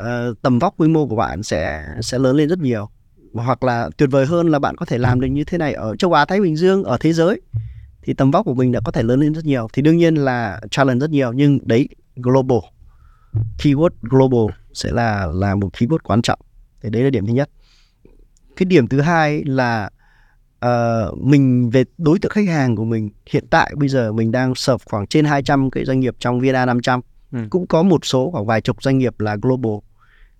uh, tầm vóc quy mô của bạn sẽ sẽ lớn lên rất nhiều? Hoặc là tuyệt vời hơn là bạn có thể làm được như thế này ở châu Á Thái Bình Dương ở thế giới thì tầm vóc của mình đã có thể lớn lên rất nhiều. Thì đương nhiên là challenge rất nhiều nhưng đấy global. Keyword global sẽ là là một keyword quan trọng. Thì đấy là điểm thứ nhất. Cái điểm thứ hai là uh, mình về đối tượng khách hàng của mình hiện tại bây giờ mình đang serve khoảng trên 200 cái doanh nghiệp trong VN 500 ừ. cũng có một số khoảng vài chục doanh nghiệp là global.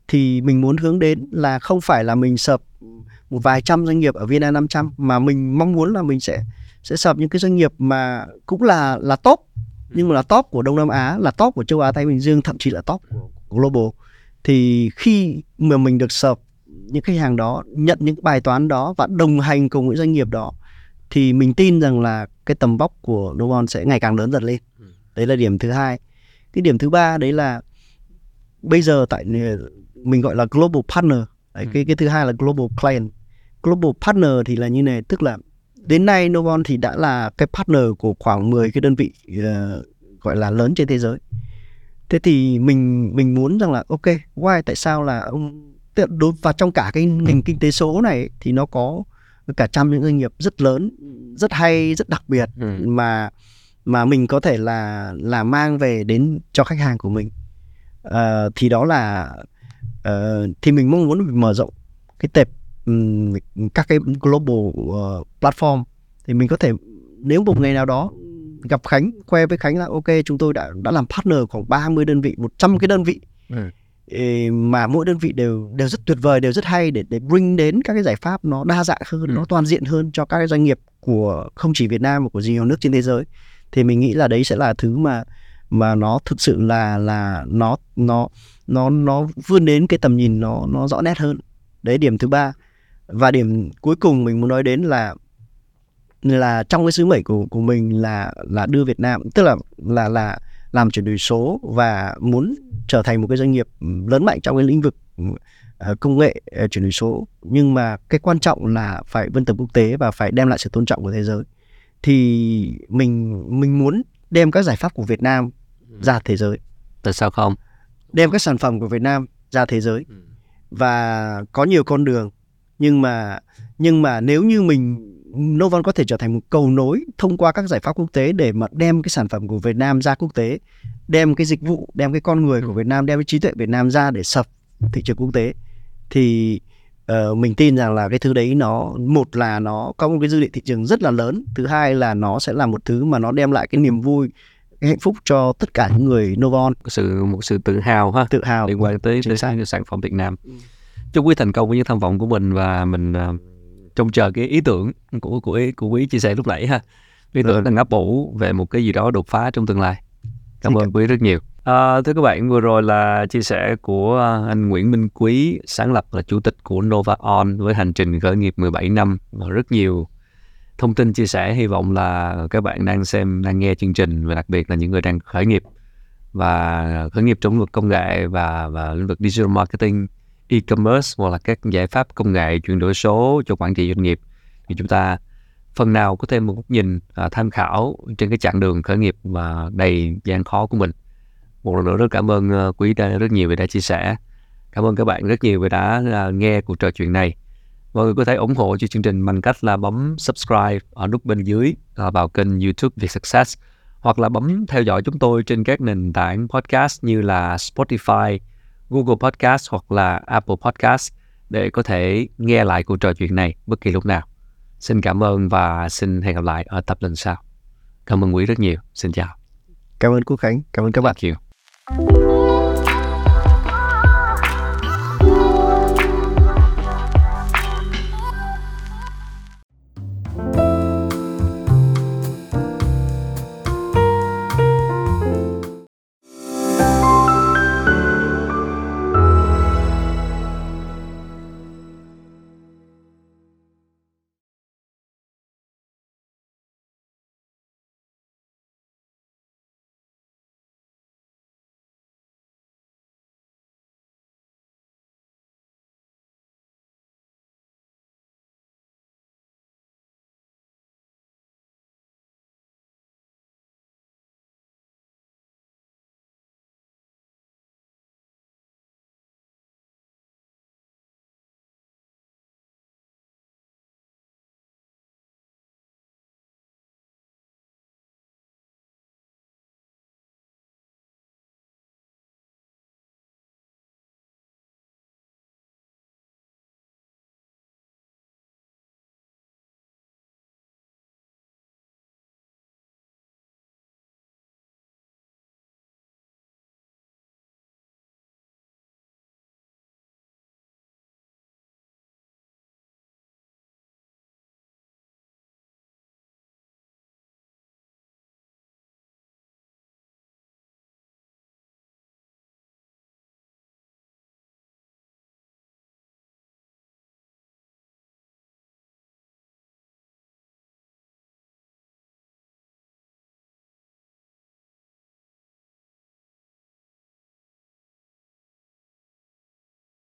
Thì mình muốn hướng đến là không phải là mình serve một vài trăm doanh nghiệp ở VN 500 mà mình mong muốn là mình sẽ sẽ sập những cái doanh nghiệp mà cũng là là top nhưng mà là top của Đông Nam Á, là top của châu Á Thái Bình Dương, thậm chí là top của global. Thì khi mà mình được sập những khách hàng đó nhận những bài toán đó và đồng hành cùng với doanh nghiệp đó thì mình tin rằng là cái tầm vóc của Novon sẽ ngày càng lớn dần lên. Ừ. Đấy là điểm thứ hai. Cái điểm thứ ba đấy là bây giờ tại mình gọi là global partner. Đấy, ừ. cái cái thứ hai là global client. Global partner thì là như này, tức là đến nay Novon thì đã là cái partner của khoảng 10 cái đơn vị uh, gọi là lớn trên thế giới. Thế thì mình mình muốn rằng là ok, why tại sao là ông đối và trong cả cái ngành kinh tế số này thì nó có cả trăm những doanh nghiệp rất lớn, rất hay, rất đặc biệt ừ. mà mà mình có thể là là mang về đến cho khách hàng của mình. Uh, thì đó là uh, thì mình mong muốn mở rộng cái tệp um, các cái global uh, platform thì mình có thể nếu một ngày nào đó gặp Khánh khoe với Khánh là ok chúng tôi đã đã làm partner khoảng 30 đơn vị 100 cái đơn vị ừ. mà mỗi đơn vị đều đều rất tuyệt vời đều rất hay để để bring đến các cái giải pháp nó đa dạng hơn ừ. nó toàn diện hơn cho các cái doanh nghiệp của không chỉ Việt Nam mà của nhiều nước trên thế giới thì mình nghĩ là đấy sẽ là thứ mà mà nó thực sự là là nó nó nó nó vươn đến cái tầm nhìn nó nó rõ nét hơn đấy điểm thứ ba và điểm cuối cùng mình muốn nói đến là là trong cái sứ mệnh của của mình là là đưa Việt Nam tức là là là làm chuyển đổi số và muốn trở thành một cái doanh nghiệp lớn mạnh trong cái lĩnh vực uh, công nghệ uh, chuyển đổi số. Nhưng mà cái quan trọng là phải vươn tầm quốc tế và phải đem lại sự tôn trọng của thế giới. Thì mình mình muốn đem các giải pháp của Việt Nam ra thế giới. Tại sao không? Đem các sản phẩm của Việt Nam ra thế giới. Ừ. và có nhiều con đường nhưng mà nhưng mà nếu như mình Novon có thể trở thành một cầu nối thông qua các giải pháp quốc tế để mà đem cái sản phẩm của Việt Nam ra quốc tế, đem cái dịch vụ, đem cái con người của ừ. Việt Nam, đem cái trí tuệ Việt Nam ra để sập thị trường quốc tế thì uh, mình tin rằng là cái thứ đấy nó một là nó có một cái dư địa thị trường rất là lớn, thứ hai là nó sẽ là một thứ mà nó đem lại cái niềm vui cái hạnh phúc cho tất cả những người Novon sự một sự tự hào ha tự hào liên quan tới, tới sản phẩm Việt Nam ừ. Chúc quý thành công với những tham vọng của mình và mình uh, trông chờ cái ý tưởng của của của quý chia sẻ lúc nãy ha. Ý tưởng đang ấp ủ về một cái gì đó đột phá trong tương lai. Cảm ơn quý rất nhiều. À, thưa các bạn vừa rồi là chia sẻ của anh Nguyễn Minh Quý sáng lập là chủ tịch của Nova On với hành trình khởi nghiệp 17 năm. Và rất nhiều thông tin chia sẻ hy vọng là các bạn đang xem đang nghe chương trình và đặc biệt là những người đang khởi nghiệp. Và khởi nghiệp trong lĩnh vực công nghệ và và lĩnh vực digital marketing e-commerce hoặc là các giải pháp công nghệ chuyển đổi số cho quản trị doanh nghiệp. Thì chúng ta phần nào có thêm một góc nhìn à, tham khảo trên cái chặng đường khởi nghiệp và đầy gian khó của mình. Một lần nữa rất cảm ơn uh, quý đã rất nhiều vì đã chia sẻ. Cảm ơn các bạn rất nhiều vì đã uh, nghe cuộc trò chuyện này. Mọi người có thể ủng hộ cho chương trình bằng cách là bấm subscribe ở nút bên dưới uh, vào kênh youtube Việt Success hoặc là bấm theo dõi chúng tôi trên các nền tảng podcast như là Spotify, Google Podcast hoặc là Apple Podcast để có thể nghe lại cuộc trò chuyện này bất kỳ lúc nào. Xin cảm ơn và xin hẹn gặp lại ở tập lần sau. Cảm ơn Quý rất nhiều. Xin chào. Cảm ơn Quốc Khánh. Cảm ơn các bạn. Thank you.